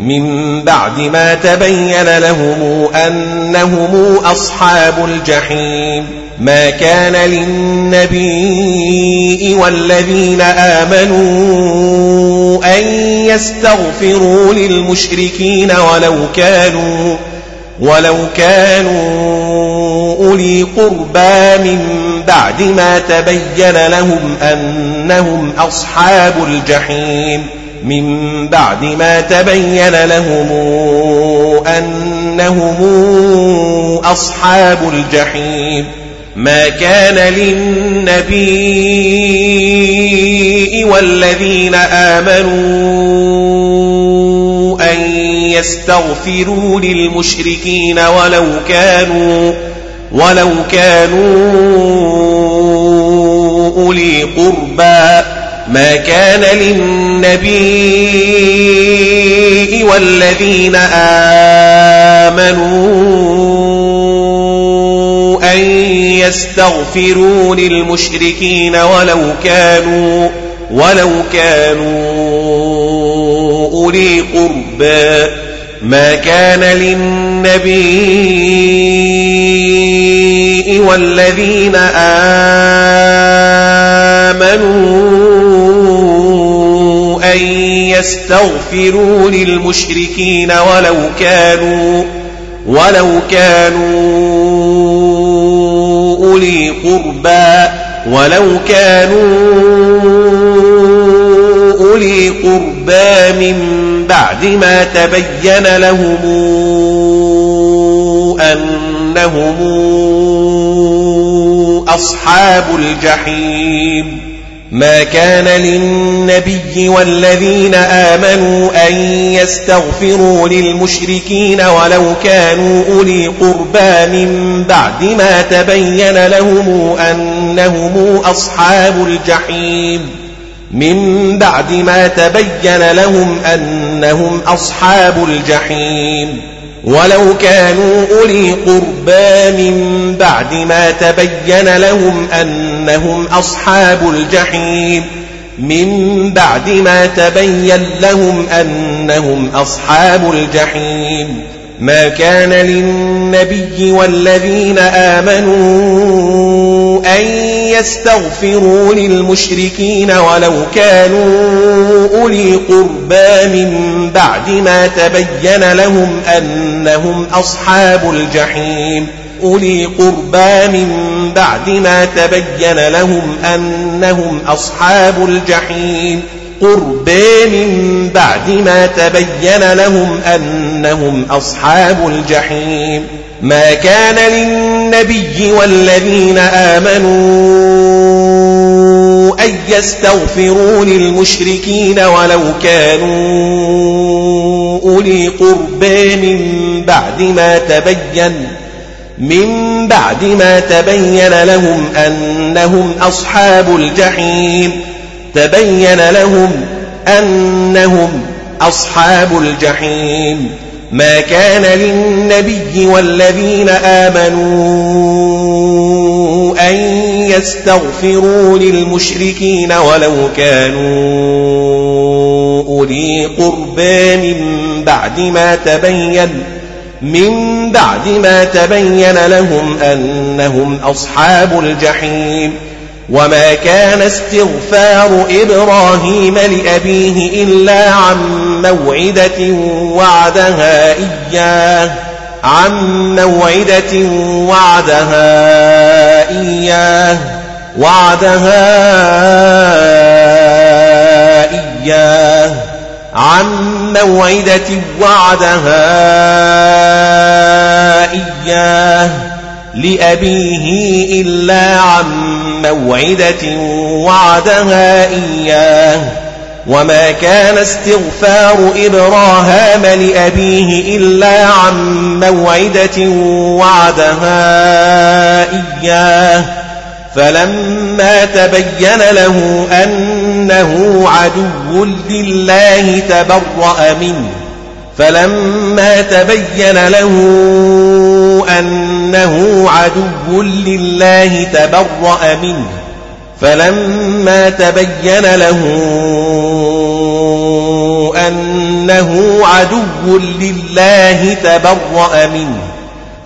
من بعد ما تبين لهم أنهم أصحاب الجحيم. ما كان للنبي والذين آمنوا أن يستغفروا للمشركين ولو كانوا ولو كانوا أولي قربى من بعد ما تبين لهم أنهم أصحاب الجحيم. من بعد ما تبين لهم أنهم أصحاب الجحيم. ما كان للنبي والذين آمنوا أن يستغفروا للمشركين ولو كانوا ولو كانوا أولي قربى. ما كان للنبي والذين آمنوا أن يستغفروا للمشركين ولو كانوا ولو كانوا أولي قربى. ما كان للنبي والذين آمنوا يستغفروا للمشركين ولو كانوا ولو كانوا أولي قربى ولو كانوا أولي قربى من بعد ما تبين لهم أنهم أصحاب الجحيم. ما كان للنبي والذين آمنوا أن يستغفروا للمشركين ولو كانوا أولي قربى من بعد ما تبين لهم أنهم أصحاب الجحيم. من بعد ما تبين لهم أنهم أصحاب الجحيم. ولو كانوا أولي قربى من بعد ما تبين لهم أنهم أصحاب الجحيم. من بعد ما تبين لهم أنهم أصحاب الجحيم. ما كان للنبي والذين آمنوا أن يستغفروا للمشركين ولو كانوا أولي قربى من بعد ما تبين لهم أنهم أصحاب الجحيم. أولي قربى من بعد ما تبين لهم أنهم أصحاب الجحيم. قربى من بعد ما تبين لهم أنهم أصحاب الجحيم. ما كان للنبي والذين آمنوا أن يستغفروا للمشركين ولو كانوا أولي قربى من بعد ما تبين من بعد ما تبين لهم أنهم أصحاب الجحيم. تبين لهم أنهم أصحاب الجحيم. ما كان للنبي والذين آمنوا أن يستغفروا للمشركين ولو كانوا أولي قربى من بعد ما تبين من بعد ما تبين لهم أنهم أصحاب الجحيم وما كان استغفار إبراهيم لأبيه إلا عن موعدة وعدها إياه عن موعدة وعدها إياه وعدها إياه عن موعدة وعدها إياه لأبيه إلا عن موعدة وعدها إياه. وما كان استغفار إبراهام لأبيه إلا عن موعدة وعدها إياه. فلما تبين له أنه عدو لله تبرأ منه. فلما تبين له أنه عدو لله تبرأ منه. فلما تبين له أنه عدو لله تبرأ منه.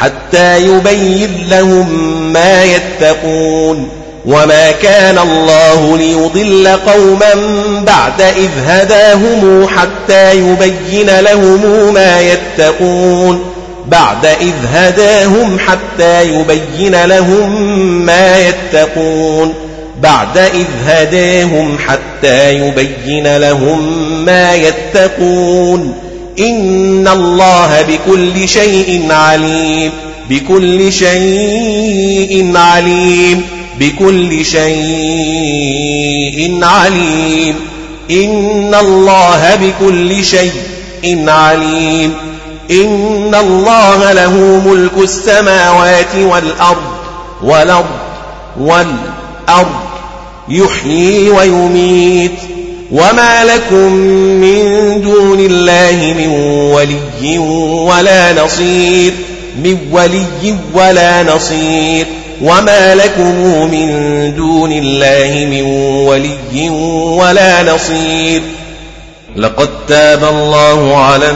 حتى يبين لهم ما يتقون وما كان الله ليضل قوما بعد إذ هداهم حتى يبين لهم ما يتقون بعد إذ هداهم حتى يبين لهم ما يتقون بعد إذ هداهم حتى يبين لهم ما يتقون إن الله بكل شيء عليم. بكل شيء عليم. بكل شيء عليم. إن الله بكل شيء عليم. إن الله له ملك السماوات والأرض والأرض والأرض. يحيي ويميت. وما لكم من دون الله من ولي ولا نصير من ولي ولا نصير وما لكم من دون الله من ولي ولا نصير لقد تاب الله على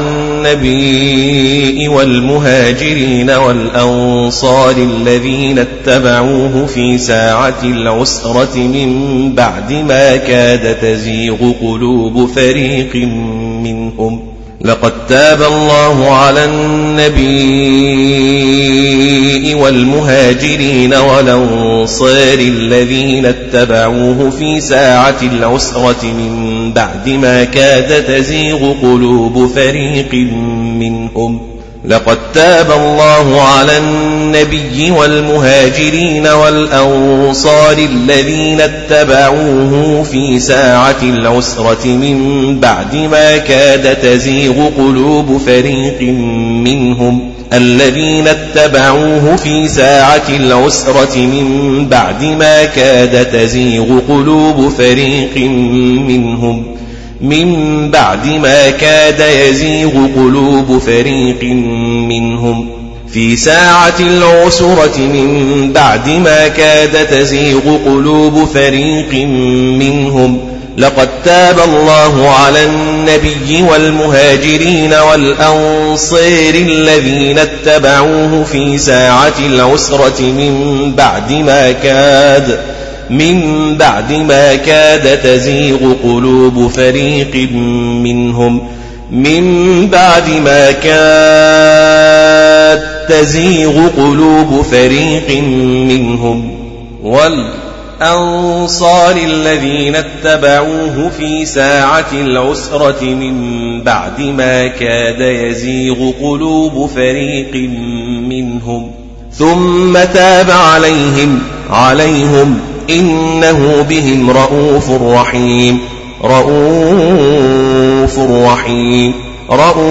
النبي والمهاجرين والأنصار الذين اتبعوه في ساعة العسرة من بعد ما كاد تزيغ قلوب فريق منهم. لقد تاب الله على النبي والمهاجرين والأنصار الذين اتبعوه في ساعة العسرة من بعد ما كاد تزيغ قلوب فريق منهم. لقد تاب الله على النبي والمهاجرين والأنصار الذين اتبعوه في ساعة العسرة من بعد ما كاد تزيغ قلوب فريق منهم الذين اتبعوه في ساعة العسرة من بعد ما كاد تزيغ قلوب فريق منهم من بعد ما كاد يزيغ قلوب فريق منهم. في ساعة العسرة من بعد ما كاد تزيغ قلوب فريق منهم. لقد تاب الله على النبي والمهاجرين والأنصير الذين اتبعوه في ساعة العسرة من بعد ما كاد من بعد ما كاد تزيغ قلوب فريق منهم من بعد ما كاد تزيغ قلوب فريق منهم. والأنصار الذين اتبعوه في ساعة العسرة من بعد ما كاد يزيغ قلوب فريق منهم ثم تاب عليهم عليهم إنه بهم رؤوف رحيم. رؤوف رحيم. رؤوف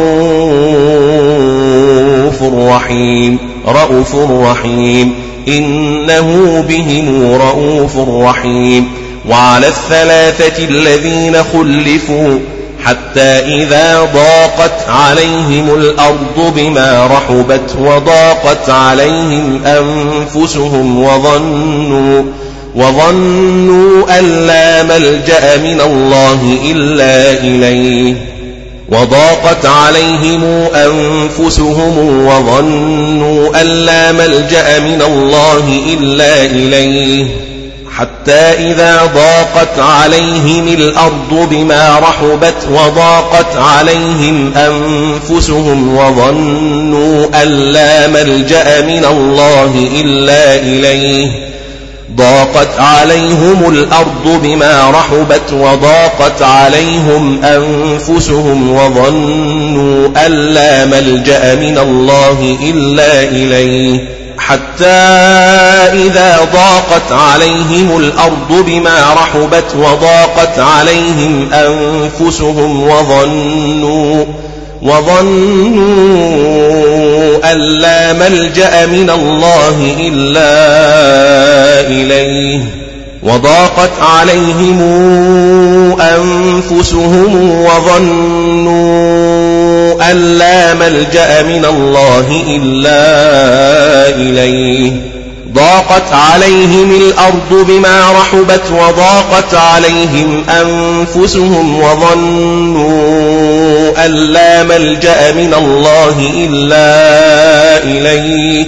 رحيم. رؤوف رحيم. إنه بهم رؤوف رحيم. وعلى الثلاثة الذين خلفوا حتى إذا ضاقت عليهم الأرض بما رحبت وضاقت عليهم أنفسهم وظنوا وظنوا أن لا ملجأ من الله إلا إليه. وضاقت عليهم أنفسهم وظنوا أن لا ملجأ من الله إلا إليه. حتى إذا ضاقت عليهم الأرض بما رحبت وضاقت عليهم أنفسهم وظنوا أن لا ملجأ من الله إلا إليه. ضاقت عليهم الأرض بما رحبت وضاقت عليهم أنفسهم وظنوا أن لا ملجأ من الله إلا إليه حتى إذا ضاقت عليهم الأرض بما رحبت وضاقت عليهم أنفسهم وظنوا وظنوا أن لا ملجأ من الله إلا إليه وضاقت عليهم أنفسهم وظنوا أن لا ملجأ من الله إلا إليه ضاقت عليهم الأرض بما رحبت وضاقت عليهم أنفسهم وظنوا أن لا ملجأ من الله إلا إليه.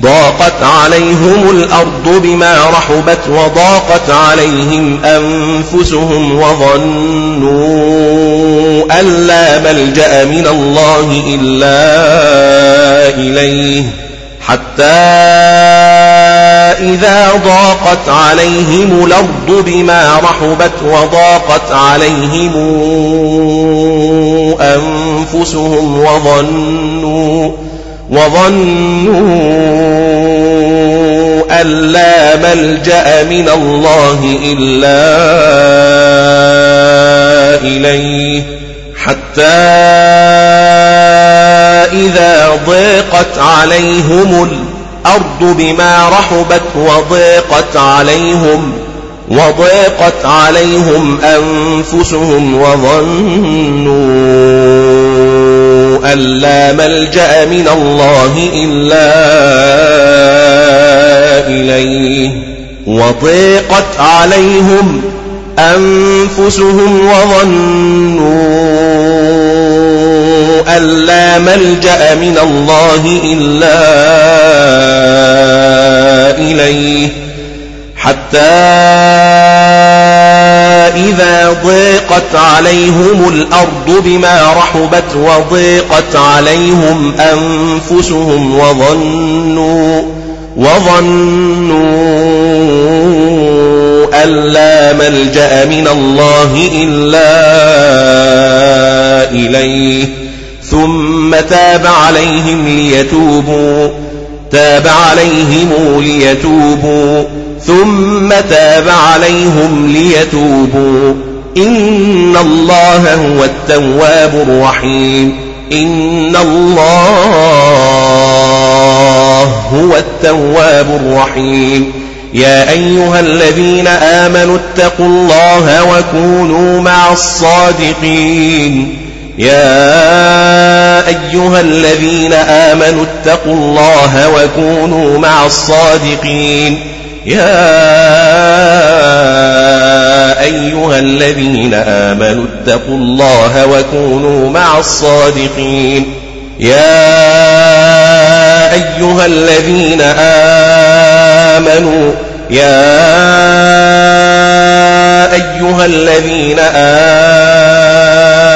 ضاقت عليهم الأرض بما رحبت وضاقت عليهم أنفسهم وظنوا أن لا ملجأ من الله إلا إليه. حتى إذا ضاقت عليهم الأرض بما رحبت وضاقت عليهم أنفسهم وظنوا وظنوا أن لا ملجأ من الله إلا إليه. حتى إذا ضيقت عليهم الأرض الأرض بما رحبت وضيقت عليهم وضيقت عليهم أنفسهم وظنوا أن لا ملجأ من الله إلا إليه. وضيقت عليهم أنفسهم وظنوا أن لا ملجأ من الله إلا إليه. حتى إذا ضيقت عليهم الأرض بما رحبت وضيقت عليهم أنفسهم وظنوا وظنوا أن لا ملجأ من الله إلا إليه. ثم تاب عليهم ليتوبوا. تاب عليهم ليتوبوا. ثم تاب عليهم ليتوبوا. إن الله هو التواب الرحيم. إن الله هو التواب الرحيم. يا أيها الذين آمنوا اتقوا الله وكونوا مع الصادقين. يا أيها الذين آمنوا اتقوا الله وكونوا مع الصادقين. يا أيها الذين آمنوا اتقوا الله وكونوا مع الصادقين. يا أيها الذين آمنوا يا أيها الذين آمنوا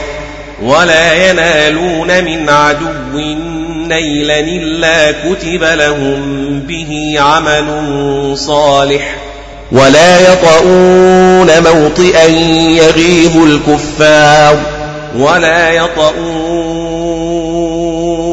ولا ينالون من عدو نيلا إلا كتب لهم به عمل صالح ولا يطؤون موطئا يغيظ الكفار ولا يطؤون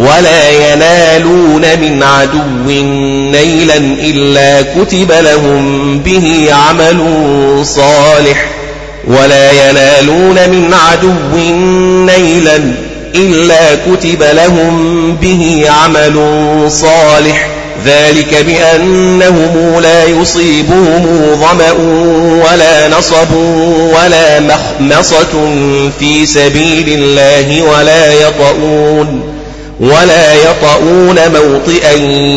ولا ينالون من عدو نيلا إلا كتب لهم به عمل صالح. ولا ينالون من عدو نيلا إلا كتب لهم به عمل صالح. ذلك بأنهم لا يصيبهم ظمأ ولا نصب ولا مخمصة في سبيل الله ولا يطؤون. ولا يطؤون موطئا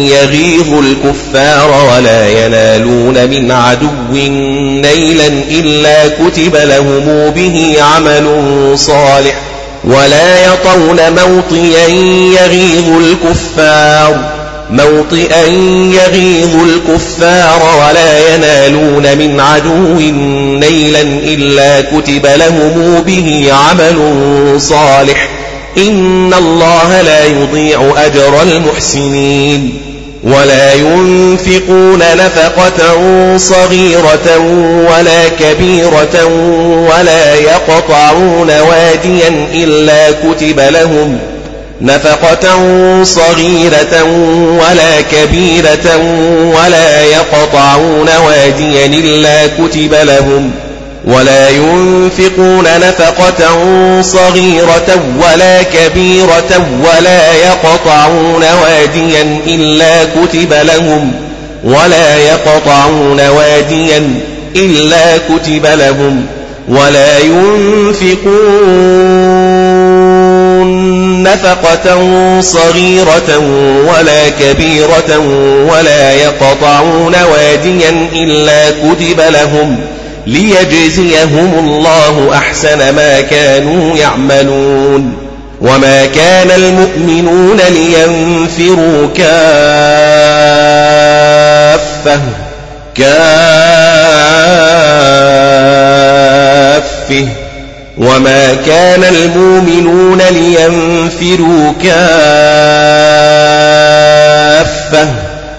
يغيظ الكفار ولا ينالون من عدو نيلا إلا كتب لهم به عمل صالح ولا يطون موطئا يغيظ الكفار موطئا يغيظ الكفار ولا ينالون من عدو نيلا إلا كتب لهم به عمل صالح إن الله لا يضيع أجر المحسنين ولا ينفقون نفقة صغيرة ولا كبيرة ولا يقطعون واديا إلا كتب لهم نفقة صغيرة ولا كبيرة ولا يقطعون واديا إلا كتب لهم ولا ينفقون نفقة صغيرة ولا كبيرة ولا يقطعون واديا إلا كتب لهم ولا يقطعون واديا إلا كتب لهم ولا ينفقون نفقة صغيرة ولا كبيرة ولا يقطعون واديا إلا كتب لهم ليجزيهم الله أحسن ما كانوا يعملون وما كان المؤمنون لينفروا كافة كافة وما كان المؤمنون لينفروا كافة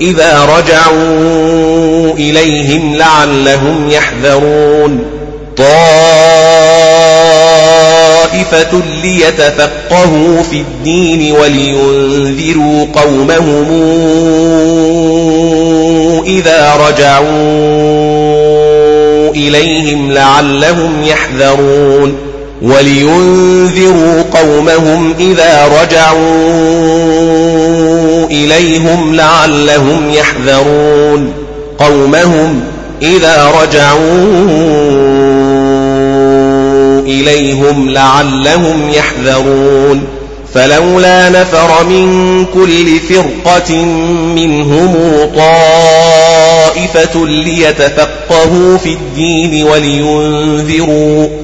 إذا رجعوا إليهم لعلهم يحذرون. طائفة ليتفقهوا في الدين ولينذروا قومهم إذا رجعوا إليهم لعلهم يحذرون. ولينذروا قومهم إذا رجعوا إليهم لعلهم يحذرون. قومهم إذا رجعوا إليهم لعلهم يحذرون. فلولا نفر من كل فرقة منهم طائفة ليتفقهوا في الدين ولينذروا.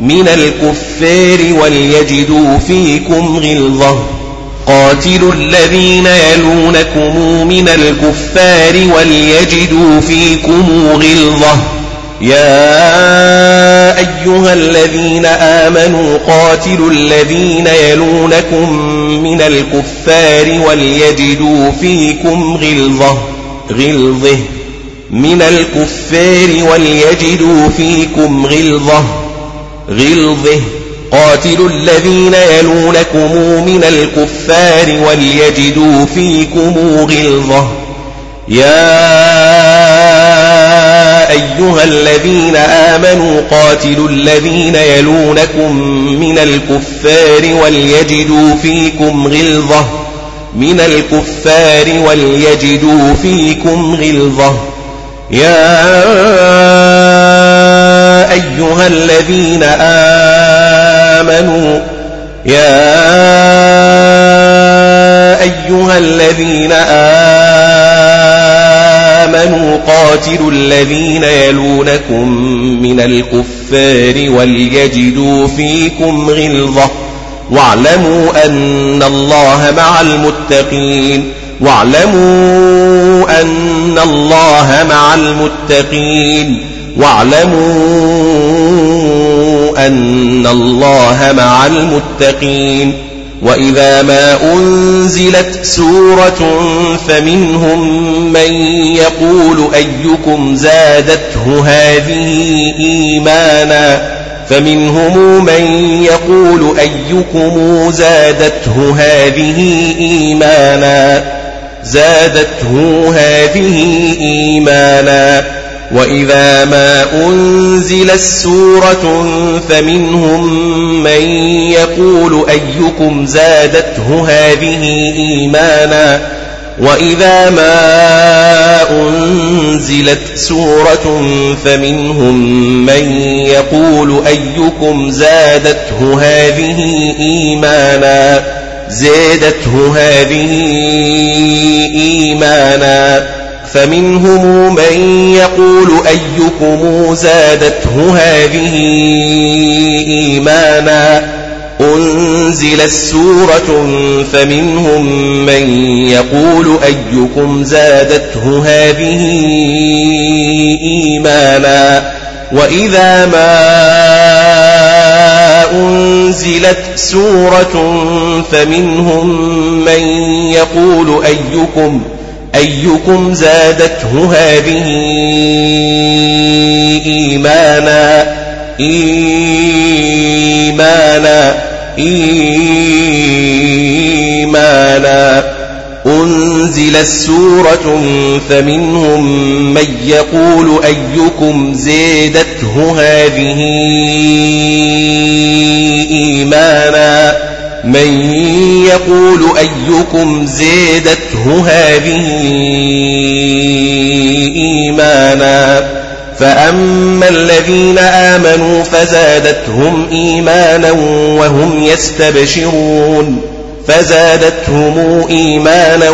من الكفار وليجدوا فيكم غلظة. قاتلوا الذين يلونكم من الكفار وليجدوا فيكم غلظة. يا أيها الذين آمنوا قاتلوا الذين يلونكم من الكفار وليجدوا فيكم غلظة. غلظة. من الكفار وليجدوا فيكم غلظة. غلظة. قاتلوا الذين يلونكم من الكفار وليجدوا فيكم غلظة. يا أيها الذين آمنوا قاتلوا الذين يلونكم من الكفار وليجدوا فيكم غلظة. من الكفار وليجدوا فيكم غلظة. يا أيها الذين آمنوا يا أيها الذين آمنوا قاتلوا الذين يلونكم من الكفار وليجدوا فيكم غلظة. واعلموا أن الله مع المتقين. واعلموا أن الله مع المتقين. واعلموا أن الله مع المتقين وإذا ما أنزلت سورة فمنهم من يقول أيكم زادته هذه إيمانا فمنهم من يقول أيكم زادته هذه إيمانا زادته هذه إيمانا وإذا ما أنزلت سورة فمنهم من يقول أيكم زادته هذه إيمانا وإذا ما أنزلت سورة فمنهم من يقول أيكم زادته هذه إيمانا زادته هذه إيمانا فمنهم من يقول أيكم زادته هذه إيمانا أنزل السورة فمنهم من يقول أيكم زادته هذه إيمانا وإذا ما أنزلت سورة فمنهم من يقول أيكم أيكم زادته هذه إيمانا؟ إيمانا. إيمانا. أنزل السورة فمنهم من يقول أيكم زادته هذه إيمانا؟ من يقول أيكم زيدته هذه إيمانا. فأما الذين آمنوا فزادتهم إيمانا وهم يستبشرون. فزادتهم إيمانا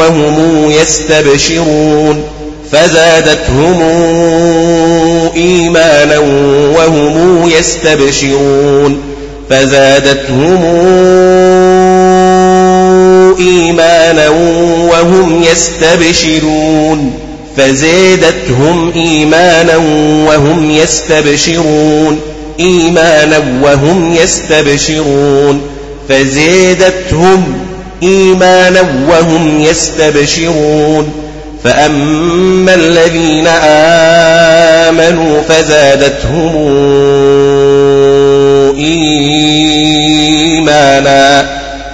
وهم يستبشرون. فزادتهم إيمانا وهم يستبشرون. فزادتهم إيمانا وهم يستبشرون فزادتهم إيمانا وهم يستبشرون إيمانا وهم يستبشرون فزادتهم إيمانا وهم يستبشرون فأما الذين آمنوا فزادتهم إيمانا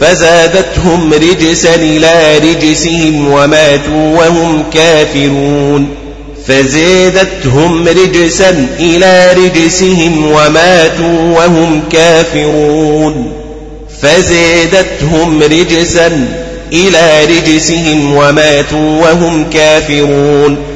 فزادتهم رجسا إلى رجسهم وماتوا وهم كافرون. فزادتهم رجسا إلى رجسهم وماتوا وهم كافرون. فزادتهم رجسا إلى رجسهم وماتوا وهم كافرون.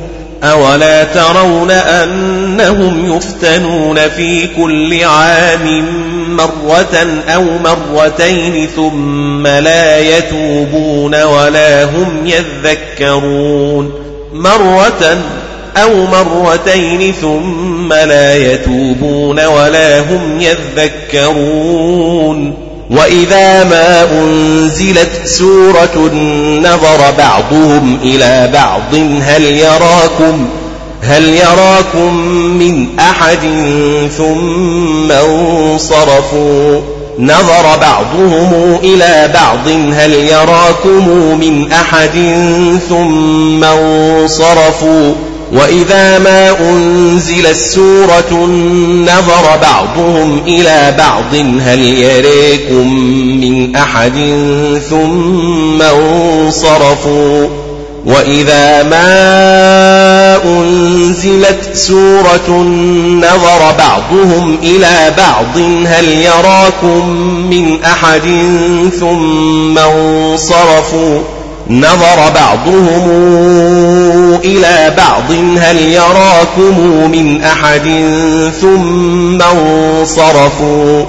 أولا ترون أنهم يفتنون في كل عام مرة أو مرتين ثم لا يتوبون ولا هم يذكرون مرة أو مرتين ثم لا يتوبون ولا هم يذكرون وإذا ما أنزلت سورة نظر بعضهم إلى بعض هل يراكم هل يراكم من أحد ثم انصرفوا؟ نظر بعضهم إلى بعض هل يراكم من أحد ثم انصرفوا؟ وإذا ما أنزلت سورة نظر بعضهم إلى بعض هل يريكم من أحد ثم انصرفوا؟ وإذا ما أنزلت سورة نظر بعضهم إلى بعض هل يراكم من أحد ثم انصرفوا؟ نظر بعضهم إلى بعض هل يراكم من أحد؟ ثم انصرفوا.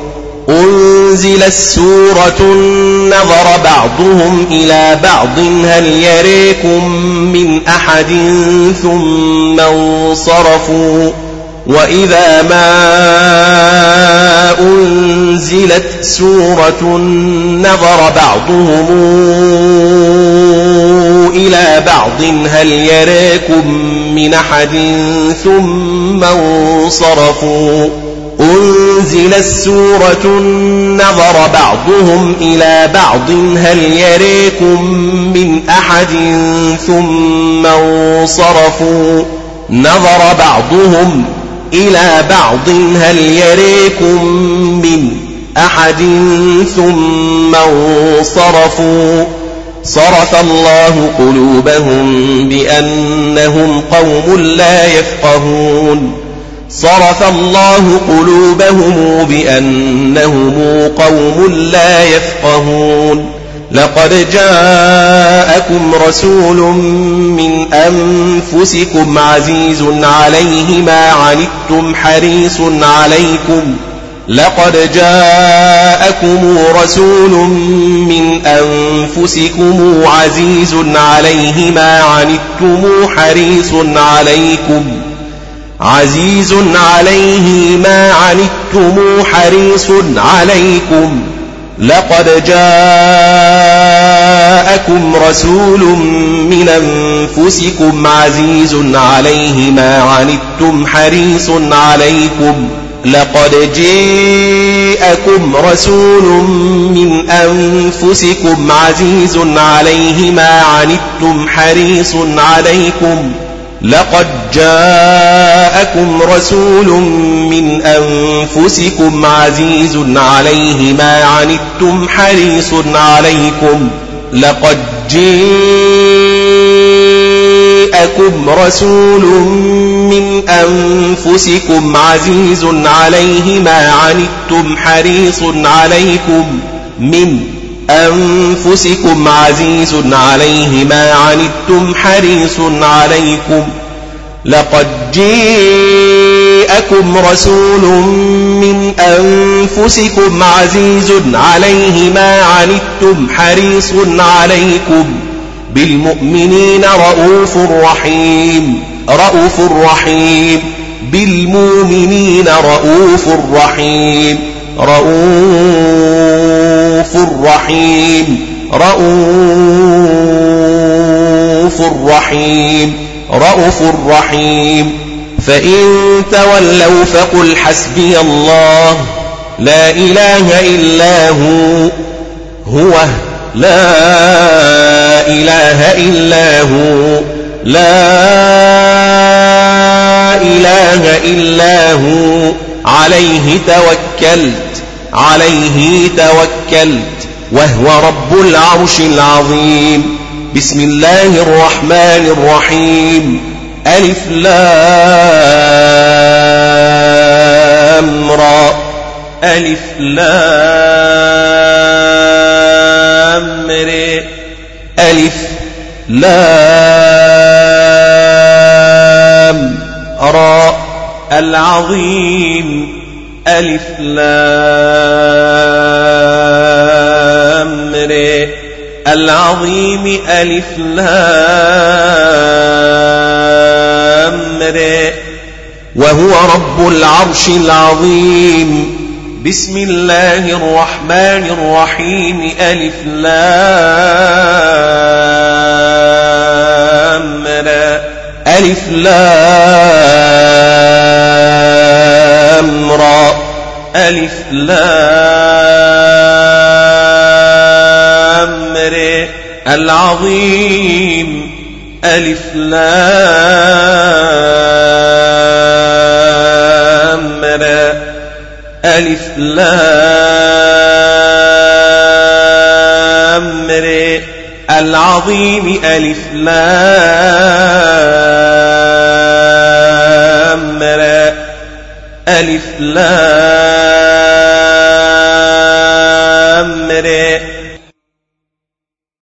أنزل السورة نظر بعضهم إلى بعض هل يريكم من أحد؟ ثم انصرفوا. وإذا ما أنزلت سورة نظر بعضهم إلى بعض هل يريكم من أحد ثم انصرفوا أنزل السورة نظر بعضهم إلى بعض هل يريكم من أحد ثم انصرفوا نظر بعضهم إلى بعض هل يريكم من أحد ثم انصرفوا؟ صرف الله قلوبهم بأنهم قوم لا يفقهون. صرف الله قلوبهم بأنهم قوم لا يفقهون. لقد جاءكم رسول من أنفسكم عزيز عليه ما عنتم حريص عليكم. لقد جاءكم رسول من أنفسكم عزيز عليه ما عنتم حريص عليكم. عزيز عليه ما عنتم حريص عليكم. لقد جاءكم رسول من أنفسكم عزيز عليه ما عنتم حريص عليكم. لقد جاءكم رسول من أنفسكم عزيز عليه ما عنتم حريص عليكم. لقد جاءكم رسول من أنفسكم عزيز عليه ما عنتم حريص عليكم. لقد جاءكم رسول من أنفسكم عزيز عليه ما عنتم حريص عليكم. من أنفسكم عزيز عليه ما عنتم حريص عليكم لقد جاءكم رسول من أنفسكم عزيز عليه ما عنتم حريص عليكم بالمؤمنين رؤوف رحيم رؤوف رحيم بالمؤمنين رؤوف رحيم رؤوف رحيم رؤوف رحيم رؤوف رحيم فإن تولوا فقل حسبي الله. لا إله إلا هو. هو. لا إله إلا هو. لا إله إلا هو. عليه توكلت. عليه توكلت وهو رب العرش العظيم. بسم الله الرحمن الرحيم. ألف لام را. ألف لام ر ألف لام را. العظيم. ألف لام العظيم ألف لام وهو رب العرش العظيم. بسم الله الرحمن الرحيم. ألف لام ألف لام را. ألف لام ر. العظيم. ألف لام ر. ألف لام ر. العظيم ألف لام را. ألف لام را.